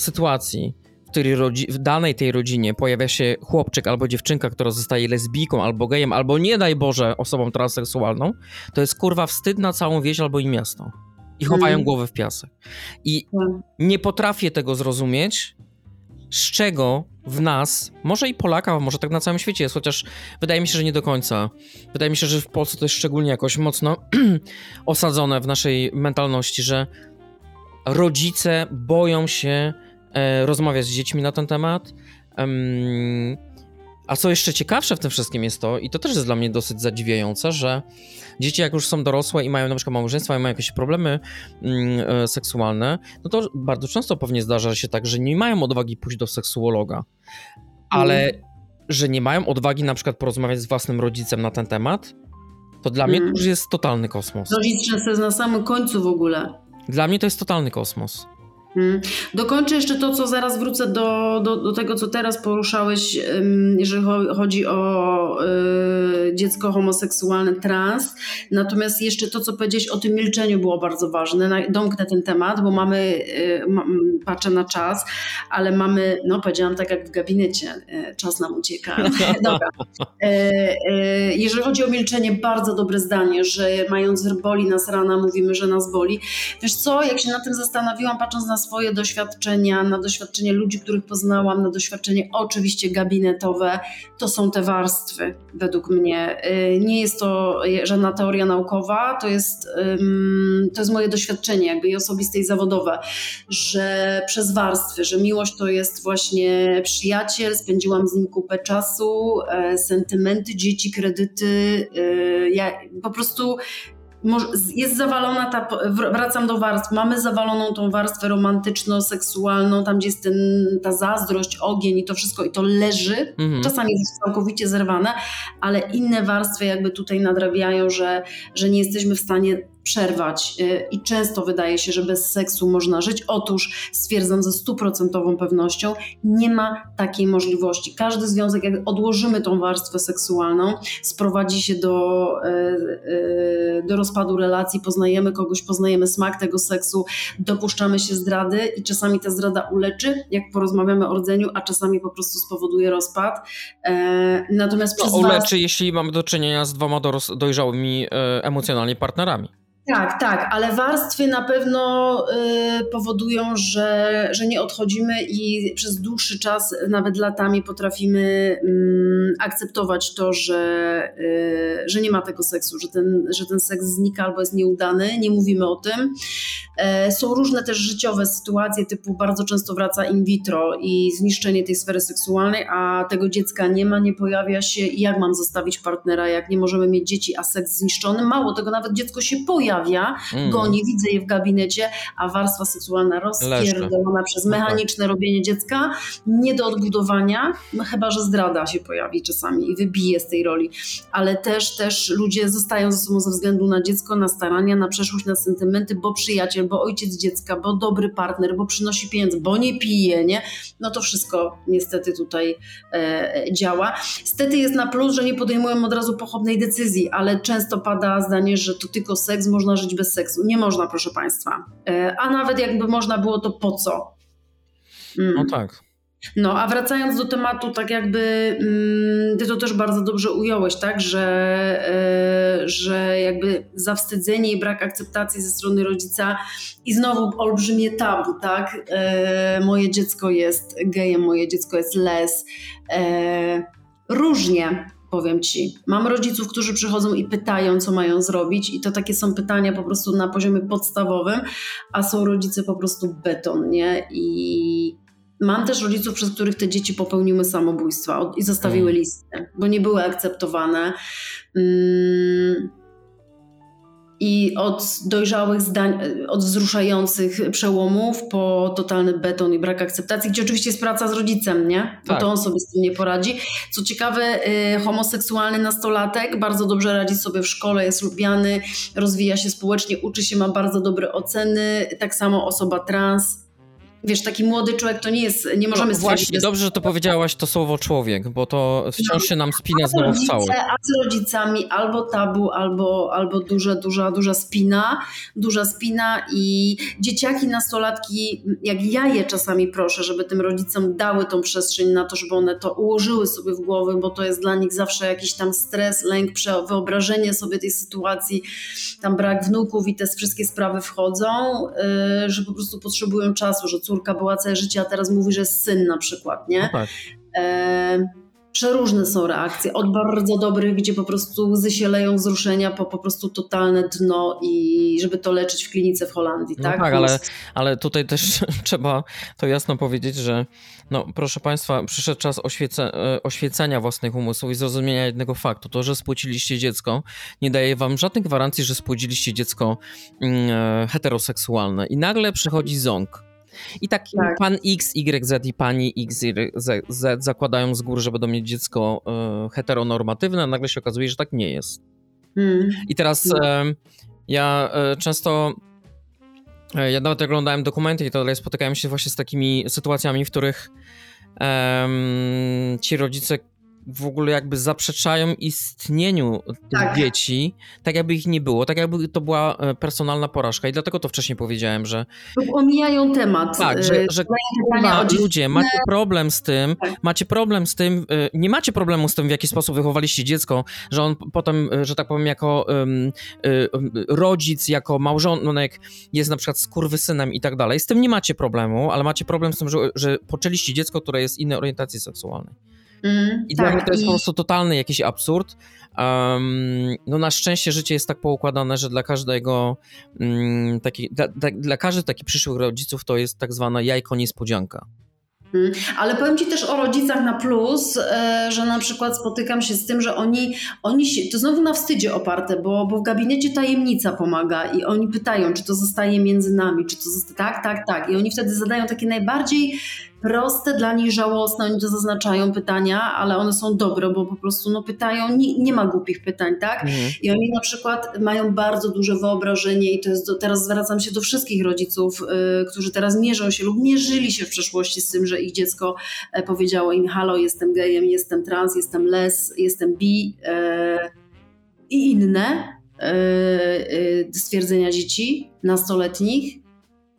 sytuacji, w której w danej tej rodzinie pojawia się chłopczyk albo dziewczynka, która zostaje lesbijką albo gejem, albo nie daj Boże osobą transseksualną, to jest kurwa wstyd na całą wieś albo i miasto. I chowają mm. głowę w piasek. I mm. nie potrafię tego zrozumieć, z czego w nas, może i Polaka, może tak na całym świecie jest, chociaż wydaje mi się, że nie do końca. Wydaje mi się, że w Polsce to jest szczególnie jakoś mocno <clears throat> osadzone w naszej mentalności, że rodzice boją się rozmawiać z dziećmi na ten temat. A co jeszcze ciekawsze w tym wszystkim jest to, i to też jest dla mnie dosyć zadziwiające, że dzieci jak już są dorosłe i mają na przykład małżeństwa i mają jakieś problemy mm, e, seksualne, no to bardzo często pewnie zdarza się tak, że nie mają odwagi pójść do seksuologa, ale mm. że nie mają odwagi na przykład porozmawiać z własnym rodzicem na ten temat, to dla mm. mnie to już jest totalny kosmos. Rodzic często jest na samym końcu w ogóle. Dla mnie to jest totalny kosmos. Hmm. Dokończę jeszcze to, co zaraz wrócę do, do, do tego, co teraz poruszałeś, jeżeli chodzi o y, dziecko homoseksualne, trans. Natomiast jeszcze to, co powiedziałeś o tym milczeniu było bardzo ważne. Domknę ten temat, bo mamy, y, patrzę na czas, ale mamy, no powiedziałam tak jak w gabinecie, y, czas nam ucieka. <laughs> Dobra. Jeżeli chodzi o milczenie, bardzo dobre zdanie, że mając boli nas rana, mówimy, że nas boli. Wiesz co, jak się na tym zastanowiłam, patrząc na swoje doświadczenia, na doświadczenie ludzi, których poznałam, na doświadczenie oczywiście gabinetowe. To są te warstwy, według mnie. Y, nie jest to żadna teoria naukowa, to jest, to jest moje doświadczenie, jakby i osobiste i zawodowe, że przez warstwy, że miłość to jest właśnie przyjaciel, spędziłam z nim kupę czasu, e, sentymenty, dzieci, kredyty. E, ja po prostu jest zawalona ta, wracam do warstw, mamy zawaloną tą warstwę romantyczno-seksualną, tam gdzie jest ten, ta zazdrość, ogień i to wszystko i to leży, mhm. czasami jest całkowicie zerwane, ale inne warstwy jakby tutaj nadrabiają, że, że nie jesteśmy w stanie przerwać y, i często wydaje się, że bez seksu można żyć. Otóż stwierdzam ze stuprocentową pewnością, nie ma takiej możliwości. Każdy związek, jak odłożymy tą warstwę seksualną, sprowadzi się do, y, y, do rozpadu relacji, poznajemy kogoś, poznajemy smak tego seksu, dopuszczamy się zdrady i czasami ta zdrada uleczy, jak porozmawiamy o rdzeniu, a czasami po prostu spowoduje rozpad. E, natomiast no, uleczy, jeśli mamy do czynienia z dwoma dojrzałymi e, emocjonalnie partnerami. Tak, tak, ale warstwy na pewno y, powodują, że, że nie odchodzimy i przez dłuższy czas, nawet latami, potrafimy y, akceptować to, że, y, że nie ma tego seksu, że ten, że ten seks znika albo jest nieudany. Nie mówimy o tym. E, są różne też życiowe sytuacje, typu bardzo często wraca in vitro i zniszczenie tej sfery seksualnej, a tego dziecka nie ma, nie pojawia się. Jak mam zostawić partnera, jak nie możemy mieć dzieci, a seks zniszczony? Mało tego, nawet dziecko się pojawia, mm. goni, widzę je w gabinecie, a warstwa seksualna rozpierdolona przez mechaniczne robienie dziecka, nie do odbudowania, no chyba, że zdrada się pojawi czasami i wybije z tej roli. Ale też, też ludzie zostają ze sobą ze względu na dziecko, na starania, na przeszłość, na sentymenty, bo przyjaciel, bo ojciec dziecka, bo dobry partner, bo przynosi pieniądze, bo nie pije, nie? No to wszystko niestety tutaj e, działa. Stety jest na plus, że nie podejmują od razu pochopnej decyzji, ale często pada zdanie, że to tylko seks, można żyć bez seksu. Nie można, proszę Państwa. E, a nawet jakby można było, to po co? Mm. No tak. No, a wracając do tematu, tak jakby mm, ty to też bardzo dobrze ująłeś, tak, że, e, że jakby zawstydzenie i brak akceptacji ze strony rodzica i znowu olbrzymie tabu, tak, e, moje dziecko jest gejem, moje dziecko jest les, różnie, powiem ci. Mam rodziców, którzy przychodzą i pytają, co mają zrobić, i to takie są pytania po prostu na poziomie podstawowym, a są rodzice po prostu beton, nie? I Mam też rodziców, przez których te dzieci popełniły samobójstwa i zostawiły mm. listy, bo nie były akceptowane. Mm. I od dojrzałych zdań, od wzruszających przełomów po totalny beton i brak akceptacji, gdzie oczywiście jest praca z rodzicem, nie? Bo tak. to on sobie z tym nie poradzi. Co ciekawe, y, homoseksualny nastolatek bardzo dobrze radzi sobie w szkole, jest lubiany, rozwija się społecznie, uczy się, ma bardzo dobre oceny. Tak samo osoba trans Wiesz, taki młody człowiek to nie jest, nie możemy no, Właśnie, jest... dobrze, że to powiedziałaś to słowo człowiek, bo to wciąż się nam spina znowu w całość. A z rodzicami albo tabu, albo, albo duża, duża, duża spina, duża spina i dzieciaki, nastolatki, jak ja je czasami proszę, żeby tym rodzicom dały tą przestrzeń na to, żeby one to ułożyły sobie w głowy, bo to jest dla nich zawsze jakiś tam stres, lęk, wyobrażenie sobie tej sytuacji, tam brak wnuków i te wszystkie sprawy wchodzą, y, że po prostu potrzebują czasu, że córka była całe życie, a teraz mówi, że jest syn na przykład, nie? No tak. E, przeróżne są reakcje, od bardzo dobrych, gdzie po prostu łzy się leją wzruszenia, po po prostu totalne dno i żeby to leczyć w klinice w Holandii, no tak? tak ale, ale tutaj też <laughs> trzeba to jasno powiedzieć, że no proszę Państwa, przyszedł czas oświece, e, oświecenia własnych umysłów i zrozumienia jednego faktu. To, że spłciliście dziecko nie daje Wam żadnej gwarancji, że spłodziliście dziecko mm, e, heteroseksualne i nagle przychodzi ząg i taki tak. pan X, Y, Z i pani X, Y, Z zakładają z góry, że będą mieć dziecko e, heteronormatywne, a nagle się okazuje, że tak nie jest. Hmm. I teraz e, ja e, często e, ja nawet oglądałem dokumenty i to dalej spotykałem się właśnie z takimi sytuacjami, w których ci rodzice w ogóle jakby zaprzeczają istnieniu tych Tak. dzieci, tak jakby ich nie było, tak jakby to była e, personalna porażka i dlatego to wcześniej powiedziałem, że omijają temat. tak, że, y, że pytania kurwa, ludzie, macie problem z tym, Tak. macie problem z tym, y, nie macie problemu z tym, w jaki sposób wychowaliście dziecko, że on potem, że tak powiem, jako y, rodzic, jako małżonek jest na przykład skurwysynem i tak dalej. Z tym nie macie problemu, ale macie problem z tym, że, że poczęliście dziecko, które jest innej orientacji seksualnej. Mm, I dla mnie to jest i- po prostu totalny jakiś absurd. Um, no na szczęście życie jest tak poukładane, że dla każdego um, taki, dla, dla, dla każdych takich przyszłych rodziców to jest tak zwana jajko niespodzianka. Mm, Ale powiem Ci też o rodzicach na plus, e, że na przykład spotykam się z tym, że oni, oni się, to znowu na wstydzie oparte, bo, bo w gabinecie tajemnica pomaga i oni pytają, czy to zostaje między nami, czy to zostaje, tak, tak, tak. I oni wtedy zadają takie najbardziej proste, dla nich żałosne, oni to zaznaczają pytania, ale one są dobre, bo po prostu no, pytają, nie, nie ma głupich pytań, tak? Mhm. I oni na przykład mają bardzo duże wyobrażenie, i to jest do, teraz zwracam się do wszystkich rodziców, y, którzy teraz mierzą się lub mierzyli się w przeszłości z tym, że ich dziecko e, powiedziało im: Halo, jestem gejem, jestem trans, jestem les, jestem bi e, i inne e, stwierdzenia dzieci nastoletnich.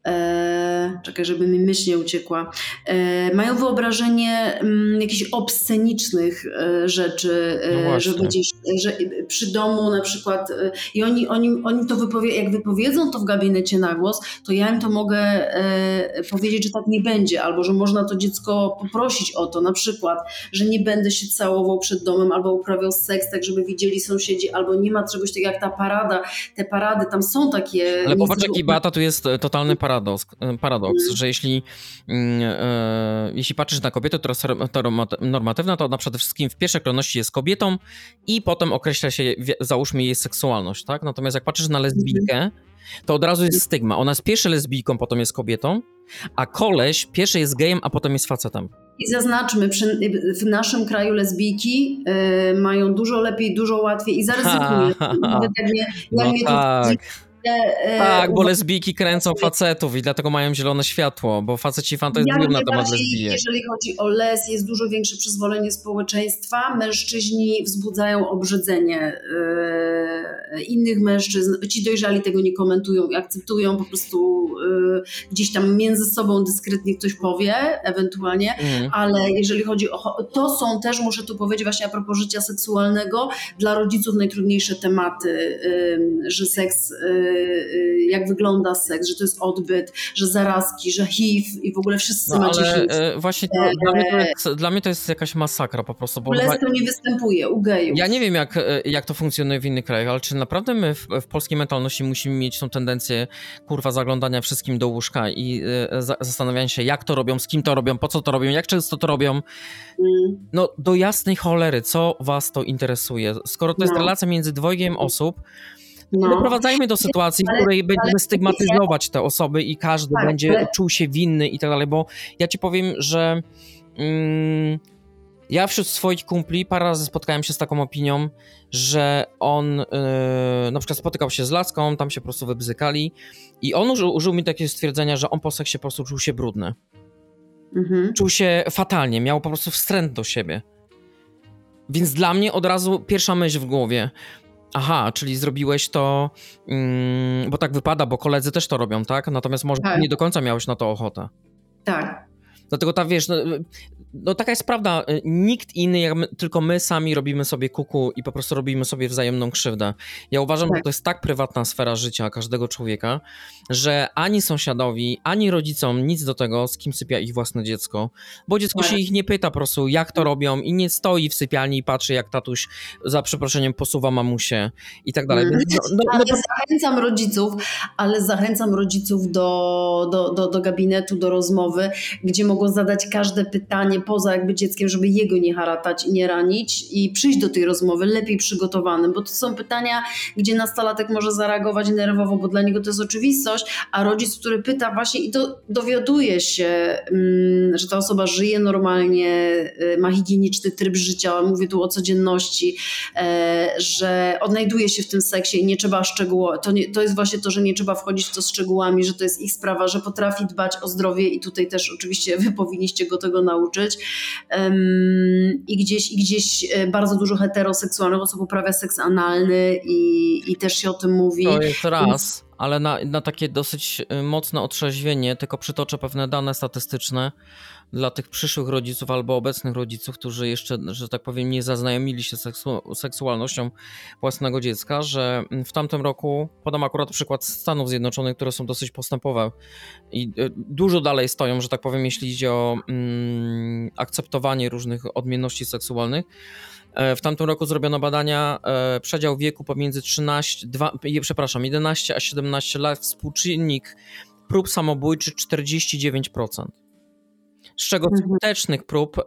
E, czekaj, żeby mi myśl nie uciekła. E, mają wyobrażenie mm, jakichś obscenicznych e, rzeczy, e, No że będziesz, że przy domu na przykład e, i oni, oni, oni to wypowie, jak wypowiedzą to w gabinecie na głos, to ja im to mogę e, powiedzieć, że tak nie będzie, albo że można to dziecko poprosić o to, na przykład, że nie będę się całował przed domem, albo uprawiał seks, tak żeby widzieli sąsiedzi, albo nie ma czegoś takiego jak ta parada, te parady, tam są takie... Ale popatrz, jaki Beata, tu jest e, totalny paradoks, e, paradoks Mm. że jeśli, mm, e, jeśli patrzysz na kobietę, która jest normatywna, to ona przede wszystkim w pierwszej kolejności jest kobietą i potem określa się, załóżmy, jej seksualność, tak? Natomiast jak patrzysz na lesbijkę, to od razu jest stygma. Ona jest pierwsze lesbijką, potem jest kobietą, a koleś pierwszy jest gejem, a potem jest facetem. I zaznaczmy, przy, w naszym kraju lesbijki y, mają dużo lepiej, dużo łatwiej i <laughs> zaryzykuję. Ha, <laughs> ha, ha. Nawet jak mnie, jak No mnie tak. e, Tak, bo lesbijki kręcą facetów i dlatego mają zielone światło, bo faceci fantazują Jak na temat lesbijek. Jeżeli chodzi o les, jest dużo większe przyzwolenie społeczeństwa. Mężczyźni wzbudzają obrzydzenie e, innych mężczyzn. Ci dojrzali tego nie komentują i akceptują po prostu e, gdzieś tam między sobą dyskretnie ktoś powie, ewentualnie. Mhm. ale jeżeli chodzi o. To są też, muszę tu powiedzieć, właśnie a propos życia seksualnego, dla rodziców najtrudniejsze tematy, że seks, jak wygląda seks, że to jest odbyt, że zarazki, że HIV i w ogóle wszyscy No macie ale HIV. e, właśnie to, dla, mnie to jest, dla mnie to jest jakaś masakra po prostu, bo to nie występuje u gejów. ja nie wiem jak, e, jak to funkcjonuje w innych krajach, ale czy naprawdę my w, w polskiej mentalności musimy mieć tą tendencję kurwa zaglądania wszystkim do łóżka i e, za, zastanawiania się jak to robią, z kim to robią, po co to robią, jak często to robią. Mm, No do jasnej cholery, co was to interesuje? Skoro to jest No. relacja między dwojgiem osób, nie No. doprowadzajmy do sytuacji, w której będziemy stygmatyzować te osoby i każdy Tak, będzie ale- czuł się winny i tak dalej, bo ja ci powiem, że mm, ja wśród swoich kumpli parę razy spotkałem się z taką opinią, że on yy, na przykład spotykał się z laską, tam się po prostu wybzykali i on użył, użył mi takiego stwierdzenia, że on po seksie po prostu czuł się brudny. Mhm. Czuł się fatalnie, miał po prostu wstręt do siebie. Więc dla mnie od razu pierwsza myśl w głowie. Aha, czyli zrobiłeś to, mm, bo tak wypada, bo koledzy też to robią, tak? Natomiast może Tak. nie do końca miałeś na to ochotę. Tak. Dlatego ta, wiesz, no, no taka jest prawda, nikt inny, jak my, tylko my sami robimy sobie kuku i po prostu robimy sobie wzajemną krzywdę. Ja uważam, Tak. że to jest tak prywatna sfera życia każdego człowieka, że ani sąsiadowi, ani rodzicom nic do tego, z kim sypia ich własne dziecko, bo dziecko Tak. się ich nie pyta po prostu, jak to robią i nie stoi w sypialni i patrzy, jak tatuś za przeproszeniem posuwa mamusie i tak dalej. Więc No, no, Ale no, zachęcam rodziców, ale zachęcam rodziców do, do, do, do gabinetu, do rozmowy, gdzie mogą zadać każde pytanie poza jakby dzieckiem, żeby jego nie haratać i nie ranić i przyjść do tej rozmowy lepiej przygotowanym, bo to są pytania, gdzie nastolatek może zareagować nerwowo, bo dla niego to jest oczywistość, a rodzic, który pyta właśnie i to dowiaduje się, mm, że ta osoba żyje normalnie, y, ma higieniczny tryb życia, mówię tu o codzienności, e, że odnajduje się w tym seksie i nie trzeba szczegółowo, to, to jest właśnie to, że nie trzeba wchodzić w to szczegółami, że to jest ich sprawa, że potrafi dbać o zdrowie i tutaj też oczywiście wy <laughs> powinniście go tego nauczyć. I gdzieś, i gdzieś e, bardzo dużo heteroseksualnych osób uprawia seks analny i, i też się o tym mówi. To jest raz, ale na, na takie dosyć y, mocne otrzeźwienie, tylko przytoczę pewne dane statystyczne dla tych przyszłych rodziców albo obecnych rodziców, którzy jeszcze, że tak powiem, nie zaznajomili się seksu seksualnością własnego dziecka, że w tamtym roku, podam akurat przykład Stanów Zjednoczonych, które są dosyć postępowe i y, dużo dalej stoją, że tak powiem, jeśli idzie o mm, akceptowanie różnych odmienności seksualnych. E, w tamtym roku zrobiono badania, e, przedział wieku pomiędzy 13, 2, przepraszam, 11 a 17 lat, współczynnik prób samobójczych 49% z czego mhm. skutecznych prób e,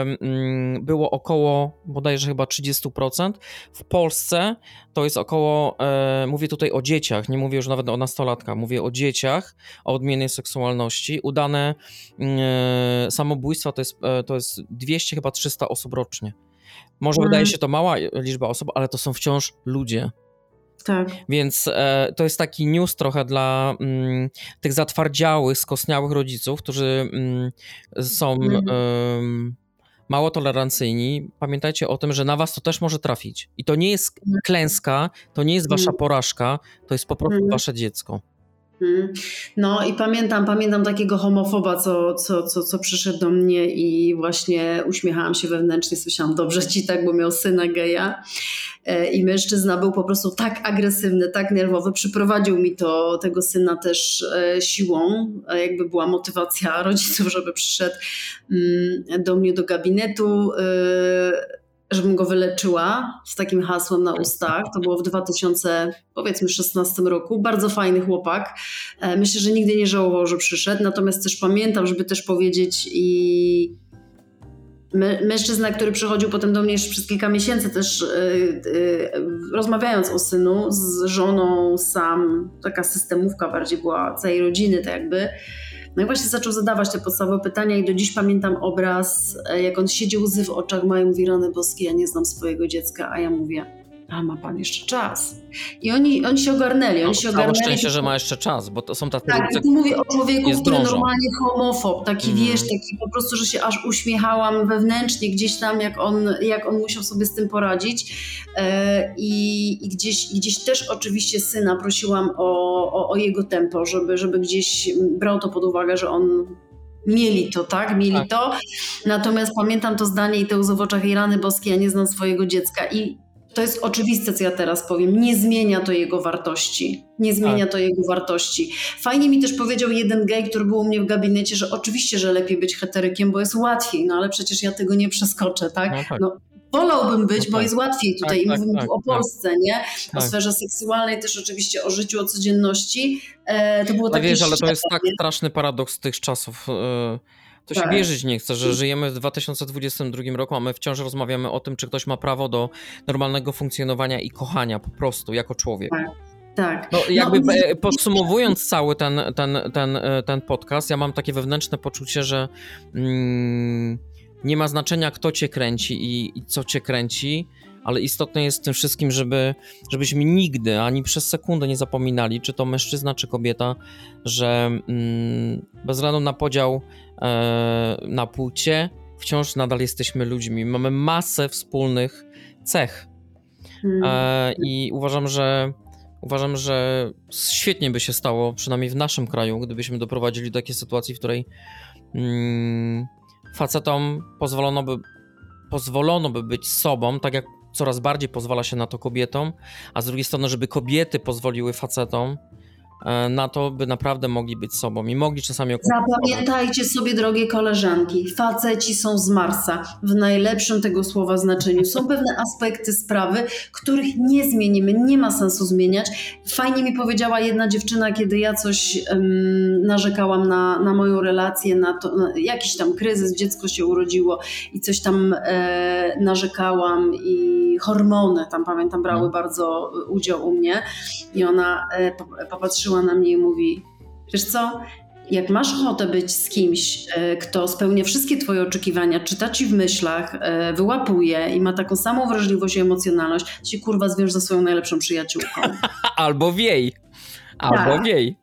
mm, było około bodajże chyba 30%. W Polsce to jest około, e, mówię tutaj o dzieciach, nie mówię już nawet o nastolatkach, mówię o dzieciach, o odmiennej seksualności. Udane mm, e, samobójstwa to jest, to jest 200 chyba 300 osób rocznie. Może mhm. wydaje się to mała liczba osób, ale to są wciąż ludzie. Tak. Więc e, to jest taki news trochę dla mm, tych zatwardziałych, skosniałych rodziców, którzy mm, są mm. mało tolerancyjni. Pamiętajcie o tym, że na was to też może trafić. I to nie jest mhm. klęska, to nie jest wasza mhm. porażka, to jest po prostu mhm. wasze dziecko. Mhm. No i pamiętam, pamiętam takiego homofoba, co, co, co, co przyszedł do mnie i właśnie uśmiechałam się wewnętrznie, słyszałam dobrze ci tak, bo miał syna geja. E, i mężczyzna był po prostu tak agresywny, tak nerwowy, przyprowadził mi to, tego syna też e, siłą, jakby była motywacja <laughs> rodziców, żeby przyszedł mm, do mnie do gabinetu. E, żebym go wyleczyła z takim hasłem na ustach. To było w 2016 roku. Bardzo fajny chłopak. E, myślę, że nigdy nie żałował, że przyszedł. Natomiast też pamiętam, żeby też powiedzieć i mężczyzna, który przychodził potem do mnie jeszcze przez kilka miesięcy też yy, yy, rozmawiając o synu z żoną sam, taka systemówka bardziej była całej rodziny tak jakby, no i właśnie zaczął zadawać te podstawowe pytania i do dziś pamiętam obraz, e, jak on siedzi łzy w oczach, mają mówi rany boskie, ja nie znam swojego dziecka, a ja mówię, a ma pan jeszcze czas. I oni, oni się ogarnęli. Oni no, się ogarnęli. szczęście, że ma jeszcze czas, bo to są tacy Tak, ludzie, mówię o człowieku, który normalnie homofob, taki mm. wiesz, taki po prostu, że się aż uśmiechałam wewnętrznie gdzieś tam, jak on, jak on musiał sobie z tym poradzić. E, i, I, gdzieś, gdzieś też oczywiście syna prosiłam o, o, o jego tempo, żeby, żeby gdzieś brał to pod uwagę, że on mieli to, tak? Mieli tak. to. Natomiast pamiętam to zdanie i te łzy w oczach i rany boskie, ja nie znam swojego dziecka. I to jest oczywiste, co ja teraz powiem. Nie zmienia to jego wartości. Nie zmienia tak. to jego wartości. Fajnie mi też powiedział jeden gej, który był u mnie w gabinecie, że oczywiście, że lepiej być heterykiem, bo jest łatwiej, no ale przecież ja tego nie przeskoczę, tak? No, tak. No, wolałbym być, no bo tak. jest łatwiej tutaj. Tak, tak Mówimy tak, tu o tak. Polsce, nie? O sferze seksualnej, też oczywiście o życiu, o codzienności. E, to było takie. Wiesz, ale to jest tak straszny paradoks tych czasów. E, to tak. się wierzyć nie chce, że żyjemy w 2022 roku, a my wciąż rozmawiamy o tym, czy ktoś ma prawo do normalnego funkcjonowania i kochania po prostu jako człowiek. Tak. Tak. No, jakby no, podsumowując cały ten, ten, ten, e, ten podcast, ja mam takie wewnętrzne poczucie, że mm, nie ma znaczenia, kto cię kręci i, i, co cię kręci, ale istotne jest w tym wszystkim, żeby, żebyśmy nigdy ani przez sekundę nie zapominali, czy to mężczyzna, czy kobieta, że mm, bez względu na podział na płcie, wciąż nadal jesteśmy ludźmi. Mamy masę wspólnych cech. Hmm. E, I uważam, że uważam, że świetnie by się stało, przynajmniej w naszym kraju, gdybyśmy doprowadzili do takiej sytuacji, w której mm, facetom pozwolono by, pozwolono by być sobą, tak jak coraz bardziej pozwala się na to kobietom, a z drugiej strony, żeby kobiety pozwoliły facetom E, na to, by naprawdę mogli być sobą i mogli czasami Zapamiętajcie sobie, drogie koleżanki, faceci są z Marsa w najlepszym tego słowa znaczeniu. Są pewne aspekty sprawy, których nie zmienimy, nie ma sensu zmieniać. Fajnie mi powiedziała jedna dziewczyna, kiedy ja coś um, narzekałam na, na moją relację, na, to, na jakiś tam kryzys, dziecko się urodziło i coś tam e, narzekałam i hormony tam pamiętam brały no. bardzo udział u mnie i ona e, popatrzyła patrzyła na mnie i mówi: Wiesz co, jak masz ochotę być z kimś, e, kto spełnia wszystkie Twoje oczekiwania, czyta ci w myślach, e, wyłapuje i ma taką samą wrażliwość i emocjonalność, się kurwa zwiąż ze swoją najlepszą przyjaciółką. <laughs> Albo wiej. Albo wiej.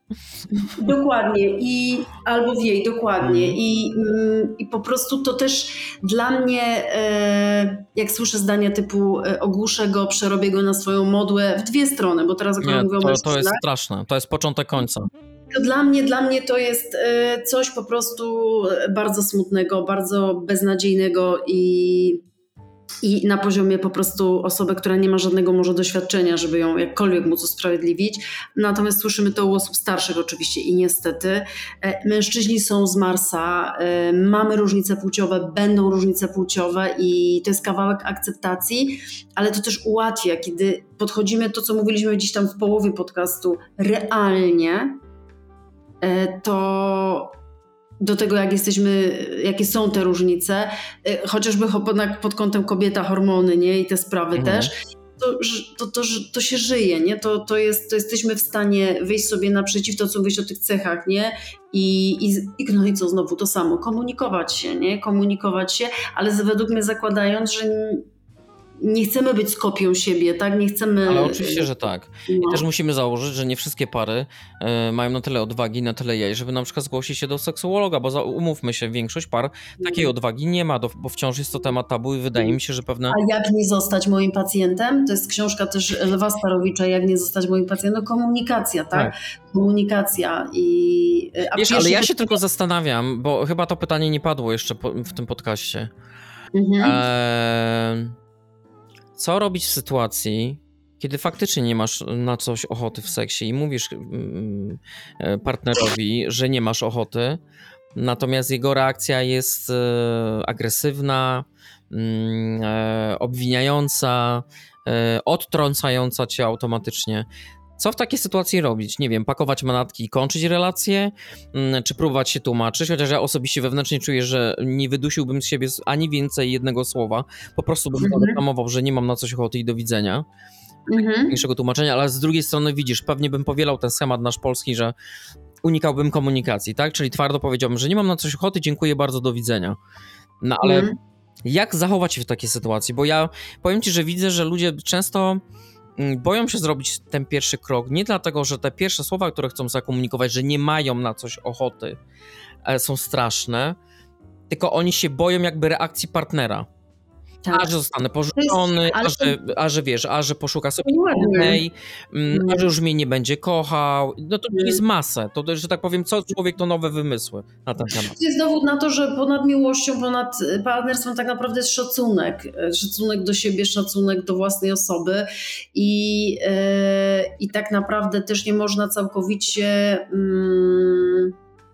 Dokładnie i albo wiej, dokładnie. Mhm. I, mm, I po prostu to też dla mnie, e, jak słyszę zdania typu e, ogłuszę go, przerobię go na swoją modłę w dwie strony, bo teraz akurat mówię o to, to jest straszne. To jest początek końca. to dla mnie, dla mnie to jest e, coś po prostu bardzo smutnego, bardzo beznadziejnego i, i na poziomie po prostu osoby, która nie ma żadnego może doświadczenia, żeby ją jakkolwiek móc usprawiedliwić. Natomiast słyszymy to u osób starszych oczywiście i niestety e, mężczyźni są z Marsa, e, mamy różnice płciowe, będą różnice płciowe i to jest kawałek akceptacji, ale to też ułatwia, kiedy podchodzimy to, co mówiliśmy gdzieś tam w połowie podcastu, realnie, e, to do tego, jak jesteśmy, jakie są te różnice, e, chociażby cho- pod, kątem kobieta, hormony, nie, i te sprawy Mhm. też, to, to, to, to się żyje, nie, to, to, jest, to jesteśmy w stanie wyjść sobie naprzeciw, to co mówisz o tych cechach, nie, i, i, no i co, znowu to samo, komunikować się, nie, komunikować się, ale według mnie zakładając, że nie chcemy być kopią siebie, tak, nie chcemy... Ale oczywiście, że tak. I no. też musimy założyć, że nie wszystkie pary e, mają na tyle odwagi, na tyle jej, żeby na przykład zgłosić się do seksuologa, bo za, umówmy się, większość par takiej odwagi nie ma, do, bo wciąż jest to temat tabu i wydaje mi się, że pewne... A jak nie zostać moim pacjentem? To jest książka też Lwa Starowicza, jak nie zostać moim pacjentem? No komunikacja, tak? Komunikacja i... A Wiesz, ale ja się tylko zastanawiam, bo chyba to pytanie nie padło jeszcze po, w tym podcaście. Mhm. Eee, co robić w sytuacji, kiedy faktycznie nie masz na coś ochoty w seksie i mówisz mm, e, partnerowi, że nie masz ochoty, natomiast jego reakcja jest e, agresywna, mm, e, obwiniająca, odtrącająca cię automatycznie. Co w takiej sytuacji robić? Nie wiem, pakować manatki i kończyć relacje, mm, czy próbować się tłumaczyć, chociaż ja osobiście wewnętrznie czuję, że nie wydusiłbym z siebie ani więcej jednego słowa, po prostu bym Mhm. zareklamował, że nie mam na coś ochoty i do widzenia, Mhm. mniejszego tłumaczenia, ale z drugiej strony widzisz, pewnie bym powielał ten schemat nasz polski, że unikałbym komunikacji, tak? Czyli twardo powiedziałbym, że nie mam na coś ochoty, dziękuję bardzo, do widzenia. No ale Mhm. jak zachować się w takiej sytuacji? Bo ja powiem ci, że widzę, że ludzie często boją się zrobić ten pierwszy krok, nie dlatego, że te pierwsze słowa, które chcą zakomunikować, że nie mają na coś ochoty, e, są straszne, tylko oni się boją jakby reakcji partnera. Tak. A że zostanę porzucony, ale a, że, a że wiesz, a że poszuka sobie Ładnie. innej, mm, a Mm. że już mnie nie będzie kochał. No to Mm. jest masę. To, że tak powiem, co człowiek to nowe wymysły na ten temat. To jest dowód na to, że ponad miłością, ponad partnerstwem tak naprawdę jest szacunek. E, Szacunek do siebie, szacunek do własnej osoby i, e, i tak naprawdę też nie można całkowicie mm,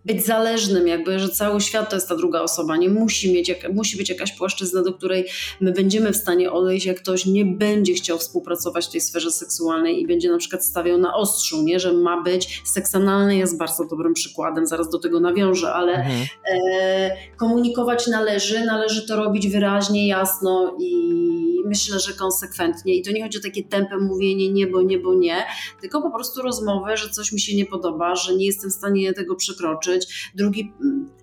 być zależnym, jakby, że cały świat to jest ta druga osoba. Nie musi, mieć, musi być jakaś płaszczyzna, do której my będziemy w stanie odejść, jak ktoś nie będzie chciał współpracować w tej sferze seksualnej i będzie na przykład stawiał na ostrzu, nie? że ma być. Seks analny jest bardzo dobrym przykładem, zaraz do tego nawiążę, ale Mhm. E, komunikować należy, należy to robić wyraźnie, jasno i myślę, że konsekwentnie. I to nie chodzi o takie tempę mówienie nie, bo nie, bo nie, tylko po prostu rozmowę, że coś mi się nie podoba, że nie jestem w stanie tego przekroczyć. Drugi,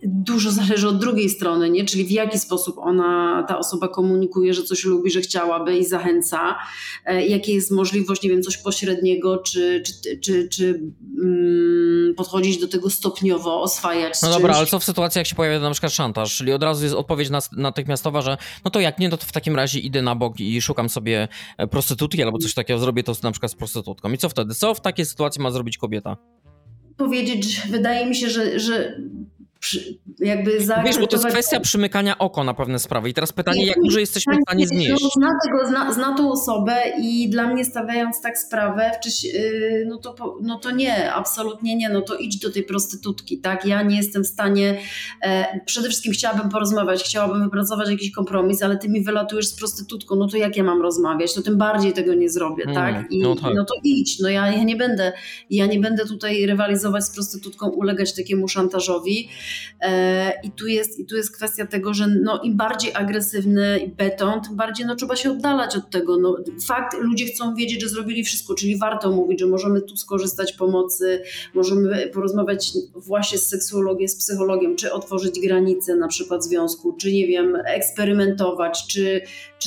dużo zależy od drugiej strony, nie? czyli w jaki sposób ona, ta osoba komunikuje, że coś lubi, że chciałaby i zachęca. E, jakie jest możliwość, nie wiem, coś pośredniego, czy, czy, czy, czy mm, podchodzić do tego stopniowo, oswajać No dobra, czymś. ale co w sytuacji, jak się pojawia na przykład szantaż, czyli od razu jest odpowiedź natychmiastowa, że no to jak nie, no to w takim razie idę na bok i szukam sobie e, prostytutki albo coś takiego, zrobię to na przykład z prostytutką. I co wtedy? Co w takiej sytuacji ma zrobić kobieta? Powiedzieć, że wydaje mi się, że, że jakby Wiesz, bo to jest zaakceptować- kwestia przymykania oko na pewne sprawy. I teraz pytanie, Nie, jak duże jesteśmy w stanie nie, znieść? Zna, tego, zna, zna tą osobę i dla mnie stawiając tak sprawę, yy, no, to, no to nie, absolutnie nie, no to idź do tej prostytutki, tak? Ja nie jestem w stanie, e, przede wszystkim chciałabym porozmawiać, chciałabym wypracować jakiś kompromis, ale ty mi wylatujesz z prostytutką, no to jak ja mam rozmawiać? To tym bardziej tego nie zrobię, Mm, tak? I, no tak. no to idź, no ja, ja nie będę, ja nie będę tutaj rywalizować z prostytutką, ulegać takiemu szantażowi. E, I tu jest, i tu jest kwestia tego, że no, im bardziej agresywny beton, tym bardziej no, trzeba się oddalać od tego. No, fakt, ludzie chcą wiedzieć, że zrobili wszystko, czyli warto mówić, że możemy tu skorzystać pomocy, możemy porozmawiać właśnie z seksuologiem, z psychologiem, czy otworzyć granice na przykład związku, czy nie wiem, eksperymentować, czy,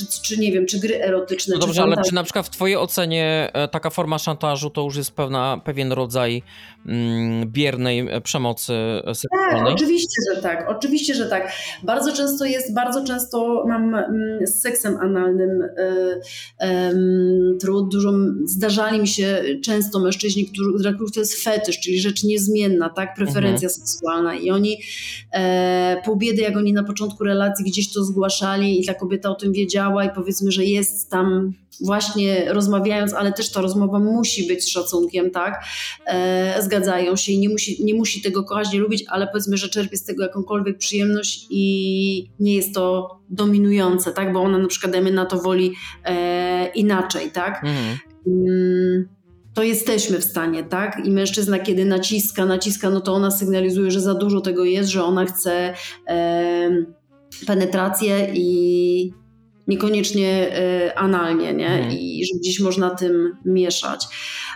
czy, czy nie wiem, czy gry erotyczne. No czy dobrze, ale fantazje. czy na przykład w twojej ocenie e, taka forma szantażu to już jest pewna, pewien rodzaj mm, biernej e, przemocy e, Tak, seksualnej? oczywiście, że tak. Oczywiście, że tak. Bardzo często jest, bardzo często mam mm, z seksem analnym y, em, trud. Dużo zdarzali mi się często mężczyźni, którzy, dla których to jest fetysz, czyli rzecz niezmienna, tak? Preferencja seksualna. I oni e, pół biedy, jak oni na początku relacji gdzieś to zgłaszali i ta kobieta o tym wiedziała i powiedzmy, że jest tam właśnie rozmawiając, ale też ta rozmowa musi być z szacunkiem, tak? E, zgadzają się i nie musi, nie musi tego kochać, nie lubić, ale powiedzmy, że czerpie z tego jakąkolwiek przyjemność i nie jest to dominujące, tak? Bo ona na przykład, dajmy na to, woli e, inaczej, tak? Mhm. Mm, to jesteśmy w stanie, tak? I mężczyzna, kiedy naciska, naciska, no to ona sygnalizuje, że za dużo tego jest, że ona chce e, penetrację i niekoniecznie e, analnie, nie? Mhm. I że gdzieś można tym mieszać.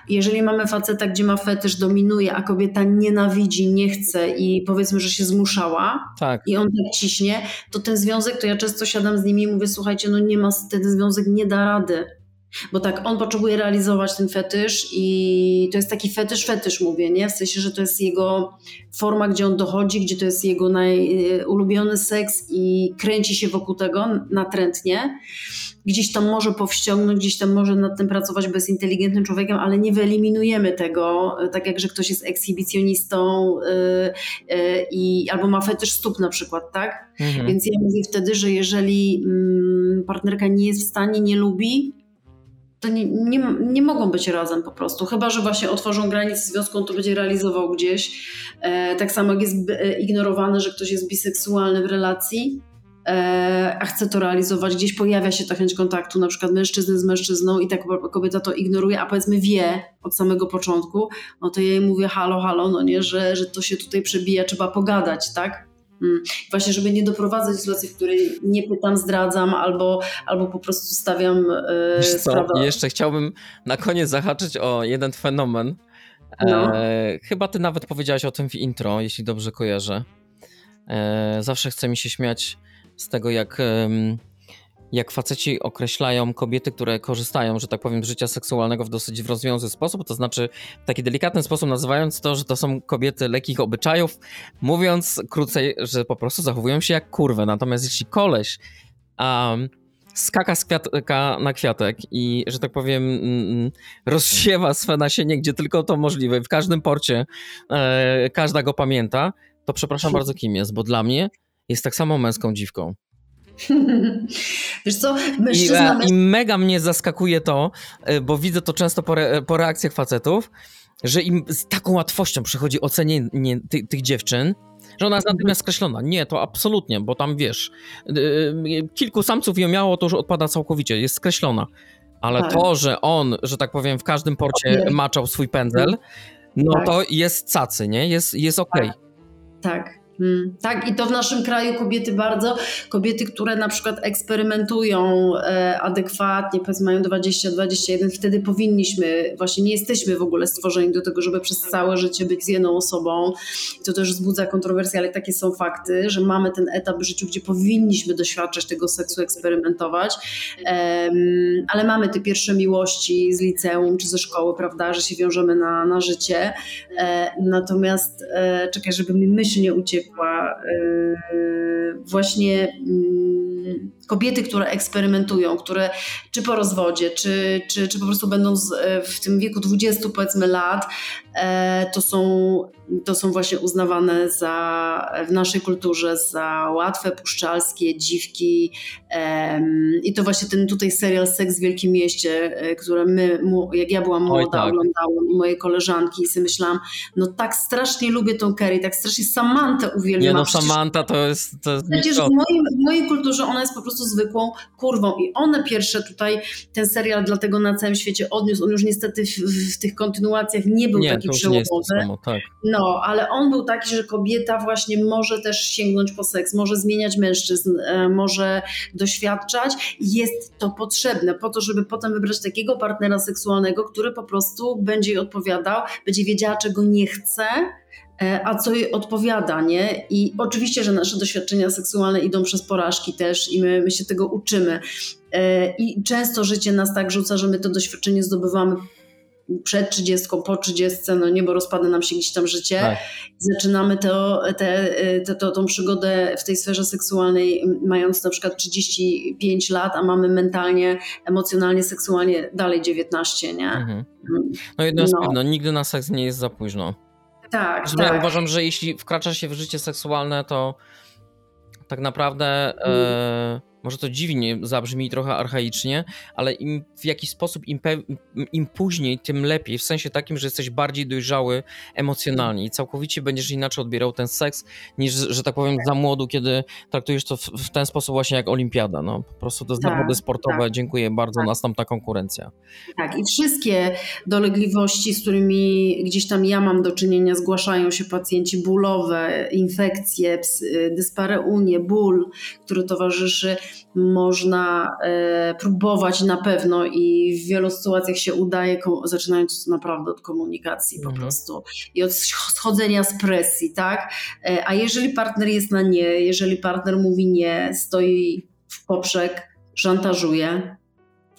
Jeżeli mamy faceta, gdzie ma fetysz, dominuje, a kobieta nienawidzi, nie chce i powiedzmy, że się zmuszała, Tak. i on tak ciśnie, to ten związek, to ja często siadam z nimi i mówię, słuchajcie, no nie ma, ten związek nie da rady. Bo tak, on potrzebuje realizować ten fetysz i to jest taki fetysz, fetysz mówię, nie? W sensie, że to jest jego forma, gdzie on dochodzi, gdzie to jest jego najulubiony seks i kręci się wokół tego natrętnie. Gdzieś tam może powściągnąć, gdzieś tam może nad tym pracować, bo jest inteligentnym człowiekiem, ale nie wyeliminujemy tego, tak jak, że ktoś jest ekshibicjonistą yy, yy, i albo ma fetysz stóp na przykład, tak? Mhm. Więc ja mówię wtedy, że jeżeli mm, partnerka nie jest w stanie, nie lubi, to nie, nie, nie mogą być razem po prostu. Chyba, że właśnie otworzą granice związku, on to będzie realizował gdzieś. E, tak samo jak jest e, ignorowane, że ktoś jest biseksualny w relacji, e, a chce to realizować, gdzieś pojawia się ta chęć kontaktu, na przykład mężczyzny z mężczyzną i ta kobieta to ignoruje, a powiedzmy wie od samego początku, no to ja jej mówię halo, halo, no nie, że, że to się tutaj przebija, trzeba pogadać, tak? Mm. Właśnie, żeby nie doprowadzać do sytuacji, w której nie pytam, zdradzam albo, albo po prostu stawiam e, co, sprawę. jeszcze chciałbym na koniec zahaczyć o jeden fenomen. No. E, chyba ty nawet powiedziałaś o tym w intro, jeśli dobrze kojarzę. E, zawsze chce mi się śmiać z tego, jak, jak faceci określają kobiety, które korzystają, że tak powiem, z życia seksualnego w dosyć rozwiązły sposób, to znaczy w taki delikatny sposób nazywając to, że to są kobiety lekkich obyczajów, mówiąc krócej, że po prostu zachowują się jak kurwę. Natomiast jeśli koleś um, skaka z kwiatka na kwiatek i, że tak powiem, mm, rozsiewa swe nasienie, gdzie tylko to możliwe, w każdym porcie e, każda go pamięta, to przepraszam bardzo, kim jest, bo dla mnie jest tak samo męską dziwką. <laughs> Wiesz co, I, mężczyzna... e, I mega mnie zaskakuje to, e, bo widzę to często po, re, po reakcjach facetów, że im z taką łatwością przychodzi ocenienie ty, tych dziewczyn, że ona jest natychmiast skreślona. Nie, to absolutnie, bo tam wiesz, yy, kilku samców ją miało, to już odpada całkowicie, jest skreślona. Ale Tak. to, że on, że tak powiem, w każdym porcie Nie. maczał swój pędzel, no Tak. to jest cacy, nie? Jest, jest okej. Tak. Mm, tak, i to w naszym kraju kobiety bardzo, kobiety, które na przykład eksperymentują e, adekwatnie, powiedzmy mają 20-21, wtedy powinniśmy, właśnie nie jesteśmy w ogóle stworzeni do tego, żeby przez całe życie być z jedną osobą. To też wzbudza kontrowersje, ale takie są fakty, że mamy ten etap w życiu, gdzie powinniśmy doświadczać tego seksu, eksperymentować, ale mamy te pierwsze miłości z liceum czy ze szkoły, prawda, że się wiążemy na, na życie. E, natomiast e, czekaj, żeby mi myśl nie uciekła. E, właśnie mm, kobiety, które eksperymentują, które czy po rozwodzie, czy, czy, czy po prostu będąc e, w tym wieku 20 powiedzmy lat, e, to są, to są właśnie uznawane za, w naszej kulturze za łatwe, puszczalskie, dziwki i to właśnie ten tutaj serial Seks w Wielkim Mieście, e, które my, jak ja byłam młoda, tak. oglądałam i moje koleżanki i sobie myślałam, no tak strasznie lubię tą Kerry, tak strasznie Samantę uwielbiam. Nie no, Samantha to jest, to jest Przecież w mojej, w mojej kulturze ona jest po prostu prostu zwykłą kurwą. I one pierwsze tutaj, ten serial dlatego na całym świecie odniósł. On już niestety w, w, tych kontynuacjach nie był Nie, taki przełomowy. samo, tak. No, ale on był taki, że kobieta właśnie może też sięgnąć po seks, może zmieniać mężczyzn, e, może doświadczać. Jest to potrzebne po to, żeby potem wybrać takiego partnera seksualnego, który po prostu będzie jej odpowiadał, będzie wiedziała, czego nie chce, a co jej odpowiada, nie? I oczywiście, że nasze doświadczenia seksualne idą przez porażki też i my, my się tego uczymy. E, I często życie nas tak rzuca, że my to doświadczenie zdobywamy przed 30, po 30, no nie, bo rozpada nam się gdzieś tam życie. Tak. Zaczynamy to, te, te, to, tą przygodę w tej sferze seksualnej, mając na przykład 35 lat, a mamy mentalnie, emocjonalnie, seksualnie dalej 19, nie? Mhm. No jedno jest No. pewne, nigdy na seks nie jest za późno. Tak, Zresztą ja tak. uważam, że jeśli wkracza się w życie seksualne, to tak naprawdę Mhm. e, może to dziwnie zabrzmi trochę archaicznie, ale im w jakiś sposób im, im później, tym lepiej. W sensie takim, że jesteś bardziej dojrzały emocjonalnie i całkowicie będziesz inaczej odbierał ten seks, niż, że tak powiem, za młodu, kiedy traktujesz to w, w ten sposób właśnie jak olimpiada. No, po prostu to Tak, zawody sportowe, tak. dziękuję bardzo, Tak. następna konkurencja. Tak, i wszystkie dolegliwości, z którymi gdzieś tam ja mam do czynienia, zgłaszają się pacjenci bólowe, infekcje, dyspareunie, ból, który towarzyszy, można e, próbować na pewno i w wielu sytuacjach się udaje, zaczynając naprawdę od komunikacji po Mhm. prostu i od schodzenia z presji, tak? E, a jeżeli partner jest na nie, jeżeli partner mówi nie, stoi w poprzek, szantażuje,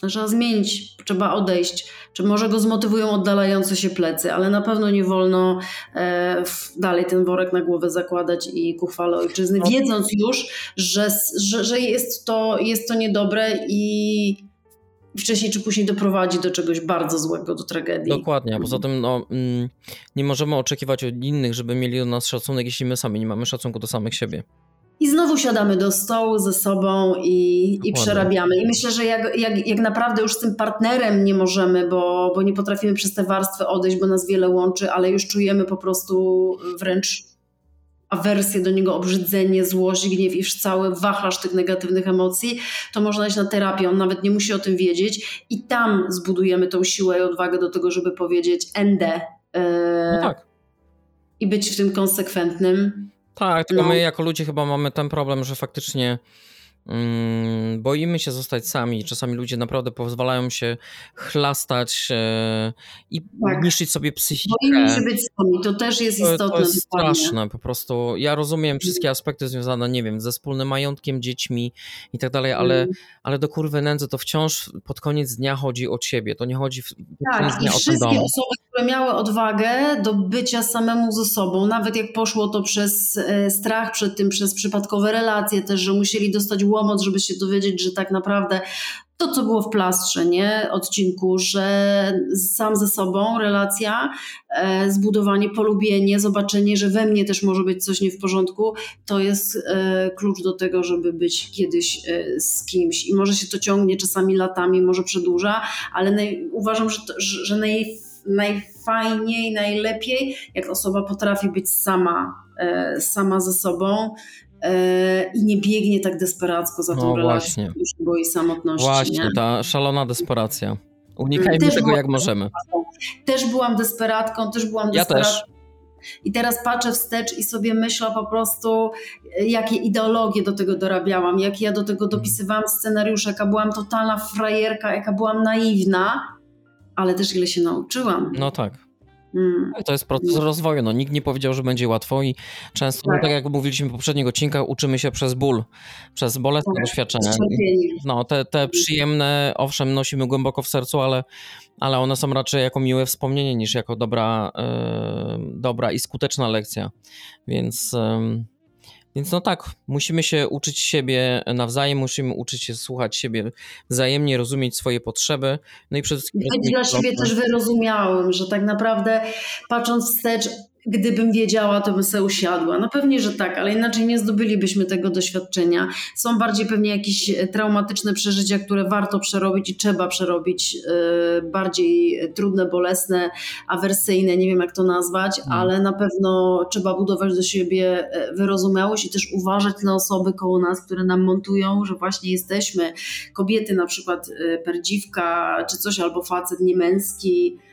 Trzeba zmienić, trzeba odejść. Czy może go zmotywują oddalające się plecy, ale na pewno nie wolno e, dalej ten worek na głowę zakładać i ku chwale ojczyzny, No. wiedząc już, że, że, że jest, to, jest to niedobre i wcześniej czy później doprowadzi do czegoś bardzo złego, do tragedii. Dokładnie, a poza tym no, mm, nie możemy oczekiwać od innych, żeby mieli do nas szacunek, jeśli my sami nie mamy szacunku do samych siebie. I znowu siadamy do stołu ze sobą i, i przerabiamy. I myślę, że jak, jak, jak naprawdę już z tym partnerem nie możemy, bo, bo nie potrafimy przez te warstwy odejść, bo nas wiele łączy, ale już czujemy po prostu wręcz awersję do niego, obrzydzenie, złość, gniew i już cały wachlarz tych negatywnych emocji, to można iść na terapię. On nawet nie musi o tym wiedzieć i tam zbudujemy tą siłę i odwagę do tego, żeby powiedzieć endę e, No tak. i być w tym konsekwentnym. Tak, tylko No. my jako ludzie chyba mamy ten problem, że faktycznie boimy się zostać sami. Czasami ludzie naprawdę pozwalają się chlastać e, i Tak. niszczyć sobie psychikę. Boimy się być sami, to też jest To, istotne. to jest straszne po prostu. Ja rozumiem wszystkie aspekty związane, nie wiem, ze wspólnym majątkiem, dziećmi i tak dalej, ale, Mm. ale do kurwy nędzy to wciąż pod koniec dnia chodzi o ciebie. To nie chodzi w, Tak, i wszystkie osoby, które miały odwagę do bycia samemu ze sobą, nawet jak poszło to przez e, strach przed tym, przez przypadkowe relacje też, że musieli dostać łomot, żeby się dowiedzieć, że tak naprawdę to, co było w plastrze, nie, odcinku, że sam ze sobą relacja, e, zbudowanie, polubienie, zobaczenie, że we mnie też może być coś nie w porządku, to jest e, klucz do tego, żeby być kiedyś e, z kimś. I może się to ciągnie czasami latami, może przedłuża, ale naj, uważam, że, to, że, że naj, najfajniej, najlepiej, jak osoba potrafi być sama, e, sama ze sobą i nie biegnie tak desperacko za tą No relacją, się boi samotności. Właśnie, nie? ta szalona desperacja. Unikajmy Też tego jak możemy. Też byłam desperatką, też byłam Ja desperatką. też. I teraz patrzę wstecz i sobie myślę po prostu, e, jakie ideologie do tego dorabiałam, jak ja do tego dopisywałam scenariusze, jaka byłam totalna frajerka, jaka byłam naiwna, ale też ile się nauczyłam. No tak. Mm. To jest proces rozwoju. No, nikt nie powiedział, że będzie łatwo i często, tak, Tak. no, tak jak mówiliśmy w poprzednich odcinkach, uczymy się przez ból, przez bolesne Tak, doświadczenia. No, te, te przyjemne, owszem, nosimy głęboko w sercu, ale, ale one są raczej jako miłe wspomnienie niż jako dobra, e, dobra i skuteczna lekcja. Więc, em, więc no tak, musimy się uczyć siebie nawzajem, musimy uczyć się słuchać siebie wzajemnie, rozumieć swoje potrzeby, no i przede wszystkim Być dla siebie też wyrozumiałym, że tak naprawdę patrząc wstecz, gdybym wiedziała, to bym sobie usiadła. No pewnie, że tak, ale inaczej nie zdobylibyśmy tego doświadczenia. Są bardziej pewnie jakieś e, traumatyczne przeżycia, które warto przerobić i trzeba przerobić, yy, bardziej trudne, bolesne, awersyjne, nie wiem jak to nazwać, Mhm. ale na pewno trzeba budować do siebie e, wyrozumiałość i też uważać na osoby koło nas, które nam montują, że właśnie jesteśmy kobiety, na przykład e, perdziwka czy coś, albo facet niemęski, e,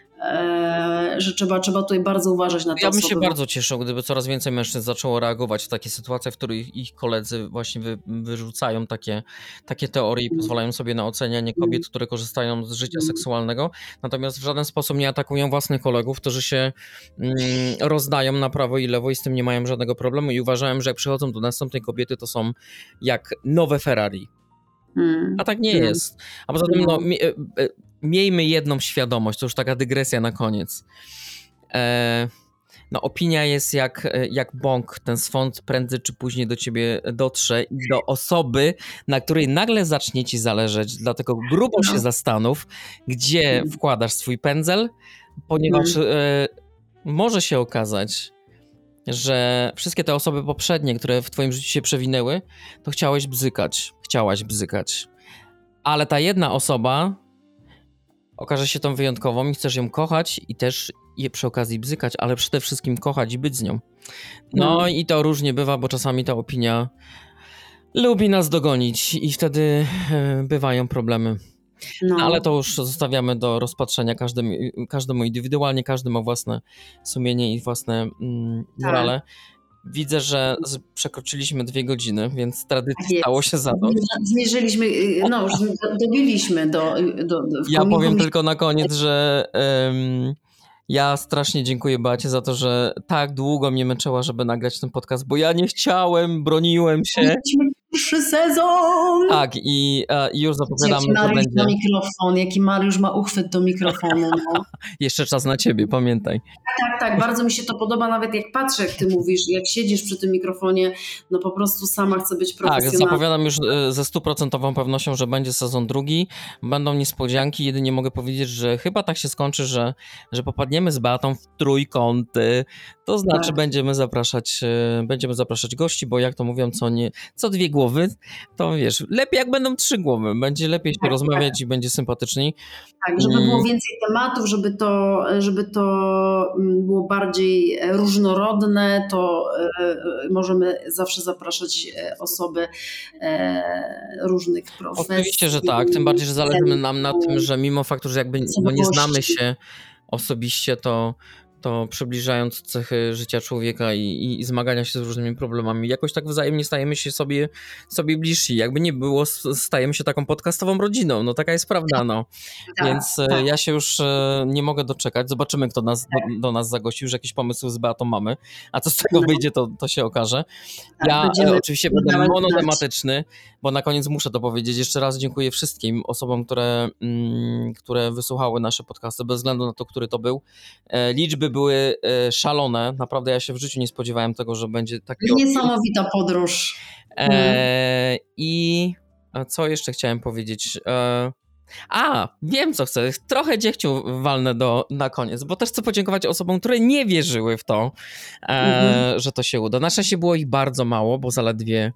że trzeba, trzeba tutaj bardzo uważać na te Ja bym się bardzo cieszył, gdyby coraz więcej mężczyzn zaczęło reagować w takie sytuacje, w których ich koledzy właśnie wy, wyrzucają takie, takie teorie i pozwalają sobie na ocenianie kobiet, które korzystają z życia Mm. seksualnego, natomiast w żaden sposób nie atakują własnych kolegów, którzy się mm, rozdają na prawo i lewo i z tym nie mają żadnego problemu. I uważałem, że jak przychodzą do następnej kobiety, to są jak nowe Ferrari. A tak nie jest. A poza tym, no, e, e, miejmy jedną świadomość, to już taka dygresja na koniec. E, no, opinia jest jak, jak bąk. Ten swąd prędzej czy później do ciebie dotrze i do osoby, na której nagle zacznie ci zależeć. Dlatego grubo No. się zastanów, gdzie Mm. wkładasz swój pędzel, ponieważ e, może się okazać, że wszystkie te osoby poprzednie, które w twoim życiu się przewinęły, to chciałeś bzykać, chciałaś bzykać. Ale ta jedna osoba okaże się tą wyjątkową i chcesz ją kochać i też je przy okazji bzykać, ale przede wszystkim kochać i być z nią. No No. i to różnie bywa, bo czasami ta opinia lubi nas dogonić i wtedy e, bywają problemy. No. Ale to już zostawiamy do rozpatrzenia każdemu, każdemu indywidualnie, każdy ma własne sumienie i własne mm, morale. Widzę, że przekroczyliśmy dwie godziny, więc jest. stało się zadość. Zmierzyliśmy, y, no już do- dobiliśmy do, do, do w Ja powiem tylko na koniec, że em, ja strasznie dziękuję Bacie za to, że tak długo mnie męczyła, żeby nagrać ten podcast, bo ja nie chciałem, broniłem się. Mieliśmy pierwszy sezon! Tak, i, e, już zapowiadamy, Jaki Mariusz ma będzie mikrofon, jaki Mariusz ma uchwyt do mikrofonu. No. <laughs> jeszcze czas na ciebie, pamiętaj. Tak, tak, bardzo mi się to podoba, nawet jak patrzę, jak ty mówisz, jak siedzisz przy tym mikrofonie, no po prostu sama chcę być Tak, profesjonalna. zapowiadam już e, ze stuprocentową pewnością, że będzie sezon drugi. Będą niespodzianki. Jedynie mogę powiedzieć, że chyba tak się skończy, że, że popadniemy z Beatą w trójkąty. To znaczy Tak. będziemy zapraszać e, będziemy zapraszać gości, bo jak to mówią, co, nie, co dwie głowy, to wiesz, lepiej jak będą trzy głowy. Będzie lepiej się Tak, rozmawiać i będzie sympatyczniej. Tak, żeby Mm. było więcej tematów, żeby to, żeby to mm, było bardziej e, różnorodne, to e, możemy zawsze zapraszać osoby różnych profesji. Oczywiście, że tak. Tym bardziej, że zależy nam na tym, że mimo faktu, że jakby no nie znamy się osobiście, to, to przybliżając cechy życia człowieka i, i, i zmagania się z różnymi problemami, jakoś tak wzajemnie stajemy się sobie, sobie bliżsi. Jakby nie było, stajemy się taką podcastową rodziną. No taka jest prawda, no. Tak, Więc e, tak. ja się już e, nie mogę doczekać. Zobaczymy, kto nas, do, do nas zagościł, że jakieś pomysły z Beatą mamy. A co z tego No. wyjdzie, to, to się okaże. Tak, Ja będziemy e, oczywiście będę monotematyczny, bo na koniec muszę to powiedzieć. Jeszcze raz dziękuję wszystkim osobom, które, mm, które wysłuchały nasze podcasty, bez względu na to, który to był. E, liczby były e, szalone. Naprawdę ja się w życiu nie spodziewałem tego, że będzie taki odbiór. Niesamowita podróż. E, I a co jeszcze chciałem powiedzieć? E, a, wiem co chcę. Trochę dziechciu walnę do, na koniec, bo też chcę podziękować osobom, które nie wierzyły w to, e, Mhm. że to się uda. Na szczęście było ich bardzo mało, bo zaledwie,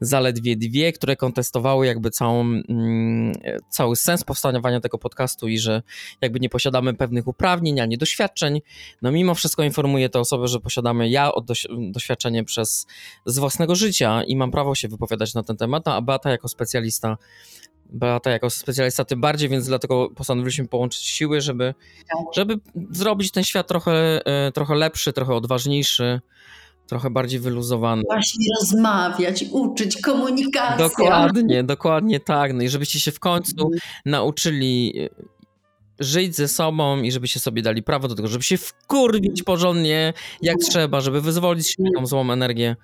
zaledwie dwie, które kontestowały jakby całą, mm, cały sens powstawania tego podcastu i że jakby nie posiadamy pewnych uprawnień ani doświadczeń. No mimo wszystko informuję te osoby, że posiadamy ja doświadczenie przez z własnego życia i mam prawo się wypowiadać na ten temat, no, a Beata jako specjalista Beata jako specjalista tym bardziej, więc dlatego postanowiliśmy połączyć siły, żeby, żeby zrobić ten świat trochę, e, trochę lepszy, trochę odważniejszy, trochę bardziej wyluzowany. Właśnie rozmawiać, uczyć, komunikacja. Dokładnie, dokładnie tak. No i żebyście się w końcu Mhm. nauczyli e, żyć ze sobą i żebyście sobie dali prawo do tego, żeby się wkurwić porządnie jak Mhm. trzeba, żeby wyzwolić się tą złą energię.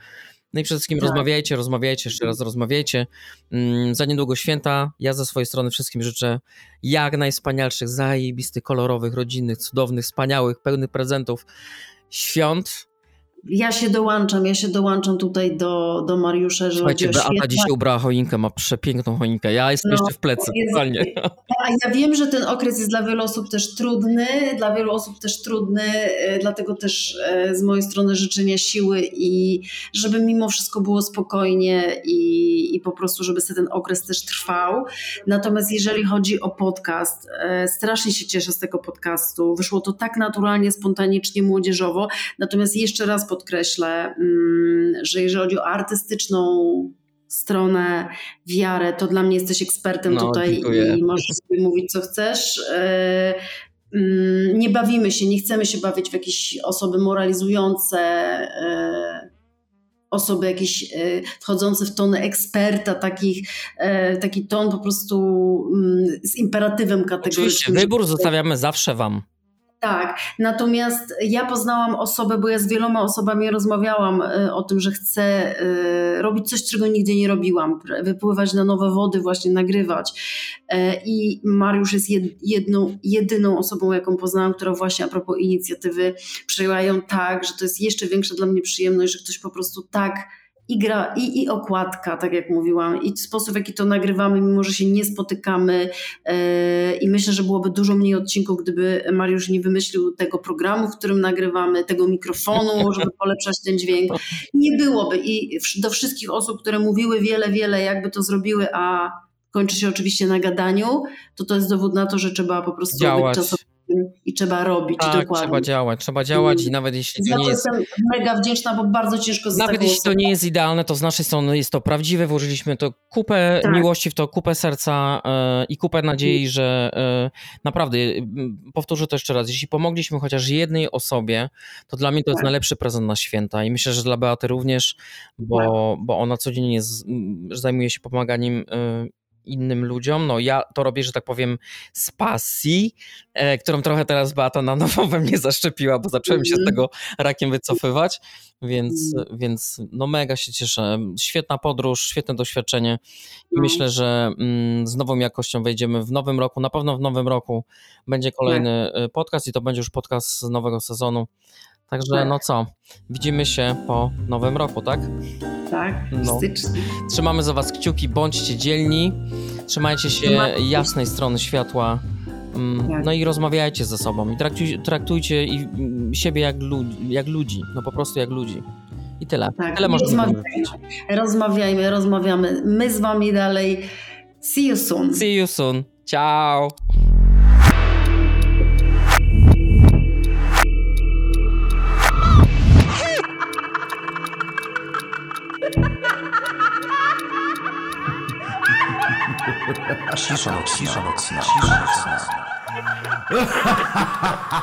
No i przede wszystkim Tak. rozmawiajcie, rozmawiajcie, jeszcze raz rozmawiajcie. Mm, Za niedługo święta. Ja ze swojej strony wszystkim życzę jak najwspanialszych, zajebistych, kolorowych, rodzinnych, cudownych, wspaniałych, pełnych prezentów świąt. Ja się dołączam, ja się dołączam tutaj do, do Mariusza, że Słuchajcie, Beata świetne- dzisiaj ubrała choinkę, ma przepiękną choinkę. Ja jestem No, jeszcze w plecy, jest- totalnie. A ja wiem, że ten okres jest dla wielu osób też trudny, dla wielu osób też trudny, e, dlatego też e, z mojej strony życzenia siły i żeby mimo wszystko było spokojnie i, i po prostu, żeby sobie ten okres też trwał. Natomiast jeżeli chodzi o podcast, e, strasznie się cieszę z tego podcastu. Wyszło to tak naturalnie, spontanicznie, młodzieżowo. Natomiast jeszcze raz podkreślę, mm, że jeżeli chodzi o artystyczną stronę, wiarę, to dla mnie jesteś ekspertem No, tutaj dziękuję. i możesz sobie mówić, co chcesz. E, mm, Nie bawimy się, nie chcemy się bawić w jakieś osoby moralizujące, e, osoby jakieś e, wchodzące w tony eksperta, takich, taki ton po prostu mm, z imperatywem Oczywiście, kategorycznym. wybór zostawiamy zawsze wam. Tak, natomiast ja poznałam osobę, bo ja z wieloma osobami rozmawiałam y, o tym, że chcę y, robić coś, czego nigdy nie robiłam, wypływać na nowe wody, właśnie nagrywać. E, I Mariusz jest jed, jedną, jedyną osobą, jaką poznałam, która właśnie a propos inicjatywy przejęła ją tak, że to jest jeszcze większa dla mnie przyjemność, że ktoś po prostu tak i gra, i, i okładka, tak jak mówiłam, i sposób, w jaki to nagrywamy, mimo że się nie spotykamy. e, I myślę, że byłoby dużo mniej odcinków, gdyby Mariusz nie wymyślił tego programu, w którym nagrywamy, tego mikrofonu, żeby <laughs> polepszać ten dźwięk. Nie byłoby. I do wszystkich osób, które mówiły wiele, wiele, jakby to zrobiły, a kończy się oczywiście na gadaniu, to to jest dowód na to, że trzeba po prostu Działać. być czasowym i trzeba robić Tak, dokładnie. trzeba działać, trzeba działać i nawet jeśli to nie jest jestem mega wdzięczna, bo bardzo ciężko z Nawet jeśli to nie jest idealne, to z naszej strony jest to prawdziwe. Włożyliśmy to kupę Tak. miłości w to, kupę serca e, i kupę nadziei, że e, naprawdę, m, powtórzę to jeszcze raz, jeśli pomogliśmy chociaż jednej osobie, to dla mnie to jest Tak. najlepszy prezent na święta i myślę, że dla Beaty również, bo, bo ona codziennie z, zajmuje się pomaganiem e, innym ludziom. No ja to robię, że tak powiem, z pasji, e, którą trochę teraz Beata na nowo we mnie zaszczepiła, bo zacząłem się z Mhm. tego rakiem wycofywać, więc, więc no mega się cieszę. Świetna podróż, świetne doświadczenie i No. myślę, że mm, z nową jakością wejdziemy w nowym roku. Na pewno w nowym roku będzie kolejny y, podcast i to będzie już podcast z nowego sezonu. Także Tak. no co, widzimy się po nowym roku, tak? Tak, No. Trzymamy za was kciuki, bądźcie dzielni, trzymajcie się Trzymajcie jasnej strony światła. mm, Tak. No i rozmawiajcie ze sobą i traktuj, traktujcie i, mm, siebie jak, lu- jak ludzi, no po prostu jak ludzi. I tyle. Tak, Tyle można rozmawiajmy. Rozmawiajmy, rozmawiamy. My z wami dalej. See you soon. See you soon. Ciao. 七十二七十二七十二七十三哈哈哈